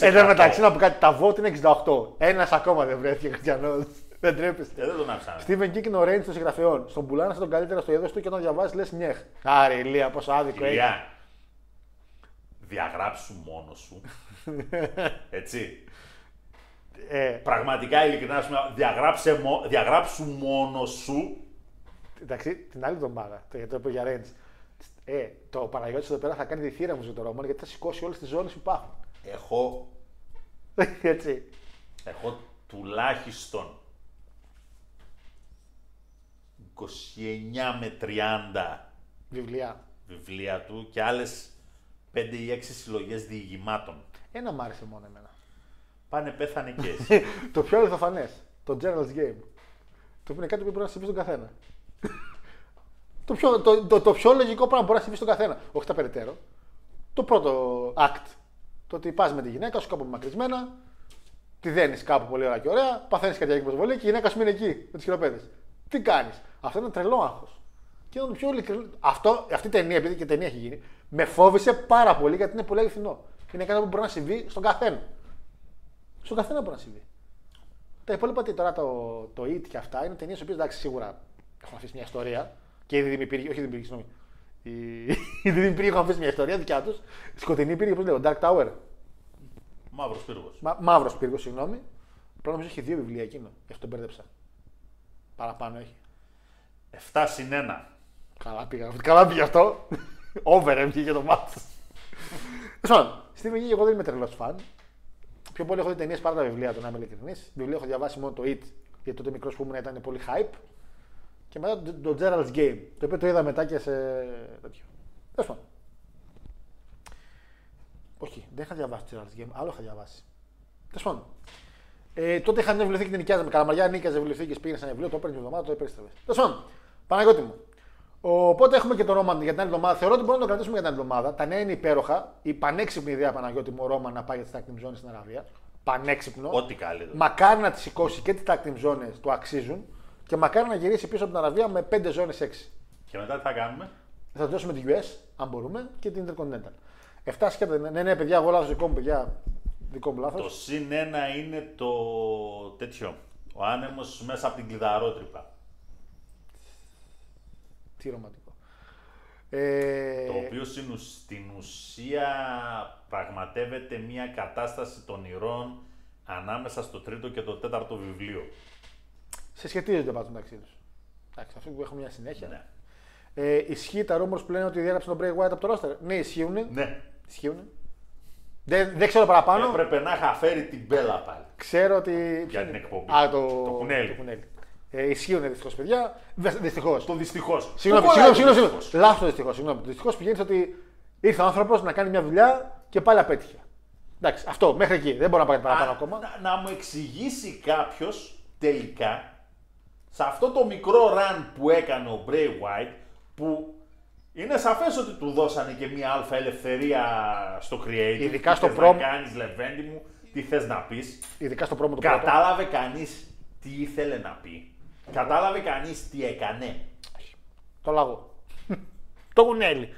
2%. Εν τω μεταξύ να πω κάτι, τα vote είναι 68. Ένας ακόμα δεν βρέθηκε Χριστιανός. Δεν τρέπεστε. Ε, δεν τον άφησαν. Στίβεν Κίκ ο Ρέιντ των συγγραφεών. Στον πουλάνε στον καλύτερο στο είδο του και όταν διαβάζει λες νιέχ. Άρε, ηλία, πόσο άδικο έχει. Ηλιά, διαγράψου μόνος σου. (laughs) Έτσι. Ε, Πραγματικά ειλικρινά σου μιλάω, διαγράψε, μο- διαγράψου μόνος σου. εντάξει, την άλλη εβδομάδα, το, γιατί το είπε για Ρέιντ. Ε, το Παναγιώτης εδώ πέρα θα κάνει τη θύρα μου στο Ρώμαν γιατί θα σηκώσει όλες τις ζώνες που υπάρχουν. Έχω, (laughs) Έτσι. έχω τουλάχιστον 29 με 30 Βιβλία. βιβλία του και άλλες 5 ή 6 συλλογές διηγημάτων. Ένα μ' άρεσε μόνο εμένα. Πάνε πέθανε και εσύ. (laughs) το πιο αληθοφανές. Το Gerald's Game. Το οποίο είναι κάτι που μπορεί να συμβεί στον καθένα. (laughs) το, πιο, το, το, το πιο λογικό πράγμα που μπορεί να συμβεί στον καθένα. Όχι τα περαιτέρω. Το πρώτο act. Το ότι πας με τη γυναίκα σου κάπου μακρισμένα, τη δένεις κάπου πολύ ωραία και ωραία, παθαίνεις καρδιακή προσβολή και η γυναίκα σου μείνει εκεί με τις χειροπέδες. Τι κάνεις; Αυτό είναι τρελό άγχος. Και είναι το πιο ειλικρινό. Αυτό, αυτή η ταινία, επειδή και ταινία έχει γίνει, με φόβησε πάρα πολύ γιατί είναι πολύ αληθινό. Είναι κάτι που μπορεί να συμβεί στον καθένα. Στον καθένα μπορεί να συμβεί. Τα υπόλοιπα τι τώρα το, το It και αυτά είναι ταινίες οι οποίες εντάξει σίγουρα έχουν αφήσει μια ιστορία. Και η Δίδυμη πύργη, όχι η Δίδυμη συγγνώμη. Η, η Δίδυμη πύργη έχουν αφήσει μια ιστορία δικιά τους. Σκοτεινή πύργη, πώς λέγω, Dark Tower. Μαύρος πύργος. Μα, Μαύρος πύργος, συγγνώμη. Απλά νομίζω έχει δύο βιβλία εκείνο. Γι' αυτό τον μπέρδεψα. Παραπάνω έχει. 7 συν 1. Καλά πήγα, καλά πήγε αυτό. Over έμεινε το μάτι. Λοιπόν, στη Βενή εγώ δεν είμαι τρελός φαν. Πιο πολύ έχω δει ταινίες παρά τα βιβλία του, να είμαι ειλικρινής. Βιβλίο έχω διαβάσει μόνο το It, γιατί τότε μικρός που ήμουν ήταν πολύ hype. Και μετά το, το Gerald's Game, το οποίο το είδα μετά και σε τέτοιο. Τέλος πάντων. Όχι, δεν είχα διαβάσει το Gerald's Game, άλλο είχα διαβάσει. Τέλος πάντων. Ε, τότε είχα μια βιβλιοθήκη την νοικιάζαμε. Καλαμαριά νίκιαζε βιβλιοθήκη, πήγαινε σε ένα βιβλίο, το έπαιρνε την εβδομάδα, το επέστρεφε. Τέλος πάντων, Παναγιώτη μου. Οπότε έχουμε και το Ρόμαν για την άλλη εβδομάδα. Θεωρώ ότι μπορούμε να το κρατήσουμε για την άλλη εβδομάδα. Τα νέα είναι υπέροχα. Η πανέξυπνη ιδέα Παναγιώτη μου ο Ρόμαν να πάει για τις tag team zones στην Αραβία. Πανέξυπνο. Ό,τι καλύτερο. Μακάρι να τις σηκώσει και τις tag team zones του αξίζουν και μακάρι να γυρίσει πίσω από την Αραβία με 5 ζώνε 6. Και μετά τι θα κάνουμε; Θα δώσουμε την US, αν μπορούμε, και την Intercontinental. 7 σκέτα. Ναι, ναι, παιδιά, εγώ λάθος δικό μου, παιδιά. Δικό μου λάθος. Το συν 1 είναι το τέτοιο. Ο άνεμος μέσα από την κλειδαρότρυπα. Τι ρομαντικό. Ε, Το οποίο στην ουσ- στην ουσία πραγματεύεται μια κατάσταση των ηρών ανάμεσα στο τρίτο και το τέταρτο βιβλίο. σε σχετίζονται πάντως μεταξύ τους. Εντάξει, αυτό που έχουμε μια συνέχεια. Ναι. Ε, ισχύει τα rumors που λένε ότι διέγραψε τον Bray Wyatt από το roster. Ναι, ισχύουν. Ναι. Ισχύουν. Δεν, δεν ξέρω παραπάνω. Έπρεπε να είχα φέρει την μπέλα πάλι. Ξέρω ότι. Για την εκπομπή. Α, το, Το κουνέλι. Το κουνέλι. Ε, ισχύουν δυστυχώς, παιδιά. Δυστυχώς. Το δυστυχώς. Συγγνώμη, συγγνώμη, συγγνώμη. συγγνώμη. Λάθος δυστυχώς. Συγγνώμη. Δυστυχώς πηγαίνεις ότι ήρθε ο άνθρωπος να κάνει μια δουλειά και πάλι απέτυχε. Εντάξει, αυτό μέχρι εκεί. Δεν μπορώ να πάει παραπάνω ακόμα. Να, να μου εξηγήσει κάποιος τελικά σε αυτό το μικρό run που έκανε ο Bray White που είναι σαφές ότι του δώσανε και μια αλφα ελευθερία στο creative. Ειδικά Τι στο θες promo. Να κάνεις Λεβέντι μου, τι θες να πεις. Ειδικά στο πρόμο του πρώτου. Κατάλαβε κανείς τι ήθελε να πει. Κατάλαβε κανείς τι έκανε. Το λαγό. (laughs) το κουνέλι.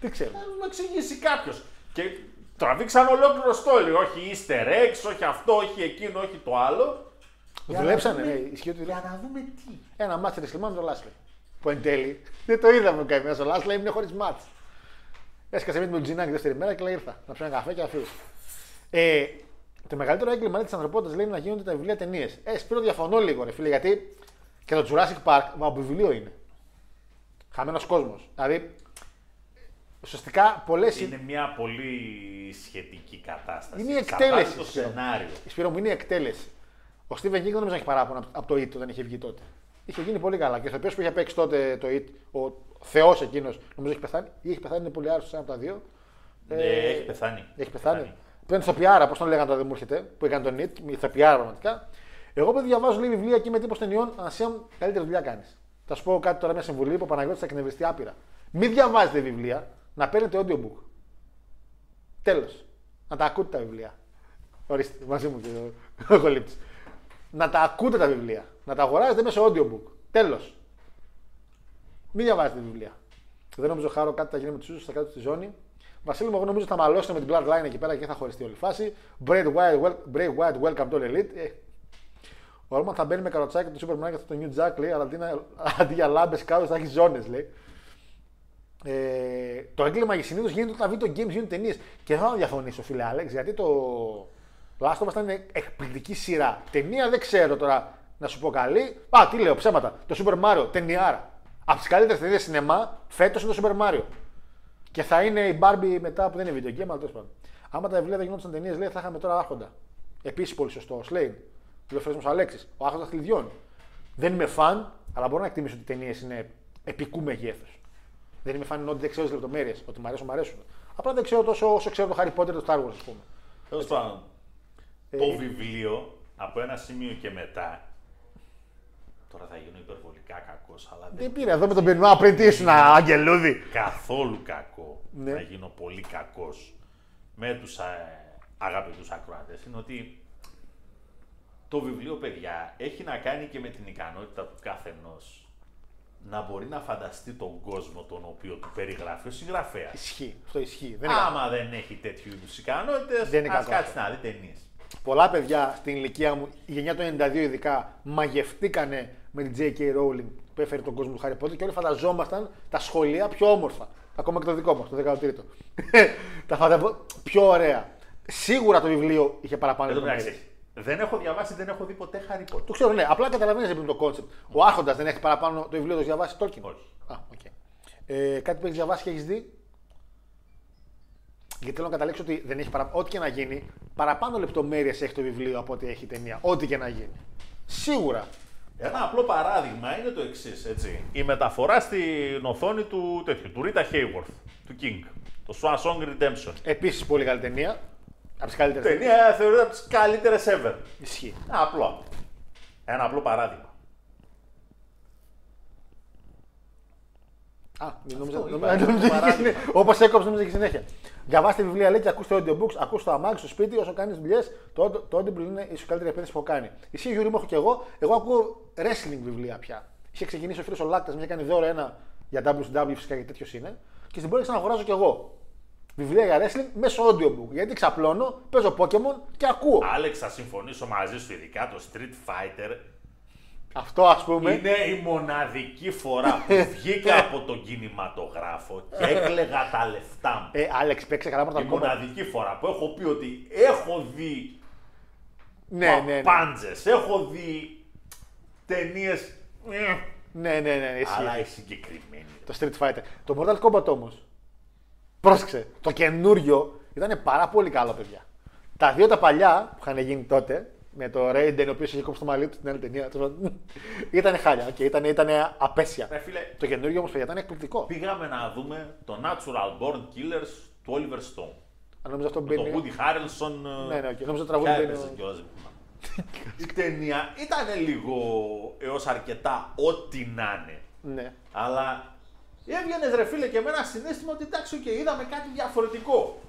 Δεν ξέρω. Να μου εξηγήσει κάποιος. Και τραβήξαν ολόκληρο στόλι. Όχι easter eggs, όχι αυτό, όχι εκείνο, όχι το άλλο. Για να Δουλέψανε. δούμε- ε, ισχύει ότι Για να δούμε τι. Ένα μάτσο Ρεσλιμάν με τον Λάσλι. Που εν τέλει δεν το είδαμε κανένα. Ο Λάσλι έμεινε χωρίς μάτς. Έσκασε με τον Τζινάκη δεύτερη μέρα και λέει ήρθα να πιω ένα καφέ και να φύγω. Ε, το μεγαλύτερο έγκλημα της ανθρωπότητας λέει είναι να γίνονται τα βιβλία ταινίες. Ε, Σπύρο διαφωνώ λίγο, ρε φίλε, γιατί και το Jurassic Park μα από βιβλίο είναι. Χαμένος κόσμος. Δηλαδή, ουσιαστικά πολλές. Είναι μια πολύ σχετική κατάσταση. Είναι η Εξαρτάται εκτέλεση. το Σπύρο. σενάριο. Σπύρο μου είναι η εκτέλεση. Ο Steven King δεν νομίζω να έχει παράπονο από- από το It όταν είχε βγει τότε. Είχε γίνει πολύ καλά. Και ο οποίο που είχε παίξει τότε το It, ο Θεός εκείνος, νομίζω έχει πεθάνει. Ή έχει πεθάνει, είναι πολύ άρρωστος ένα από τα δύο. Ναι, έχει πεθάνει. Έχει πεθάνει. Που είναι ηθοποιάρα, πώς τον λέγανε τώρα, δεν μου έρχεται, που έκανε τον It, με ηθοποιάρα πραγματικά. Εγώ που διαβάζω λίγη βιβλία εκεί με τύπος ταινιών, Ανασία καλύτερη δουλειά κάνεις. Θα σου πω κάτι τώρα, μια συμβουλή που ο Παναγιώτης θα εκνευριστεί άπειρα. Μην διαβάζετε βιβλία, να παίρνετε audiobook. Τέλος. Να τα ακούτε τα βιβλία. Ορίστε, μαζί μου και ο- (laughs) ο Κολύπτη. Να τα ακούτε τα βιβλία. Να τα αγοράζετε μέσω audiobook. Τέλος. Μην διαβάζετε βιβλία. Δεν νομίζω χάρο κάτι θα γίνει με τους ίσους, θα κάτω στη ζώνη. Βασίλη μου, εγώ νομίζω θα μαλώσουν με την Bloodline εκεί πέρα και θα χωριστεί όλη η φάση. Bray White, wel- Bray White, welcome to the elite. Ε, ο Ρόμαν θα μπαίνει με καροτσάκι του Superman και αυτό το New Jack λέει, αλλά αντί, να, αντί για λάμπες κάτω θα έχει ζώνες λέει. Ε, το έγκλημα συνήθως γίνεται όταν video games γίνουν ταινίες. Και δεν θα διαφωνήσω, φίλε Άλεξ, γιατί το Last of Us ήταν εκπληκτική σειρά. Ταινία δεν ξέρω τώρα να σου πω καλή. Α, τι λέω, ψέματα. Το Super Mario, ταινιάρα. Από τις καλύτερες ταινίες σινεμά φέτος είναι το Super Mario. Και θα είναι η Barbie μετά που δεν είναι video game, αλλά τέλος πάντων. Άμα τα βιβλία δεν γινόταν ταινίες, λέει θα είχαμε τώρα Άρχοντα. Επίσης πολύ σωστό. Ο Σλέιν. Λέω φέρε μου Αλέξης. Ο Άρχοντας Κλειδιών. Δεν είμαι φαν, αλλά μπορώ να εκτιμήσω ότι οι ταινίες είναι επικού μεγέθους. Δεν είμαι φαν ότι δεν ξέρω τις λεπτομέρειες. Ότι μου αρέσουν, μου αρέσουν. Απλά δεν ξέρω τόσο όσο ξέρω το Harry Potter το Star Wars, ας πούμε. Τέλος πάντων, Ε, το βιβλίο από ένα σημείο και μετά. Τώρα θα γίνω υπερβολικά κακός, αλλά Δεν πήρε εδώ με τον Μπενουά πριν τι ήσουν, Αγγελούδη. καθόλου κακό. Ναι. Θα γίνω πολύ κακός με τους αγαπητούς ακροατές. Είναι ότι το βιβλίο, παιδιά, έχει να κάνει και με την ικανότητα του καθενός να μπορεί να φανταστεί τον κόσμο τον οποίο του περιγράφει ο συγγραφέας. Ισχύει. Αυτό ισχύει. Δεν είναι Άμα δεν έχει τέτοιου είδους ικανότητες, Δεν είναι ας κακό κάτσει αυτό. να δει ταινίες. Πολλά παιδιά στην ηλικία μου, η γενιά του 92 ειδικά, μαγευτήκανε με την J.K. Rowling που έφερε τον κόσμο του Harry Potter και όλοι φανταζόμασταν τα σχολεία πιο όμορφα. Ακόμα και το δικό μας, το 13ο. (laughs) τα φανταζόμασταν πιο ωραία. Σίγουρα το βιβλίο είχε παραπάνω Εν τω λεπτομέρειες. μεταξύ, δεν έχω διαβάσει, δεν έχω δει ποτέ Harry Potter. Το ξέρω, ναι. Απλά καταλαβαίνεις επειδή είναι το concept. Ο Άρχοντας δεν έχει παραπάνω το βιβλίο, το έχει διαβάσει Tolkien. Όχι. Α, οκ. Ε, κάτι που έχεις διαβάσει και έχεις δει; Γιατί θέλω να καταλήξω ότι δεν έχει παρα... ό,τι και να γίνει, παραπάνω λεπτομέρειες έχει το βιβλίο από ό,τι έχει η ταινία. Ό,τι και να γίνει. Σίγουρα. Ένα απλό παράδειγμα είναι το εξής, έτσι. Η μεταφορά στην οθόνη του τέτοιου, του Rita Hayworth, του King. Το Swan Song Redemption. Επίσης πολύ καλή ταινία. Από τις καλύτερες. Ταινία θεωρείται από τις καλύτερες ever. Ισχύει. Ένα απλό. Ένα απλό παράδειγμα. Α, νόμιζα, είπα, νόμιζα, είναι νόμιζα, παράδειγμα. Όπως έκοψε, νόμιζα και συνέχεια. Διαβάστε βιβλία, λέει και ακούστε audiobooks, ακούστε το αμάξι στο σπίτι, όσο κάνεις δουλειές. Το, το Audible είναι η σου καλύτερη επένδυση που έχω κάνει. Ισχύει, Γιώργο μου, έχω και εγώ. Εγώ ακούω wrestling βιβλία πια. Είχε ξεκινήσει ο φίλος ο Λάκτας, μου είχε κάνει δώρο ένα για WCW, φυσικά γιατί τέτοιος είναι. Και στην πόλη ξαναγοράζω κι εγώ. Βιβλία για wrestling μέσω audiobook. Γιατί ξαπλώνω, παίζω Pokemon και ακούω. Άλεξ, θα συμφωνήσω μαζί σου, ειδικά το Street Fighter Αυτό ας πούμε. είναι η μοναδική φορά που (laughs) βγήκα από τον κινηματογράφο και έκλεγα τα λεφτά μου. Ε, Άλεξ, παίξε καλά πρώτα Η μοναδική φορά που έχω πει ότι έχω δει Ναι, ναι, ναι. παπάντζες, έχω δει ταινίες. Ναι, ναι, ναι, ισχύει. Αλλά η συγκεκριμένη. Το Street Fighter. Το Mortal Kombat όμως. Πρόσεξε. Το καινούριο ήταν πάρα πολύ καλό, παιδιά. Τα δύο τα παλιά που είχαν γίνει τότε, με το Raiden, ο οποίος είχε κόψει το μαλλί του στην άλλη ταινία, ήταν χάλια. Okay, ήταν, ήταν απέσια. Ρε φίλε, Το καινούριο όμως, παιδιά, ήταν εκπληκτικό. πήγαμε να δούμε το Natural Born Killers του Oliver Stone. Αν νομίζω αυτό Με τον μπαίνει. Woody Harrelson. ε, Ναι, ναι, okay. Νομίζω το τραγούδι Ποια μπαίνει. έπαιζε κιόλας, δεν θυμάμαι. Η ταινία ήταν λίγο έως αρκετά ό,τι να είναι. Ναι. Αλλά έβγαινες ρε φίλε και με ένα συνέστημα ότι εντάξει, okay, είδαμε κάτι διαφορετικό.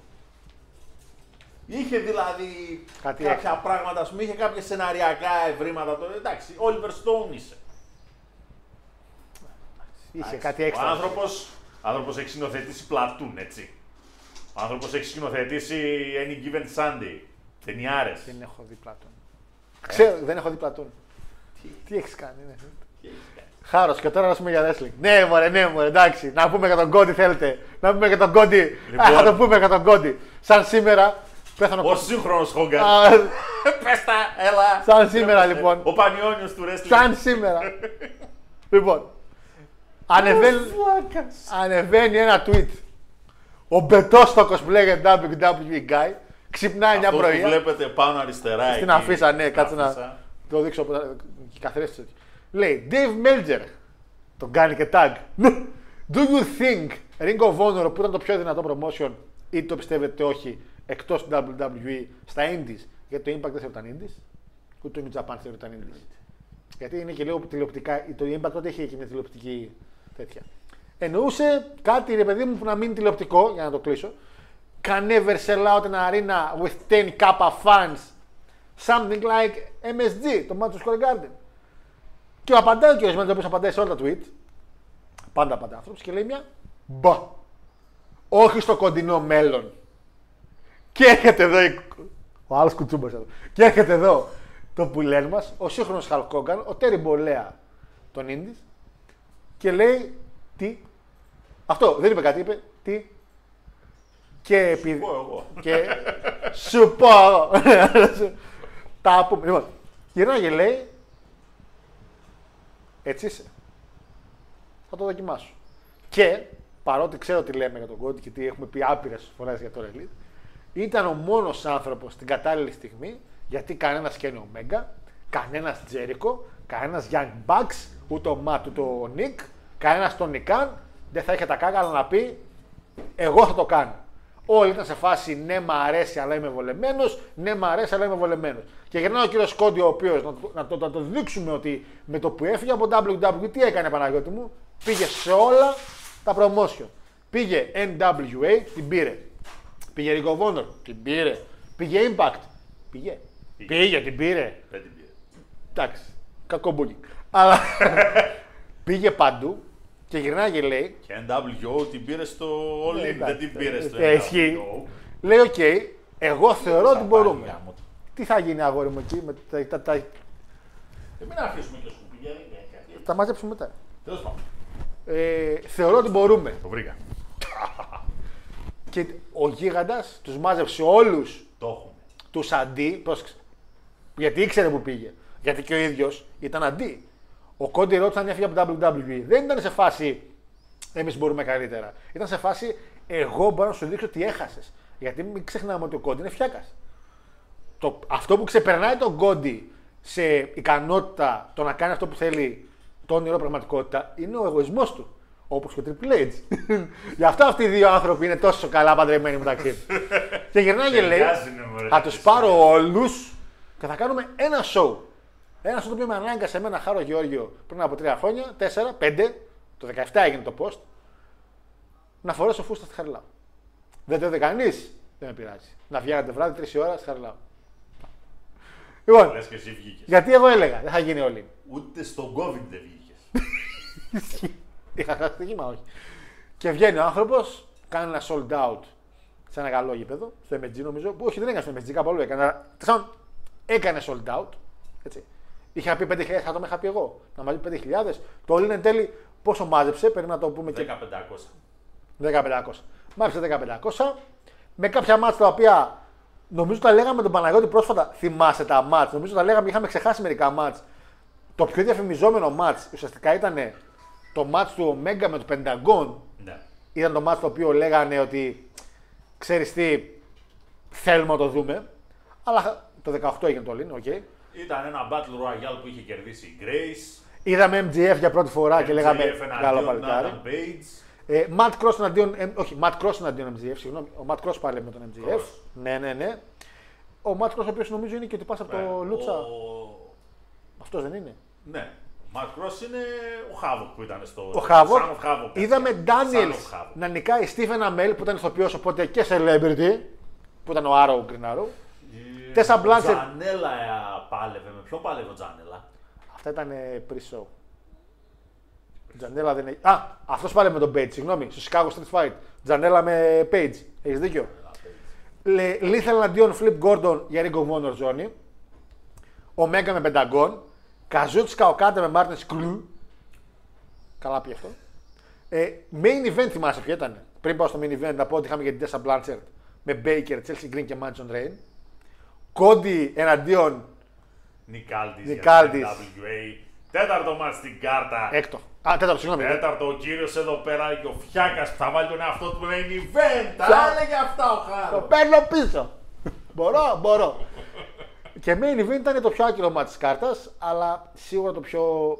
Είχε δηλαδή Κάτι κάποια έξτρα. πράγματα, ας πούμε, είχε κάποια σεναριακά ευρήματα. Τώρα, εντάξει, Oliver Stone είσαι. Είχε Εντάξει, κάτι Ο έξτρα. άνθρωπος, άνθρωπος έχει σκηνοθετήσει πλατούν, έτσι. Ο άνθρωπος έχει σκηνοθετήσει Any Given Sunday, ταινιάρες. Δεν έχω δει πλατών. Ξέρω, δεν έχω δει πλατών. Τι; Έχεις κάνει, ναι. Χάρος και τώρα να πούμε για wrestling. Ναι, μωρέ, ναι, μωρέ, εντάξει. Να πούμε για τον Κόντι θέλετε. Να πούμε για τον Κόντι. Λοιπόν. Α, θα το πούμε για τον Κόντι. Σαν σήμερα. Πέθανε ο Ο σύγχρονος Χόγκαν. Α, (laughs) Πες τα, έλα. Σαν σήμερα λοιπόν. Ο Πανιόνιος του wrestling. Σαν σήμερα. (laughs) λοιπόν. Ανεβαίνει, ανεβαίνει ένα tweet. Ο μπετόστοκος που λέγεται WWE Guy ξυπνάει μια Αυτός που πρωί. βλέπετε πάνω αριστερά Στην εκεί, αφίσα, ναι, στην κάτσε να αφίσα. το δείξω. από- Και καθρέφτη έτσι. Λέει Dave Meltzer. Τον κάνει και tag. (laughs) Do you think Ring of Honor που ήταν το πιο δυνατό promotion ή το πιστεύετε όχι εκτός του WWE στα Indies. Γιατί το Impact δεν θεωρεί ήταν Indies. Ούτε το New Japan θεωρεί ήταν Indies. Γιατί είναι και λίγο τηλεοπτικά. Το Impact τότε είχε και μια τηλεοπτική τέτοια. Εννοούσε κάτι ρε παιδί μου που να μην είναι τηλεοπτικό, για να το κλείσω. Can never sell out an arena with 10 kappa fans Something like MSG, το Madison Square Garden. Και απαντάει ο κ. Μέντε, όπω απαντάει σε όλα τα tweet. Πάντα απαντά άνθρωπος και λέει μια μπα. Όχι στο κοντινό μέλλον. Και έρχεται εδώ. η- Ο άλλος κουτσούμπας εδώ. Και έρχεται εδώ το πουλέν μας, ο σύγχρονος Χαλκόγκαν, ο Τέρι Μπολέα των Ίνδη. Και λέει τι. Αυτό δεν είπε κάτι, είπε τι. Και επειδή. Πω εγώ. Και σου πω. Τα πούμε. Λοιπόν, γυρνάει και λέει. Έτσι είσαι. Θα το δοκιμάσω. Και παρότι ξέρω τι λέμε για τον Κόντι και τι έχουμε πει άπειρες φορές για το Elite, ήταν ο μόνος άνθρωπος στην κατάλληλη στιγμή γιατί κανένας Kenny Omega, κανένας Τζέρικο, κανένας Young Bucks, ούτε ο Ματ ούτε ο Νικ, κανένας τον Νικάν δεν θα είχε τα κάκαλα να πει εγώ θα το κάνω. Όλοι ήταν σε φάση ναι, μ' αρέσει, αλλά είμαι βολεμένος. Ναι, μ' αρέσει, αλλά είμαι βολεμένος. Και γυρνάει ο κύριος Κόντι, ο οποίος να, το- να, το, να το δείξουμε ότι με το που έφυγε από WWE, τι έκανε Παναγιώτη μου, πήγε σε όλα τα promotion. Πήγε NWA, την πήρε. Πήγε Ring of Honor, την πήρε. Πήγε Impact, πήγε. Πήγε, την πήρε. Δεν την πήρε. Εντάξει, κακό booking. Αλλά (laughs) πήγε παντού και γυρνάει και λέει, Και NWO την πήρε στο All In, δεν εντάξει, την πήρε στο ε, ισχύει. NWO. λέει, οκ, εγώ θεωρώ ότι Θα μπορούμε. πάλι γάμο. Τι θα γίνει αγόρι μου εκεί, με τα, τα, τα, Ε, Μην αφήσουμε και σκουπίδια. ε, τα μαζέψουμε μετά. Τέλος πάντων. Ε, θεωρώ ότι μπορούμε. Το βρήκα. Και ο γίγαντας τους μάζεψε όλους Το έχουμε. τους αντί, πρόσεξε, γιατί ήξερε που πήγε. Γιατί και ο ίδιος ήταν αντί. Ο Κόντι ρώτησε αν έφυγε από το WWE. Δεν ήταν σε φάση εμείς μπορούμε καλύτερα. Ήταν σε φάση εγώ μπορώ να σου δείξω τι έχασες. Γιατί μην ξεχνάμε ότι ο Κόντι είναι φιάκας. Το, αυτό που ξεπερνάει τον Κόντι σε ικανότητα το να κάνει αυτό που θέλει το όνειρο πραγματικότητα είναι ο εγωισμός του. Όπως και ο Triple H. Γι' αυτό αυτοί οι δύο άνθρωποι είναι τόσο καλά παντρεμένοι μεταξύ τους. και γυρνάει και λέει: Ταιριάζουνε, μωρές, Θα τους τις πάρω όλους και θα κάνουμε ένα show. Ένα show το οποίο με ανάγκασε εμένα Χάρο Γεώργιο πριν από τρία χρόνια, τέσσερα, πέντε, το 17 έγινε το post, να φορέσω φούστα στη Χαριλάου. Δεν το είδε κανείς, δεν με πειράζει. Να βγαίνατε βράδυ τρεις ώρα στη Χαριλάου. Λοιπόν, Λες και εσύ βγήκες. γιατί εγώ έλεγα, δεν θα γίνει όλοι. Ούτε στον COVID δεν βγήκες. (laughs) Είχα χάσει στοίχημα, όχι. Και βγαίνει ο άνθρωπος, κάνει ένα sold out σε ένα καλό γήπεδο, στο MSG νομίζω. Που όχι, δεν έκανε στο MSG, κάπου αλλού έκανε. αλλά τέλος πάντων, Έκανε sold out. Έτσι. Είχα πει 5.000 άτομα, είχα πει εγώ. Να μαζί 5.000. Το όλο εν τέλει πόσο μάζεψε, πρέπει να το πούμε και 1500. 1500. Μάζεψε 1500. Με κάποια ματς τα οποία νομίζω τα λέγαμε τον Παναγιώτη πρόσφατα. Θυμάσαι τα ματς. Νομίζω τα λέγαμε, είχαμε ξεχάσει μερικά ματς. Το πιο διαφημιζόμενο ματς ουσιαστικά ήταν το ματς του Omega με το Pentagon. Ναι. Ήταν το ματς το οποίο λέγανε ότι ξέρεις τι, θέλουμε να το δούμε. Αλλά το 18 έγινε το All In, ok. Ήταν ένα Battle Royale που είχε κερδίσει η Grace. Είδαμε MJF για πρώτη φορά και λέγαμε MJF εναντίον καλό παλικάρι. Adam Page. Ε, Matt Cross εναντίον, ε, όχι, Matt Cross εναντίον MJF, συγγνώμη. Ο Matt Cross πάλι με τον MJF. Cross. Ναι, ναι, ναι. Ο Matt Cross ο οποίος νομίζω είναι και ότι πας από το Ναι. Λούτσα. Ο- Αυτός δεν είναι. Ναι. Ο Matt Cross είναι ο Havoc που ήταν στο. Ο Χάβοκ. Son of Havoc. Είδαμε Son Daniels of Havoc. να νικάει Stephen Amell που ήταν ηθοποιός οπότε και celebrity. Που ήταν ο Arrow, Green Arrow. Τέσσα Ο Blanchard. Τζανέλα ε, πάλευε. Με ποιον πάλευε ο Τζανέλα; Αυτά ήταν ε, pre-show. Τζανέλα δεν έχει. Α, αυτός πάλι με τον Page, συγγνώμη. Στο Chicago Street Fight. Τζανέλα με Page. Έχεις δίκιο. Λε- Lethal εναντίον Flip Gordon για Ring of Honor ζώνη. Omega με Pentagon. Καζούτσι Καοκάτε με Martin Screw. Καλά πει αυτό. Ε, main event θυμάσαι ποιο ήταν. Πριν πάω στο main event να πω ότι είχαμε και την Tessa Blanchard με Baker, Chelsea Green και Madison Rain. Κόντι εναντίον Νικάλτης. Νικάλτης. WA. Τέταρτο μα στην κάρτα. έκτο. Α, τέταρτο, συγγνώμη. Τέταρτο ο κύριος εδώ πέρα και ο Φιάκας που θα βάλει τον εαυτό του main event. Τα Ποια- έλεγε αυτά ο Το Χάρο. παίρνω πίσω. μπορώ, μπορώ. Και main event ήταν το πιο άκυρο μάτι της κάρτας, αλλά σίγουρα το πιο.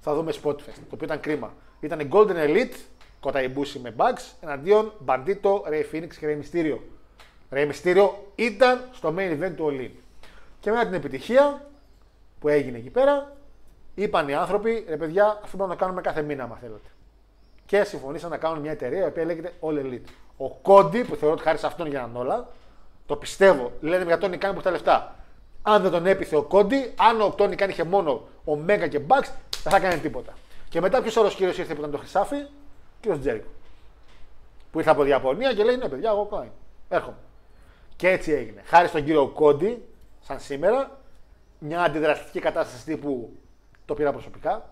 Θα δούμε Spotfest, το οποίο ήταν κρίμα. Ήταν η Golden Elite, Kota Ibushi με Bugs, εναντίον Bandito, Ray Phoenix και Ray Mysterio. Ray Mysterio ήταν στο main event του All In. Και μετά την επιτυχία που έγινε εκεί πέρα, είπαν οι άνθρωποι, ρε παιδιά, αυτό μπορούμε να το κάνουμε κάθε μήνα, αν θέλετε. Και συμφωνήσαν να κάνουν μια εταιρεία η οποία λέγεται All Elite. Ο Κόντι, που θεωρώ ότι χάρη σε αυτόν γίνανε όλα, το πιστεύω, λένε για τον Ικάνη που έχει τα λεφτά. Αν δεν τον έπιθε ο Κόντι, αν ο Τόνι κάνει είχε μόνο ο Μέγα και Μπαξ, δεν θα κάνει τίποτα. Και μετά ποιος άλλος κύριος ήρθε που ήταν το Χρυσάφι, κύριος Τζέρικο. Που ήρθε από τη Ιαπωνία και λέει: Ναι, παιδιά, εγώ κάνω. Έρχομαι. Και έτσι έγινε. Χάρη στον κύριο Κόντι, σαν σήμερα, μια αντιδραστική κατάσταση τύπου το πήρα προσωπικά.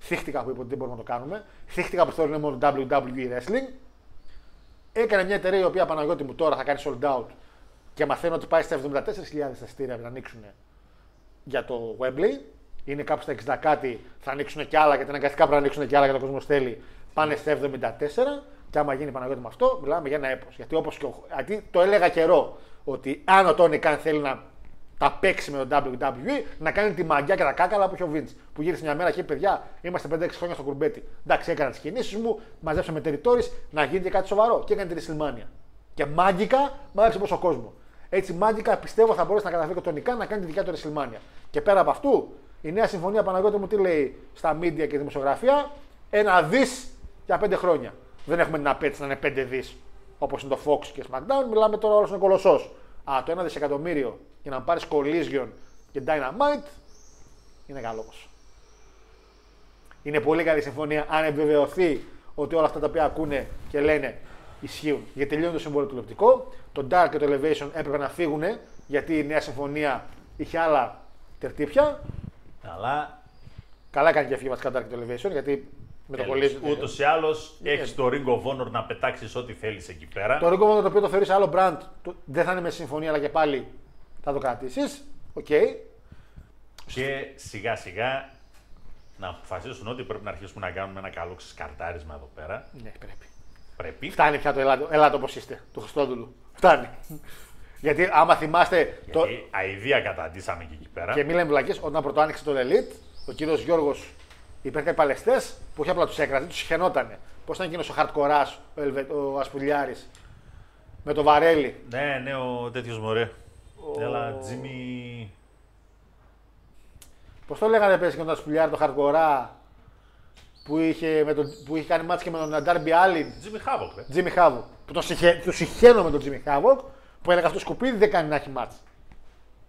Θύχτηκα που είπε ότι δεν μπορούμε να το κάνουμε. Θύχτηκα που θέλουν μόνο WWE Wrestling. Έκανε μια εταιρεία η οποία Παναγιώτη μου τώρα θα κάνει sold out και μαθαίνω ότι πάει στα 74.000 εισιτήρια να ανοίξουν για το Wembley. Είναι κάπου στα 60 κάτι, θα ανοίξουν κι άλλα γιατί αναγκαστικά πρέπει να ανοίξουν κι άλλα γιατί ο κόσμο θέλει. Πάνε στα 74. Και άμα γίνει Παναγιώτη με αυτό, μιλάμε για ένα έπος. Γιατί όπως και ο, γιατί το έλεγα καιρό ότι αν ο Τόνι Καν θέλει να τα παίξει με το WWE, να κάνει τη μαγιά και τα κάκαλα που είχε ο Vince. Που γύρισε μια μέρα και είπε: Παιδιά, είμαστε 5-6 χρόνια στο κουρμπέτι. Εντάξει, έκανα τις κινήσεις μου, μαζέψαμε territories, να γίνει και κάτι σοβαρό. Και έκανε τη WrestleMania. Και μάγικα μάζεψε πόσο κόσμο. Έτσι, μάγικα πιστεύω θα μπορέσει να καταφέρει το Τονικά να κάνει τη δικιά του WrestleMania. Και πέρα από αυτού, η νέα συμφωνία Παναγιώτη μου τι λέει στα media και δημοσιογραφία, ένα δις για 5 χρόνια. Δεν έχουμε την απέτηση να είναι 5 δις όπως είναι το Fox και SmackDown. Μιλάμε τώρα όλος είναι κολοσσός. Α, το 1 δισεκατομμύριο για να πάρεις Collision και Dynamite είναι καλό ποσό. Είναι πολύ καλή συμφωνία αν επιβεβαιωθεί ότι όλα αυτά τα οποία ακούνε και λένε ισχύουν. Γιατί τελειώνει το συμβόλαιο τηλεοπτικό. Το Dark και το Elevation έπρεπε να φύγουν γιατί η νέα συμφωνία είχε άλλα τερτύπια. Αλλά Καλά κάνει και φύγει βασικά Dark και το Elevation γιατί με το Collision. ούτως ή άλλως έχεις το Ring of Honor να πετάξεις ό,τι θέλεις εκεί πέρα. Το Ring of Honor το οποίο το θεωρείς άλλο brand το- δεν θα είναι με συμφωνία αλλά και πάλι θα το κρατήσεις. Οκ. Και σιγά σιγά να αποφασίσουν ότι πρέπει να αρχίσουμε να κάνουμε ένα καλό ξεσκαρτάρισμα εδώ πέρα. Ναι, πρέπει. Πρέπει. Φτάνει πια το ελάτε, ελάτε όπως είστε, του Χριστόδουλου. Φτάνει. Γιατί άμα θυμάστε. Το... Γιατί αηδία καταντήσαμε και εκεί πέρα. Και μην λέμε βλακείες, όταν πρώτο άνοιξε το Elite, ο κύριος Γιώργος υπήρχαν κάποιοι παλαιστές που όχι απλά τους έκραζε, τους σιχαινότανε. Πώς ήταν εκείνος ο Χαρντκοράς, ο, Ελβε... ο Ασπουλιάρης, με το βαρέλι. Ναι, ναι, ο τέτοιος μωρέ. Έλα, Jimmy. Πώς το λέγανε πέσει και τον Ασπουλιάρη, το Χαρντκορά, που είχε, με τον... που είχε κάνει ματς και με τον Darby Allin, Jimmy Havoc, ρε. Jimmy Havoc. Που τον σιχε... του σιχαίνω με τον Jimmy Havoc, που έλεγα αυτό σκουπίδι δεν κάνει να έχει μάτς.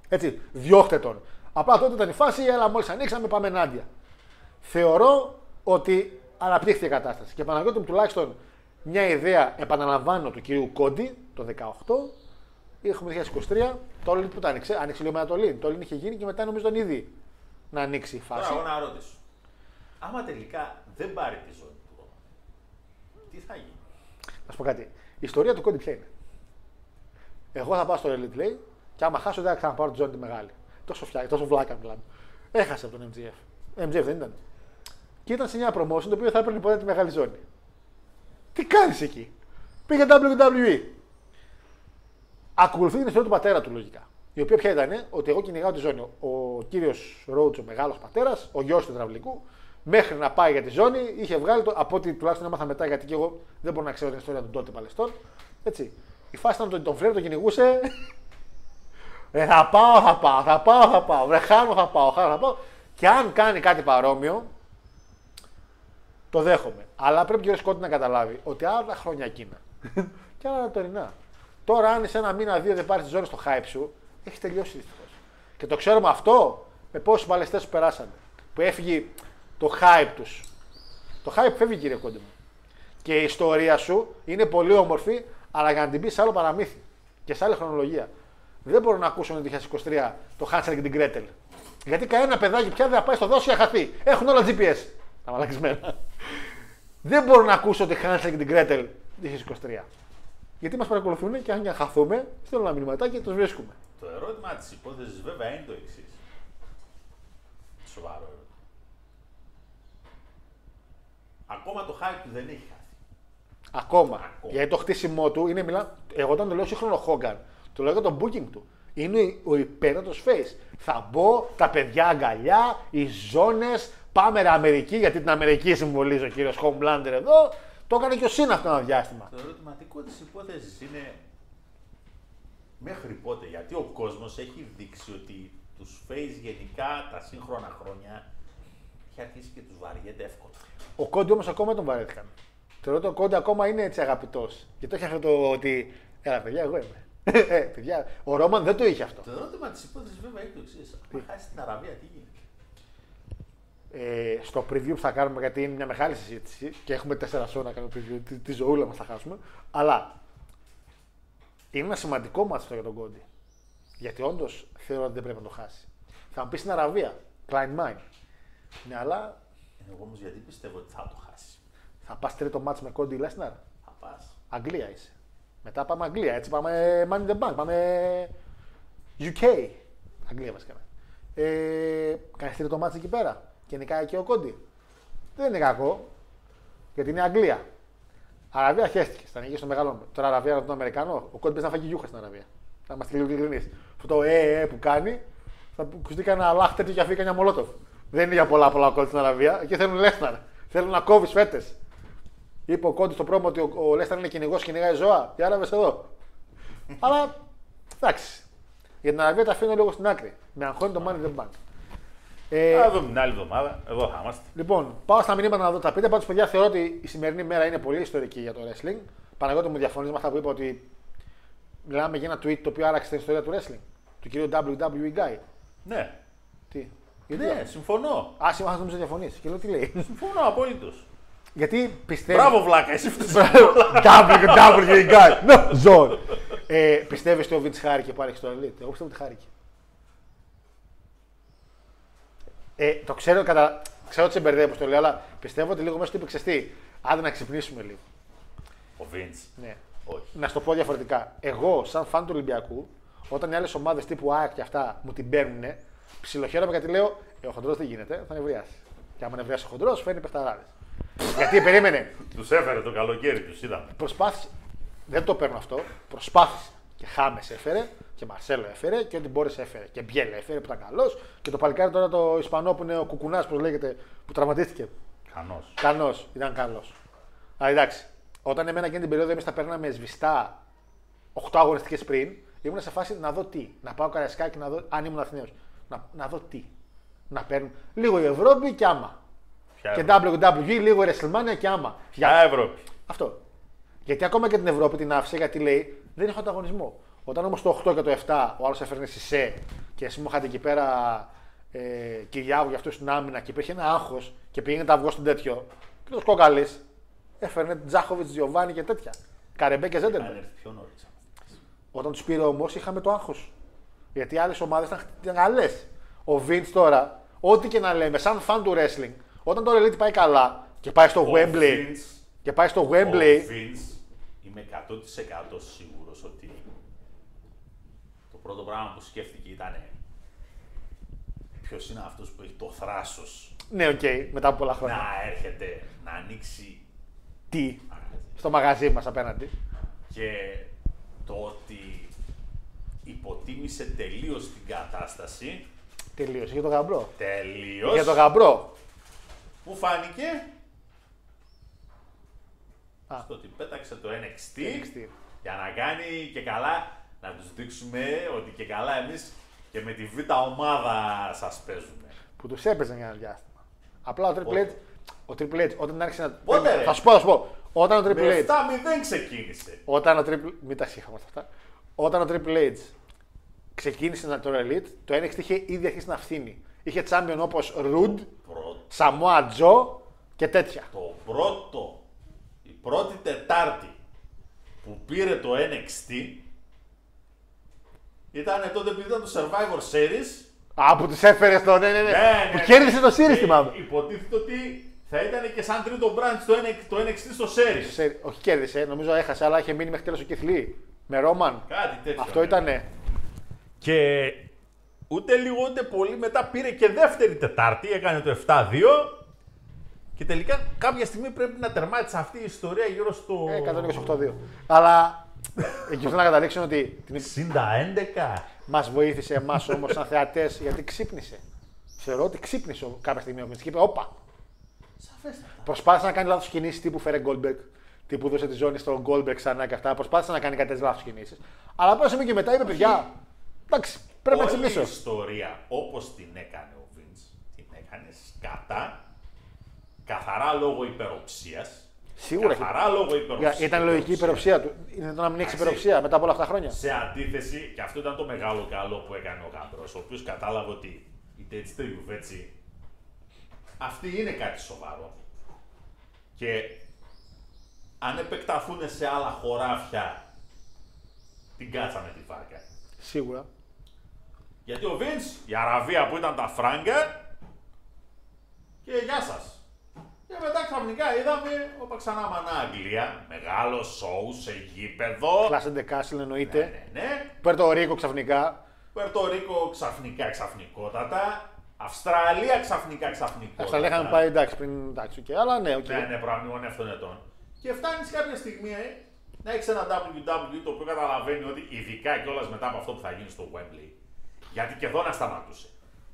Έτσι, διώχτε τον. Απλά τότε ήταν η φάση, έλα μόλις ανοίξαμε, πάμε ενάντια. Θεωρώ ότι αναπτύχθηκε η κατάσταση. Και Παναγιώτη μου τουλάχιστον μια ιδέα, επαναλαμβάνω, του κυρίου Κόντι το 18. Έχουμε 2023. Το Όλιν που το άνοιξε, άνοιξε λίγο μετά το Όλιν. Το Όλιν είχε γίνει και μετά νομίζω τον ήδη να ανοίξει η φάση. Τώρα, εγώ να ρωτήσω. Άμα τελικά δεν πάρει τη ζώνη του, τι θα γίνει; Να σου πω κάτι. Η ιστορία του Κόντι ποια είναι. Εγώ θα πάω στο Elite λέει και άμα χάσω δεν θα ξαναπάρω τη ζώνη τη μεγάλη. Τόσο, φτιά, τόσο βλάκα μιλάμε. Έχασε από τον MGF. MGF δεν ήταν. Και ήταν σε μια promotion το οποίο θα έπαιρνε ποτέ τη μεγάλη ζώνη. Τι κάνεις εκεί; Πήγε WWE. Ακολουθεί την ιστορία του πατέρα του λογικά. Η οποία ποια ήταν, ότι εγώ κυνηγάω τη ζώνη. Ο κύριος Ρόουτς, ο μεγάλος πατέρας, ο γιος του υδραυλικού, μέχρι να πάει για τη ζώνη, είχε βγάλει το. Από ό,τι τουλάχιστον έμαθα μετά, γιατί και εγώ δεν μπορώ να ξέρω την ιστορία των τότε Παλαιστών. Έτσι. Η φάση ήταν ότι τον φλερ τον κυνηγούσε. Ε, θα πάω, θα πάω, θα πάω, θα πάω. Βρε, χάνω, θα πάω, χάνω, θα πάω. Και αν κάνει κάτι παρόμοιο, το δέχομαι. Αλλά πρέπει και ο Σκότη να καταλάβει ότι άλλα τα χρόνια εκείνα και άλλα τα τωρινά. Τώρα, αν σε ένα μήνα, δύο δεν πάρεις τη ζώνη στο hype σου, έχεις τελειώσει δυστυχώς. Και το ξέρουμε αυτό με πόσους παλαιστές σου περάσανε. Που έφυγε το hype τους. Το hype φεύγει, κύριε Κόντε μου. Και η ιστορία σου είναι πολύ όμορφη, αλλά για να την πεις σε άλλο παραμύθι και σε άλλη χρονολογία. Δεν μπορώ να ακούσω το 2023 το Hansel και την Gretel. Γιατί κανένα παιδάκι πια δεν θα πάει στο δάσο για χαθεί. Έχουν όλα GPS. Τα μαλακισμένα. δεν μπορώ να ακούσω τη Hansel και την Gretel 2023. Γιατί μας παρακολουθούν και αν για χαθούμε, στέλνουν ένα μηνυματάκι και τους βρίσκουμε. Το ερώτημα της υπόθεσης βέβαια είναι το εξής. Σοβαρό ερώτημα. Ακόμα το hype του δεν έχει χάσει. Ακόμα. Ακόμα. Γιατί το χτίσιμό του είναι μιλά. Εγώ όταν το λέω σύγχρονο Χόγκαν, το λέω για το booking του. Είναι ο υπέροχο face. Θα μπω, τα παιδιά αγκαλιά, οι ζώνες, πάμε ρε Αμερική, γιατί την Αμερική συμβολίζει ο κύριος Homelander εδώ. Το έκανε και ο Σίνα αυτό ένα διάστημα. Το ερωτηματικό της υπόθεσης είναι μέχρι πότε. Γιατί ο κόσμος έχει δείξει ότι τους face γενικά τα σύγχρονα χρόνια έχει αρχίσει και τους βαριέται εύκολα. Ο Κόντι όμως ακόμα τον βαρέθηκαν. Θεωρώ ότι ο Κόντι ακόμα είναι έτσι αγαπητός. Και το έχει αυτό το ότι. Έλα, παιδιά, εγώ είμαι. (laughs) ε, παιδιά, ο Ρόμαν δεν το είχε αυτό. Το ερώτημα της υπόθεσης βέβαια είναι το εξής. Αν χάσεις την Αραβία, τι γίνεται; Ε, στο preview που θα κάνουμε, γιατί είναι μια μεγάλη συζήτηση και έχουμε τέσσερα σώνα να κάνουμε preview, τη, τη ζωούλα μας θα χάσουμε. Αλλά είναι ένα σημαντικό μάτι αυτό για τον Κόντι. Γιατί όντως θεωρώ ότι δεν πρέπει να το χάσει. Θα μου πεις στην Αραβία, Klein Mine. Ναι, αλλά Εγώ όμως γιατί πιστεύω ότι θα το χάσει. θα πας τρίτο μάτι με Κόντι Λέσναρ; Θα πας. Αγγλία είσαι. Μετά πάμε Αγγλία, έτσι πάμε Money in the Bank, πάμε UK. Αγγλία βασικά. Ε, Κάνεις τρίτο μάτι εκεί πέρα. Και νικάει και ο Κόντι. Δεν είναι κακό, γιατί είναι Αγγλία. Αραβία χέστηκε, θα νικήσει στο μεγάλο. Τώρα Αραβία με τον Αμερικανό, ο Κόντι παίζει να φάγει γιούχα στην Αραβία. Θα είμαστε λίγο ειλικρινεί. Αυτό το ε, ε που κάνει, θα κουστεί κανένα λάχ τέτοιο και αφήσει κανένα μολότοφ. Δεν είναι για πολλά πολλά ο Κόντι στην Αραβία. Εκεί θέλουν Λέσναρ. Θέλουν να κόβεις φέτες. Είπε ο Κόντι στο πρόμο ότι ο, ο Λέσναρ είναι κυνηγός, κυνηγάει ζώα. Οι Άραβες εδώ. Αλλά εντάξει. Για την Αραβία τα αφήνω λίγο στην άκρη. Με αγχώνει το Money in the Bank. Ε, Θα δούμε την άλλη εβδομάδα. Εδώ θα είμαστε. Λοιπόν, πάω στα μηνύματα να δω τα πείτε. Πάντως, παιδιά, θεωρώ ότι η σημερινή μέρα είναι πολύ ιστορική για το wrestling. Παναγιώτη μου διαφωνείς με αυτά που είπα ότι μιλάμε για ένα tweet το οποίο άραξε την ιστορία του wrestling. Του κυρίου WWE Guy. Ναι, Τι; Γιατί ναι, συμφωνώ. Α, σήμερα νομίζω διαφωνεί. Και λέω τι λέει; Συμφωνώ απολύτως. Γιατί πιστεύει. Μπράβο, Βλάκα, εσύ φταίει. WWE Guy. No, Ζων. Ε, Πιστεύεις ότι ο Βιτ χάρηκε που άρχισε το Elite; Εγώ πιστεύω ότι χάρηκε. Ε, το ξέρω, κατα... ξέρω ότι σε μπερδεύω που το λέω, αλλά πιστεύω ότι λίγο μέσα του είπε ξεστή. Άντε να ξυπνήσουμε λίγο. Ο Βίντς. Ναι. Όχι. Να σου το πω διαφορετικά. Εγώ, σαν φαν του Ολυμπιακού, όταν οι άλλες ομάδες τύπου ΑΕΚ και αυτά μου την παίρνουν, ψιλοχαίρομαι γιατί λέω: ε, Ο χοντρός δεν γίνεται, θα νευριάσει. Και άμα νευριάσει ο χοντρός, φέρνει παιχταράδες. γιατί περίμενε, Τους έφερε το καλοκαίρι, τους είδαμε. προσπάθησε. Δεν το παίρνω αυτό. Προσπάθησε. Και Χάμες έφερε και Μαρσέλο έφερε και ό,τι μπόρεσε έφερε. Και Μπιέλ έφερε που ήταν καλός. Και το παλικάρι τώρα το Ισπανό που είναι ο Κουκουνάς, πώς λέγεται, που τραυματίστηκε. Χανός. Κανό, ήταν καλός. Αλλά εντάξει, όταν εμένα εκείνη την περίοδο εμείς τα παίρναμε σβηστά 8 αγωνιστικές πριν, ήμουν σε φάση να δω τι. Να πάω καρασκάκι να δω, αν ήμουν Αθηναίος. Να, να δω τι. Να παίρνουν λίγο η Ευρώπη και άμα. Και WWE, λίγο η WrestleMania και άμα. Ποια Ευρώπη; Αυτό. Γιατί ακόμα και την Ευρώπη την άφησε γιατί λέει δεν έχω ανταγωνισμό. Όταν όμως το 8 και το 7 ο άλλος έφερνε Σισε και εσύ μου είχατε εκεί πέρα ε, Κυριάκου για αυτούς στην άμυνα και υπήρχε ένα άγχος και πήγαινε τα αυγό στον τέτοιο. Και το κόκαλη έφερνε Τζάχοβιτς, Τζιοβάνι και τέτοια. Καρεμπέ και Αν Ζέντελμπεργκ. έρθει πιο νωρίς. Όταν τους πήρε όμως είχαμε το άγχος. Γιατί οι άλλες ομάδες ήταν, ήταν καλές. Ο Vince τώρα, ό,τι και να λέμε, σαν φαν του wrestling, όταν το Elite πάει καλά και πάει στο Wembley. Και πάει στο Ο Wembley. Vince, είμαι 100% σίγουρος ότι το πρώτο πράγμα που σκέφτηκε ήταν ποιος είναι αυτός που έχει το θράσος Ναι, οκ, μετά από πολλά χρόνια. να έρχεται να ανοίξει Τι, μαγαζί. στο μαγαζί μας απέναντι. και το ότι υποτίμησε τελείως την κατάσταση Τελείωσε. Για το γαμπρό. τελείως Για το γαμπρό. που φάνηκε Α. στο ότι πέταξε το NXT, NXT. για να κάνει και καλά να τους δείξουμε ότι και καλά εμείς και με τη β' ομάδα σας παίζουμε. Που τους έπαιζε για ένα διάστημα. Απλά ο Triple Πότε; H, ο Triple H όταν άρχισε να. Πότε, ρε; Θα σου πω, θα σου πω. Όταν ο Triple Με H. 7-0 ξεκίνησε. Όταν ο Triple. Μην τα σύγχαμα αυτά. Όταν ο Triple H ξεκίνησε να το Elite, το NXT είχε ήδη αρχίσει να φθήνει. Είχε champion όπως Rude, Πρώτο, Samoa Joe και τέτοια. το πρώτο, η πρώτη Τετάρτη που πήρε το NXT ήταν τότε που ήταν το Survivor Series Α, που του έφερες στο. Ναι, ναι, ναι. Ναι, ναι, που ναι. κέρδισε το Series, Και θυμάμαι. Υποτίθεται ότι θα ήταν και σαν τρίτο branch το, NXT, το NXT στο Series. Σε- Όχι κέρδισε, νομίζω έχασε, αλλά είχε μείνει μέχρι τέλος ο Κιθλή. Με Ρόμαν. Κάτι τέτοιο. Αυτό ναι. ήτανε. Και ούτε λίγο ούτε πολύ μετά πήρε και δεύτερη Τετάρτη, έκανε το 7-2. Και τελικά κάποια στιγμή πρέπει να τερμάτισε αυτή η ιστορία γύρω στο. Ε, 128-2. Αλλά εκεί θέλω να καταλήξω ότι την... 60-11. μας βοήθησε εμάς όμως σαν θεατές γιατί ξύπνησε. Θεωρώ ότι ξύπνησε ο- κάποια στιγμή ο Vince και είπε: Όπα. Προσπάθησε να κάνει λάθος κινήσεις τύπου φέρε Goldberg. Τύπου δώσε τη ζώνη στον Goldberg ξανά και αυτά. Προσπάθησε να κάνει κάτι τέτοιες λάθος κινήσεις. Αλλά από ένα σημείο και μετά είπε: Παιδιά, εντάξει, πρέπει να Όλη η ξυπνήσω. ιστορία όπως την έκανε ο Vince, την έκανε σκατά, καθαρά λόγω υπεροψίας Σίγουρα. Καθαρά λόγω υπεροψίας. Ήταν λογική η υπεροψία του. Είναι το να μην έχεις Εντάξει. υπεροψία μετά από όλα αυτά τα χρόνια. Σε αντίθεση, και αυτό ήταν το μεγάλο καλό που έκανε ο Γάμπρος, ο οποίος κατάλαβε ότι είτε έτσι είτε γιουβέτσι, αυτή είναι κάτι σοβαρό. Και αν επεκταθούν σε άλλα χωράφια, την κάτσαμε τη βάρκα. Σίγουρα. Γιατί ο Βίντς, η Αραβία που ήταν τα φράγκα, και γεια σας. Και μετά ξαφνικά είδαμε, όπα ξανά μανά Αγγλία, μεγάλο σόου σε γήπεδο. Clash at the Castle εννοείται. Ναι, ναι. Πουέρτο Ρίκο ξαφνικά. Πουέρτο Ρίκο ξαφνικά, ξαφνικότατα. Αυστραλία ξαφνικά, ξαφνικότατα. Αυτά λέγαμε πάει εντάξει πριν εντάξει, και αλλά ναι, οκ. Ναι, ναι, προ αμνημονεύτων ετών. Και φτάνεις κάποια στιγμή ε, να έχεις ένα WWE το οποίο καταλαβαίνει ότι ειδικά κιόλας μετά από αυτό που θα γίνει στο Wembley. Γιατί και εδώ να σταματούσε.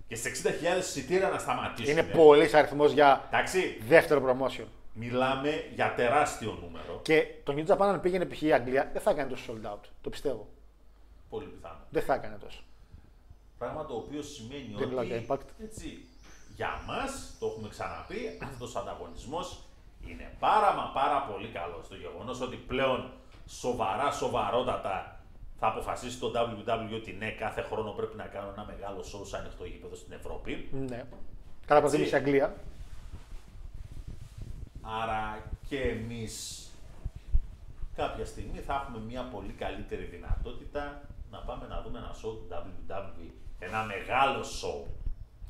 Και στι 60.000 εισιτήρια να σταματήσουν. Είναι πολύ αριθμός για Εντάξει, δεύτερο promotion. μιλάμε για τεράστιο νούμερο. Και το New Japan αν πήγαινε π.χ. η Αγγλία δεν θα έκανε τόσο sold out. Το πιστεύω. Πολύ πιθανό. Δεν θα έκανε τόσο. Πράγμα το οποίο σημαίνει Δεν μιλάω για ότι impact. έτσι, για μας, το έχουμε ξαναπεί, αυτός ο ανταγωνισμός είναι πάρα μα πάρα πολύ καλός στο γεγονός ότι πλέον σοβαρά, σοβαρότατα θα αποφασίσει το WWE ότι ναι, κάθε χρόνο πρέπει να κάνω ένα μεγάλο show σε ανοιχτό γήπεδο στην Ευρώπη. Ναι. Κατά προτίμηση η Αγγλία. Άρα και εμείς κάποια στιγμή θα έχουμε μια πολύ καλύτερη δυνατότητα να πάμε να δούμε ένα show του WWE. Ένα μεγάλο show.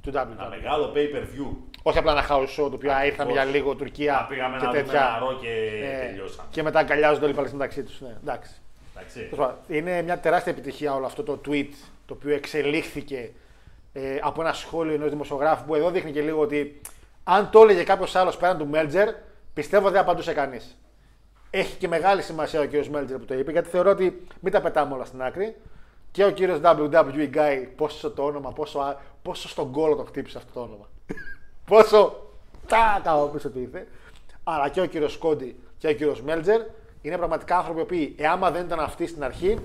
Του Ένα WWE. μεγάλο pay-per-view. Όχι απλά ένα house show το οποίο α, ήρθαμε για Ακριβώς. λίγο Τουρκία Να πήγαμε και να δούμε τέτοια. ένα ρο και Ε, τελειώσαμε. και μετά αγκαλιάζονται όλοι οι Παλαιστίνοι μεταξύ τους. Ναι, εντάξει. Εντάξει. Τέλος πάντων, Είναι μια τεράστια επιτυχία όλο αυτό το tweet το οποίο εξελίχθηκε ε, από ένα σχόλιο ενός δημοσιογράφου που εδώ δείχνει και λίγο ότι αν το έλεγε κάποιος άλλος πέραν του Μέλτζερ, πιστεύω δεν απαντούσε κανείς. Έχει και μεγάλη σημασία ο κύριος Μέλτζερ που το είπε, γιατί θεωρώ ότι μην τα πετάμε όλα στην άκρη. Και ο κύριος WWE Guy, πόσο το όνομα, πόσο, α- πόσο στον κόλλο το χτύπησε αυτό το όνομα. (laughs) πόσο τάκα ο πίσω του ήρθε. Αλλά και ο κύριος Σκόντι και ο κύριος Μέλτζερ είναι πραγματικά άνθρωποι οι οποίοι, εάμα δεν ήταν αυτοί στην αρχή,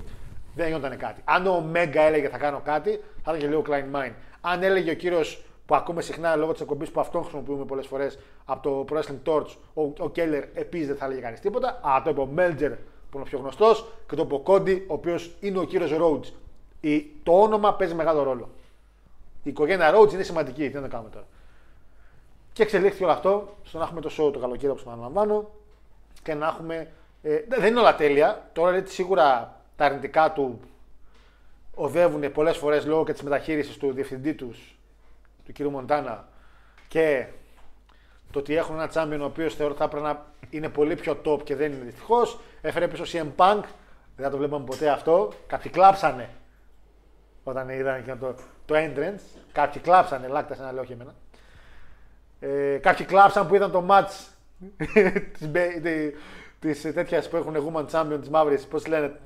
δεν γινόταν κάτι. Αν ο Μέγκα έλεγε θα κάνω κάτι, θα ήταν και λίγο Klein Mind. Αν έλεγε ο κύριος που ακούμε συχνά λόγω της εκπομπής που αυτόν χρησιμοποιούμε πολλές φορές από το Pro Wrestling Torch, ο, ο Κέλλερ επίσης δεν θα έλεγε κανείς τίποτα. Αλλά το είπε ο Μέλτζερ που είναι ο πιο γνωστός και το είπε ο Κόντι, ο οποίος είναι ο κύριος Rhodes. Η, το όνομα παίζει μεγάλο ρόλο. Η οικογένεια Rhodes είναι σημαντική, τι να το κάνουμε τώρα. Και εξελίχθηκε όλο αυτό στο να έχουμε το show το καλοκαίρι όπως το αναλαμβάνω και να έχουμε. Ε, δεν είναι όλα τέλεια. Τώρα λέει, σίγουρα τα αρνητικά του οδεύουν πολλές φορές λόγω και της μεταχείρισης του διευθυντή τους, του κ. Μοντάνα και το ότι έχουν ένα τσάμπιον ο οποίος θεωρώ ότι θα έπρεπε να είναι πολύ πιο top και δεν είναι δυστυχώς. Έφερε πίσω CM Punk. Δεν θα το βλέπαμε ποτέ αυτό. Κάποιοι κλάψανε όταν είδαν και το, το entrance. Κάποιοι κλάψανε, λάκτα να λέω όχι εμένα. Ε, κάποιοι κλάψαν που είδαν το match (laughs) της, μπε- τη- της ε, τέτοιας που έχουν Woman Champion της Μαύρης, πώς λένε,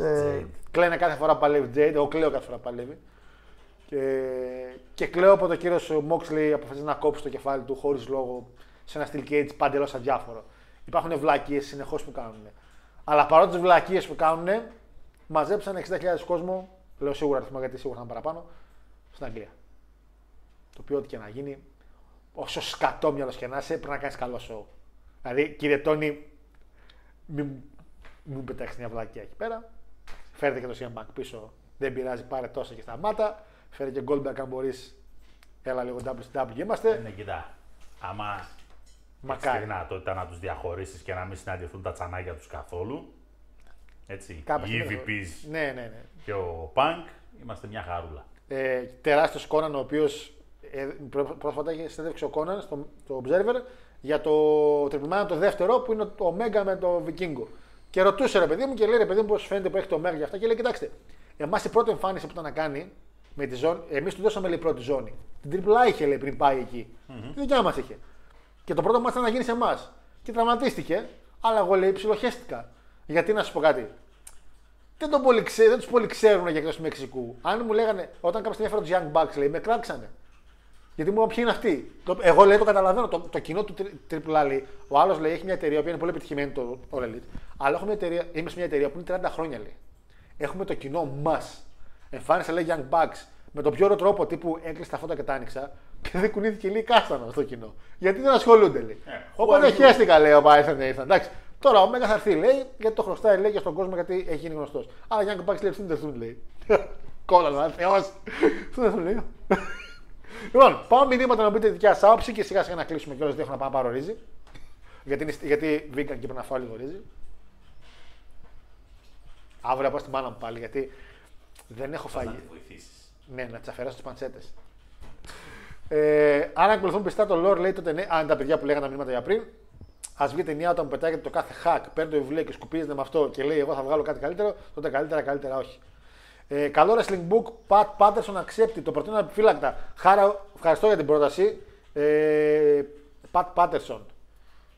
ε, κλαίνε κάθε φορά που παλεύει Jade, εγώ κλαίω κάθε φορά που παλεύει. Και, και κλαίω από το κύριο Μόξλι αποφασίζει να κόψει το κεφάλι του χωρίς λόγο σε ένα steel cage παντελώς αδιάφορο. Υπάρχουν βλακίες συνεχώς που κάνουν. Αλλά παρότι τις βλακίες που κάνουν, μαζέψαν 60.000 κόσμο, λέω σίγουρα αριθμό γιατί σίγουρα θα είναι παραπάνω, στην Αγγλία. Το οποίο ό,τι και να γίνει, όσο σκατόμυαλος και να είσαι, πρέπει να κάνεις καλό σοου. Δηλαδή, κύριε Τόνι, μην μου πετάξεις μια βλακία εκεί πέρα. Φέρετε και το CM Punk πίσω. Δεν πειράζει, πάρε τόσα και σταμάτα. Φέρε και Goldberg αν μπορείς. Έλα λίγο WCW είμαστε. Ναι, κοιτά. Άμα έχεις Μακάρι. τη δυνατότητα να τους διαχωρίσεις και να μην συναντηθούν τα τσανάκια τους καθόλου. Έτσι. Κάποια Οι στιγμή θα- EVPs Ναι, ναι, ναι. και ο Punk είμαστε μια χαρούλα. Ε, Τεράστιος Κόναν, ο οποίος ε, πρό- πρόσφατα είχε συνέντευξη ο Κόναν στο, στο Observer για το τριπλημάνιο το δεύτερο που είναι το Omega με το Βικίνγκο. Και ρωτούσε ρε παιδί μου και λέει ρε παιδί μου πώς φαίνεται που έχει το Omega για αυτά. Και λέει: Κοιτάξτε, εμάς η πρώτη εμφάνιση που ήταν να κάνει με τη ζώνη, εμείς του δώσαμε λέει πρώτη ζώνη. Την τριπλά είχε λέει πριν πάει εκεί. Τη δικιά μας είχε. Και το πρώτο μα ήταν να γίνει σε εμάς. Και τραυματίστηκε, αλλά εγώ λέει ψιλοχέστηκα. Γιατί να σου πω κάτι, δεν, τον πολύ ξέ, δεν τους πολύ ξέρουν για εκτός Μεξικού. Αν μου λέγανε, όταν κάποια στιγμή έφερα τους Young Bucks, λέει, με κράξανε. Γιατί μου είπαν ποιοι είναι αυτοί; Το, εγώ λέει το καταλαβαίνω. Το, το κοινό του τρι- Triple A λέει. Ο άλλος λέει έχει μια εταιρεία που είναι πολύ επιτυχημένη το All Elite. Αλλά έχω μια εταιρεία, είμαι σε μια εταιρεία που είναι 30 χρόνια λέει. Έχουμε το κοινό μας. Εμφάνισε λέει Young Bucks με τον πιο ωραίο τρόπο τύπου έκλεισε τα φώτα και τα άνοιξα. Και δεν κουνήθηκε λίγο κάστανο στο κοινό. Γιατί δεν ασχολούνται, λέει. Ε, Οπότε who are you? χαίστηκα, λέει, ο Πάισαν ήρθαν. Εντάξει. Τώρα ο Μέγας θα έρθει, λέει, γιατί το χρωστάει, λέει, και στον κόσμο γιατί έχει γίνει γνωστός. Άρα για να κοπάξεις, λέει, έρθουν, έρθουν, λέει. (laughs) Κόλλα, να θεός. Έρθουν, έρθουν, λέει. (laughs) Λοιπόν, πάω μηνύματα να μου πείτε τη δικιά σας άποψη και σιγά σιγά να κλείσουμε κιόλας. Δεν έχω να πάω να πάρω ρύζι. Γιατί, είναι- γιατί vegan και πρέπει να φάω λίγο ρύζι. Αύριο θα πάω στην μάνα μου πάλι γιατί δεν έχω Θα φάγει. τη βοηθήσεις. Ναι, να τι αφαιρέσω τις παντσέτες. Ε, αν ακολουθούν πιστά το lore, λέει τότε ναι. Αν τα παιδιά που λέγανε τα μηνύματα για πριν, ας βγει ταινία όταν μου πετάγεται το κάθε hack, παίρνει το βιβλίο και σκουπίζεται με αυτό και λέει: Εγώ θα βγάλω κάτι καλύτερο, τότε καλύτερα, καλύτερα όχι. Ε, καλό wrestling book, Pat Patterson accepted. Το προτείνω επιφύλακτα. Χάρα, ευχαριστώ για την πρόταση. Ε, Pat Patterson.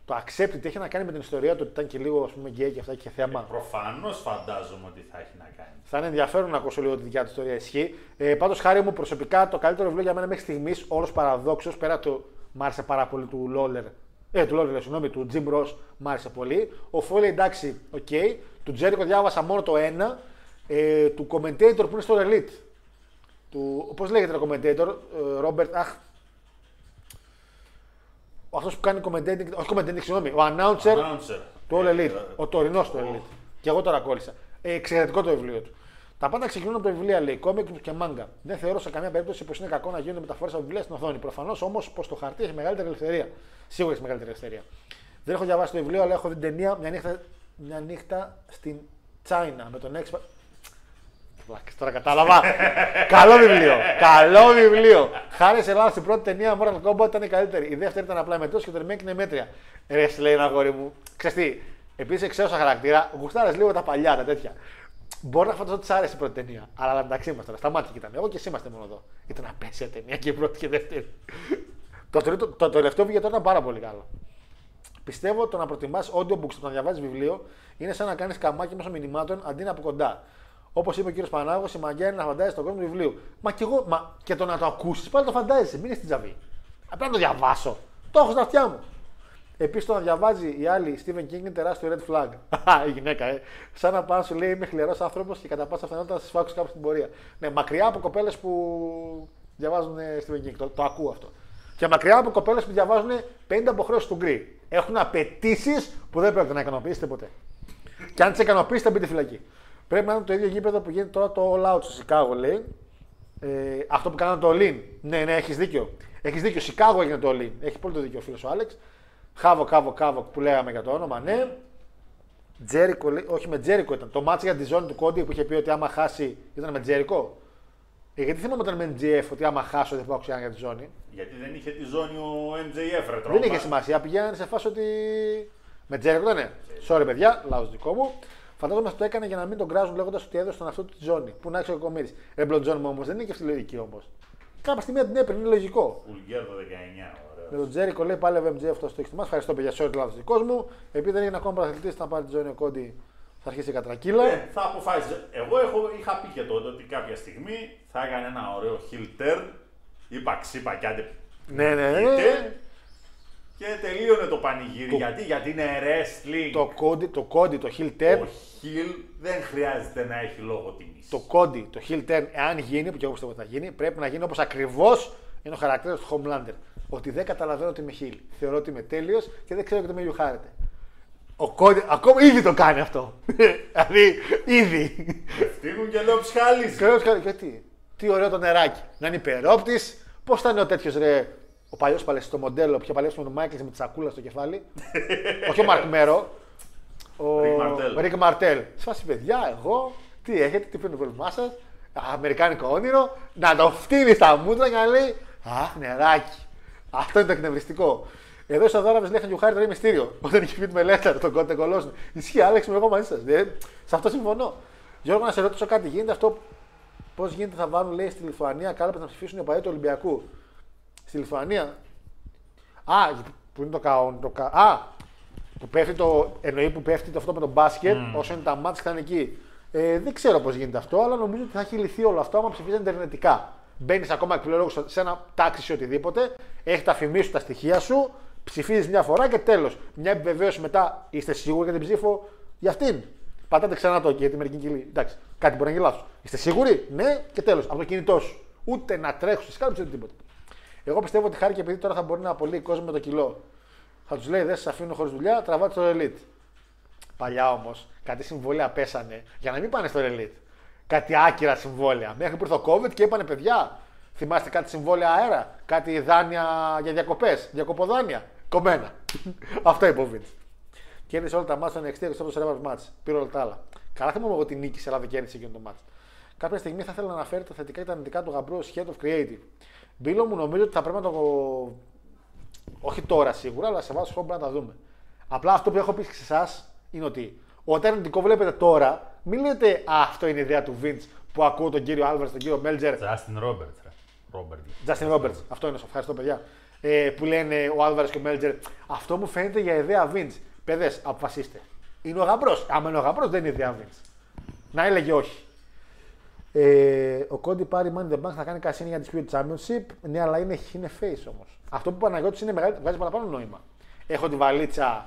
Το Accepted έχει να κάνει με την ιστορία του ότι ήταν και λίγο ας πούμε γκέι και αυτά και θέμα. Προφανώς φαντάζομαι ότι θα έχει να κάνει. Θα είναι ενδιαφέρον να ακούσω λίγο τη δικιά του ιστορία ισχύει. Ε, Πάντως, Χάρη μου προσωπικά, το καλύτερο βιβλίο για μένα μέχρι στιγμής, όλως παραδόξως, πέρα του. Μ' άρεσε πάρα πολύ του Lawler. Ε, του Lawler, συγγνώμη, του Jim Ross μ' άρεσε πολύ. Ο Foley, εντάξει, οκ. Του Jericho διάβασα μόνο το ένα. Ε, του commentator που είναι στο Elite. Του, πώς λέγεται το commentator, ε, Robert, αχ. Αυτός που κάνει commentating, όχι commentating, συγγνώμη, ο announcer Announcer. του All Ε, Elite. ε, Ο τωρινός του Elite. Και εγώ τώρα κόλλησα. Ε, εξαιρετικό το βιβλίο του. Τα πάντα ξεκινούν από τα βιβλία, λέει, κόμικ και μάγκα. Δεν θεωρώ σε καμία περίπτωση πως είναι κακό να γίνονται μεταφορές από βιβλία στην οθόνη. Προφανώς όμως πως το χαρτί έχει μεγαλύτερη ελευθερία. Σίγουρα έχει μεγαλύτερη ελευθερία. Δεν έχω διαβάσει το βιβλίο, αλλά έχω δει την ταινία μια νύχτα, μια νύχτα στην China με τον έξπα. Βλάκες, Τώρα κατάλαβα. Καλό βιβλίο. Καλό βιβλίο. Χάρη σε Ελλάδα στην πρώτη ταινία Mortal Kombat ήταν η καλύτερη. Η δεύτερη ήταν απλά μετός και το remake είναι μέτρια. Ρε, σου λέει ένα αγόρι μου. Ξέρεις τι, επίση εξαίωσα χαρακτήρα, γουστάρες λίγο τα παλιά, τα τέτοια. Μπορεί να φανταστώ ότι σ' άρεσε η πρώτη ταινία. Αλλά μεταξύ μα τώρα, στα μάτια ήταν. Εγώ και εσύ είμαστε μόνο εδώ. Ήταν απέσια ταινία και η πρώτη και η δεύτερη. το, τρίτο, το, το τελευταίο βιβλίο τώρα ήταν πάρα πολύ καλό. Πιστεύω το να προτιμάς audiobooks από το να διαβάζεις βιβλίο είναι σαν να κάνεις καμάκι μέσω μηνυμάτων αντί να από κοντά. Όπως είπε ο κύριος Πανάγος, η μαγιά είναι να φαντάζεσαι τον κόσμο του βιβλίου. Μα και εγώ, μα και το να το ακούσεις, πάλι το φαντάζεσαι, μην είναι στην τζαβή. Απλά να το διαβάσω. Το έχω στα αυτιά μου. Επίσης το να διαβάζει η άλλη Stephen King είναι τεράστιο red flag. Χαχα, (laughs) η γυναίκα, ε. Σαν να πάνε σου λέει είμαι χλιαρό άνθρωπος και κατά πάσα πιθανότητα θα σα φάξω κάπου στην πορεία. Ναι, μακριά από κοπέλες που διαβάζουν ε, Stephen King. Το, το ακούω αυτό. Και μακριά από κοπέλες που διαβάζουν 50 αποχρώσεις του γκρι. Έχουν απαιτήσεις που δεν πρέπει να ικανοποιήσετε ποτέ. Και αν τις ικανοποιήσετε, μπείτε φυλακή. Πρέπει να είναι το ίδιο γήπεδο που γίνεται τώρα το All Out στο Σικάγο, λέει. Ε, αυτό που κάνανε το All In. Ναι, ναι, έχεις δίκιο. Έχεις δίκιο. Σικάγο έγινε το All In. Έχεις πολύ το δίκιο ο φίλος ο Άλεξ. Χάβο, κάβο, κάβο που λέγαμε για το όνομα, ναι. Τζέρικο, λέει- όχι με Τζέρικο ήταν. Το μάτσο για τη ζώνη του Κόντι που είχε πει ότι άμα χάσει ήταν με Τζέρικο. Ε, γιατί θυμάμαι όταν με MGF ότι άμα χάσω δεν πάω ξανά για τη ζώνη. Γιατί δεν είχε τη ζώνη ο MJF, ρε Δεν τρόμpa. είχε σημασία. Πηγαίνανε σε φάση ότι. Με Τζέρικο ήταν. Sorry, παιδιά, λάθος δικό μου. Φαντάζομαι αυτό το έκανε για να μην τον κράζουν λέγοντας ότι έδωσε τον αυτό του τη ζώνη. Που να έχει ο κομμύρη. Ρε Μπλοντζόν μου όμως δεν είναι και αυτή η λογική όμως. Κάποια στιγμή την έπαιρνε, είναι λογικό. Βουλγέρ το 19, Με ωραίο. τον Τζέρικο λέει πάλι ο MJ αυτό στο εκτιμά. Ευχαριστώ παιδιά, sorry, λάθος δικό μου. Επειδή δεν έγινε ακόμα πρωταθλητής να πάρει τη ζώνη ο Κόντι, θα αρχίσει η κατρακύλα. Ε, θα αποφάσιζε. Εγώ έχω, είχα πει και τότε ότι κάποια στιγμή θα έκανε ένα ωραίο heel turn. Είπα ξύπα κι άντε. Ναι, ναι, ναι. πείτε, Και τελείωνε το πανηγύρι. Το- Γιατί, γιατί είναι wrestling. Το κόντι, το κόντι, το heel turn. Ο heel δεν χρειάζεται να έχει λόγο τιμής. Το κόντι, το heel turn, εάν γίνει, που και εγώ πιστεύω ότι θα γίνει, πρέπει να γίνει όπως ακριβώς είναι ο χαρακτήρας του Homelander. Ότι δεν καταλαβαίνω ότι είμαι heel. Θεωρώ ότι είμαι τέλειος και δεν ξέρω ότι με γιουχάρεται. Ο κόντι, ακόμα ήδη το κάνει αυτό. (laughs) δηλαδή, ήδη. Φτύνουν και λέω ψυχαλίζει. Κρέο και γιατί; Τι ωραίο το νεράκι. Να είναι υπερόπτης. Πώς θα είναι ο τέτοιος ρε. Ο παλιός παλαιστή, το μοντέλο που είχε παλέψει με τον Μάικλς με τη σακούλα στο κεφάλι. (laughs) Όχι ο Μαρκ Μέρο. Ο Rick Martel. Ρίκ Μαρτέλ. Σφάση παιδιά, εγώ τι έχετε, τι φέρνει το πρόβλημά σας. Αμερικάνικο όνειρο. Να το φτύνει στα μούτρα και να λέει Αχ, νεράκι. Αυτό είναι το εκνευριστικό. Εδώ στο Δόραβε λέει Χιουχάρη τώρα μυστήριο. (laughs) Όταν είχε πει με Λέτσαρ τον κότε κολόσουν. Ισχύει, Άλεξ, είμαι εγώ μαζί σας. Σε αυτό συμφωνώ. Γιώργο, να σε ρωτήσω κάτι. Γίνεται αυτό Πώς γίνεται, θα βάλουν λέει στη Λιθουανία κάλπες να ψηφίσουν οι οπαδοί του Ολυμπιακού; Στη Λιθουανία. Α, που είναι το καόν. Το κα... Α, που πέφτει το. Εννοεί που πέφτει το αυτό με τον μπάσκετ, όσο είναι τα μάτια θα είναι εκεί. Ε, δεν ξέρω πώς γίνεται αυτό, αλλά νομίζω ότι θα έχει λυθεί όλο αυτό άμα ψηφίζει ιντερνετικά. Μπαίνεις ακόμα εκπληρώνω σε ένα τάξη ή οτιδήποτε, έχεις τα φημί σου, τα στοιχεία σου, ψηφίζεις μια φορά και τέλος. Μια επιβεβαίωση μετά, είστε σίγουροι για την ψήφο για αυτήν. Πατάτε ξανά το για τη μερική κοιλή. Εντάξει, κάτι μπορεί να γίνει λάθος. Είστε σίγουροι, ναι, και τέλος. Από το κινητό σου. Ούτε να τρέχουν στι κάλπε ούτε τίποτα. Εγώ πιστεύω ότι χάρη και επειδή τώρα θα μπορεί να απολύει κόσμο με το κιλό. Θα τους λέει: Δεν σα αφήνω χωρίς δουλειά, τραβάτε στο Elite. Παλιά όμως κάτι συμβόλαια πέσανε για να μην πάνε στο Elite. Κάτι άκυρα συμβόλαια. Μέχρι που ήρθε ο COVID και είπανε: Παιδιά, θυμάστε κάτι συμβόλαια αέρα, κάτι δάνεια για διακοπές, διακοποδάνεια. Κομμένα. (laughs) Αυτό είπε ο Vince. Κέρδισε όλα τα μάτια στον 60 και στο ρεύμα μάτς. Πήρε όλα τα άλλα. Καλά θυμάμαι εγώ την νίκη, αλλά δεν κέρδισε εκείνο το μάτς. Κάποια στιγμή θα ήθελα να αναφέρει τα θετικά και τα αρνητικά του γαμπρού ως Head of Creative. Μπίλο μου νομίζω ότι θα πρέπει να το. Όχι τώρα σίγουρα, αλλά σε βάθος χρόνου πρέπει να τα δούμε. Απλά αυτό που έχω πει σε εσάς είναι ότι όταν αρνητικό βλέπετε τώρα, μην λέτε «Α, αυτό είναι η ιδέα του Vince που ακούω τον κύριο Άλβαρ, τον κύριο Μέλτζερ. Justin Roberts. ρε. Robert. Justin Roberts. Αυτό είναι, ευχαριστώ παιδιά. Ε, που λένε ο Άλβαρ και ο Μέλτζερ. Αυτό μου φαίνεται για ιδέα Vince. Παιδες, αποφασίστε. Είναι ο γαμπρός. Άμα είναι ο γαμπρός, δεν είναι ιδέα Vince. Να έλεγε όχι. Ε, ο Κόντι πάρει Money in the Bank θα κάνει κασίνη για τη Spirit Championship. Ναι, αλλά είναι, είναι face όμως. Αυτό που Παναγιώτη είναι μεγάλη, βγάζει παραπάνω νόημα. Έχω τη βαλίτσα,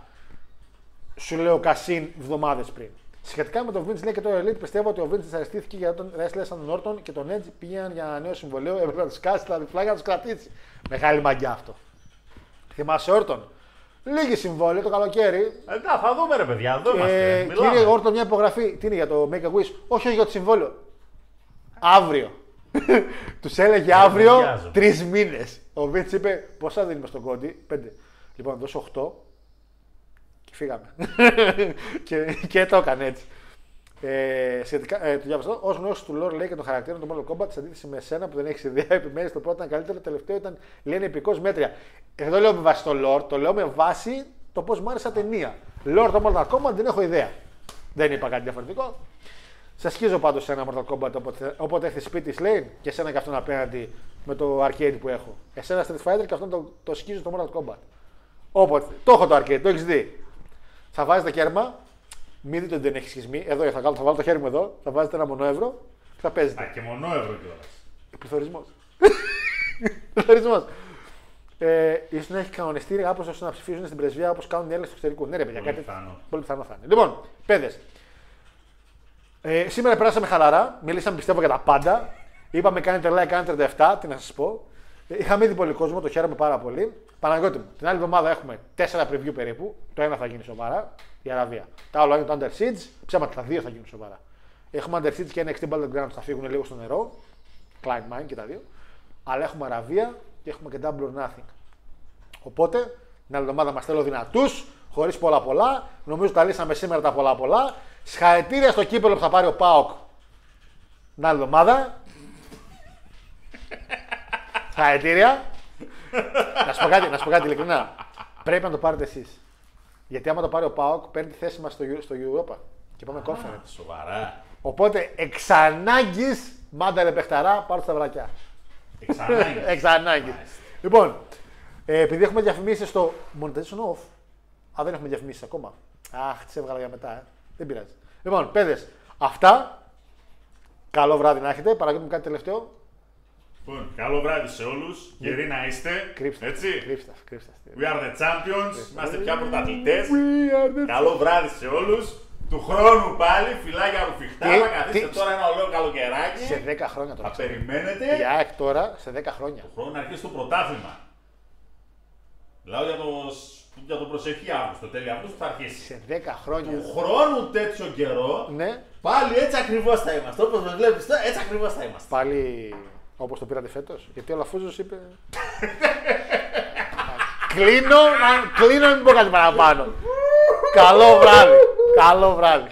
σου λέω κασίν εβδομάδες πριν. Σχετικά με τον Vince λέει και το Elite, πιστεύω ότι ο Vince δυσαρεστήθηκε για τον wrestler σαν τον Orton και τον Edge πήγαν για ένα νέο συμβολέο. Έπρεπε να τους κάσει τα διπλά για να τους κρατήσει. Μεγάλη μαγκιά αυτό. Θυμάσαι Orton; Λίγη συμβόλαιο το καλοκαίρι. Ε, να, θα δούμε ρε παιδιά, εδώ Ε, είμαστε. Μιλάμε. κύριε Όρτον, μια υπογραφή. Τι είναι για το Make a Wish. Όχι, όχι για το συμβόλαιο. Αύριο. (laughs) Τους έλεγε αύριο βιάζομαι. τρεις μήνες. Ο Βίτ είπε πόσα δίνουμε στον Κόντι; Πέντε. Λοιπόν, δώσω 8 και φύγαμε. (laughs) και, και το έκανε έτσι. Ε, σχετικά, ε, το διάβασα. Ω γνώση του Λόρ λέει και των χαρακτήρων του Mortal Kombat, σε αντίθεση με εσένα που δεν έχεις ιδέα, (laughs) επιμένει το πρώτο ήταν καλύτερο, το τελευταίο ήταν λένε επικός μέτρια. Ε, δεν το λέω με βάση το Lord, το λέω με βάση το πώς μου άρεσε σαν ταινία. Lord το Mortal Kombat δεν έχω ιδέα. Δεν είπα κάτι διαφορετικό. Σε σκίζω πάντως σε ένα Mortal Kombat όποτε, όποτε έρθει σπίτι Lane και εσένα και αυτόν απέναντι με το arcade που έχω. Εσένα Street Fighter και αυτόν το, το σκίζω στο Mortal Kombat. Όποτε. Το έχω το arcade, το έχεις δει. Θα βάζετε κέρμα, μην δείτε ότι δεν έχεις σχισμή. Εδώ θα, βάλω, θα βάλω το χέρι μου εδώ, θα βάζετε ένα μονόευρο και θα Α, παίζετε. και μονό ευρώ κιόλα. Πληθωρισμός. (laughs) Πληθωρισμός. Ε, ίσως να έχει κανονιστεί κάπω ώστε να ψηφίζουν στην πρεσβεία όπως κάνουν οι Έλληνες του εξωτερικού. Ναι, ρε παιδιά, Πολύ κάτι. πιθανό. Πολύ πιθανό θα είναι. Λοιπόν, παιδες. Ε, σήμερα περάσαμε χαλαρά. Μιλήσαμε πιστεύω για τα πάντα. Είπαμε κάνετε like, κάνετε 37. Τι να σας πω. Ε, Είχαμε ήδη πολύ κόσμο, το χαίρομαι πάρα πολύ. Παναγιώτη μου, την άλλη εβδομάδα έχουμε 4 preview περίπου. Το ένα θα γίνει σοβαρά, η Αραβία. Τα άλλα είναι το Under Siege. Ψέματα, τα δύο θα γίνουν σοβαρά. Έχουμε Under Siege και NXT Battlegrounds θα φύγουν λίγο στο νερό. Client Mine και τα δύο. Αλλά έχουμε Αραβία και έχουμε και Double or Nothing. Οπότε, την άλλη εβδομάδα μας θέλω δυνατούς, χωρίς πολλά πολλά. Νομίζω τα λύσαμε σήμερα τα πολλά πολλά. Συγχαρητήρια στο κύπελο που θα πάρει ο Πάοκ την άλλη εβδομάδα. Συγχαρητήρια. να, σου πω κάτι, να σου πω κάτι ειλικρινά. Πρέπει να το πάρετε εσείς. Γιατί άμα το πάρει ο Πάοκ, παίρνει τη θέση μας στο, Euro- στο Europa και πάμε conference. Σοβαρά. Οπότε εξ ανάγκης, μάντα ρε παιχταρά, πάρω στα βρακιά. Εξ ανάγκης. Εξ ανάγκης. Λοιπόν, ε, επειδή έχουμε διαφημίσει στο Monetization Off. Α, δεν έχουμε διαφημίσει ακόμα. Αχ, τις έβγαλα για μετά, ε. Δεν πειράζει. Λοιπόν, παιδες, αυτά. Καλό βράδυ να έχετε. Παρακαλώ μου κάτι τελευταίο. Λοιπόν, καλό βράδυ σε όλους. Γεροί να είστε. Κρύψτε. Έτσι. Κρύψτε, κρύψτε. We are the champions. Είμαστε πια πρωταθλητές. We are the Καλό βράδυ σε όλους. Του χρόνου πάλι, φυλάκια ρουφιχτά. Τι- Θα καθίσετε τι- τώρα ένα ολόκληρο καλοκαιράκι. Σε 10 χρόνια τώρα. Θα ξέρω. περιμένετε. Η ΑΕΚ τώρα σε 10 χρόνια. Χρόνο να αρχίσει το πρωτάθλημα. Μιλάω για το, για το προσεχή Αύγουστο, τέλη Αύγουστο που θα αρχίσει. Σε 10 χρόνια. Του χρόνου τέτοιο καιρό, Ναι, πάλι έτσι ακριβώς θα είμαστε. Όπως με βλέπεις τώρα, έτσι ακριβώς θα είμαστε. πάλι όπως το πήρατε φέτος. Γιατί ο Λαφούζος είπε. (laughs) κλείνω, να, κλείνω, μην πω κάτι παραπάνω. Καλό βράδυ. Καλό βράδυ.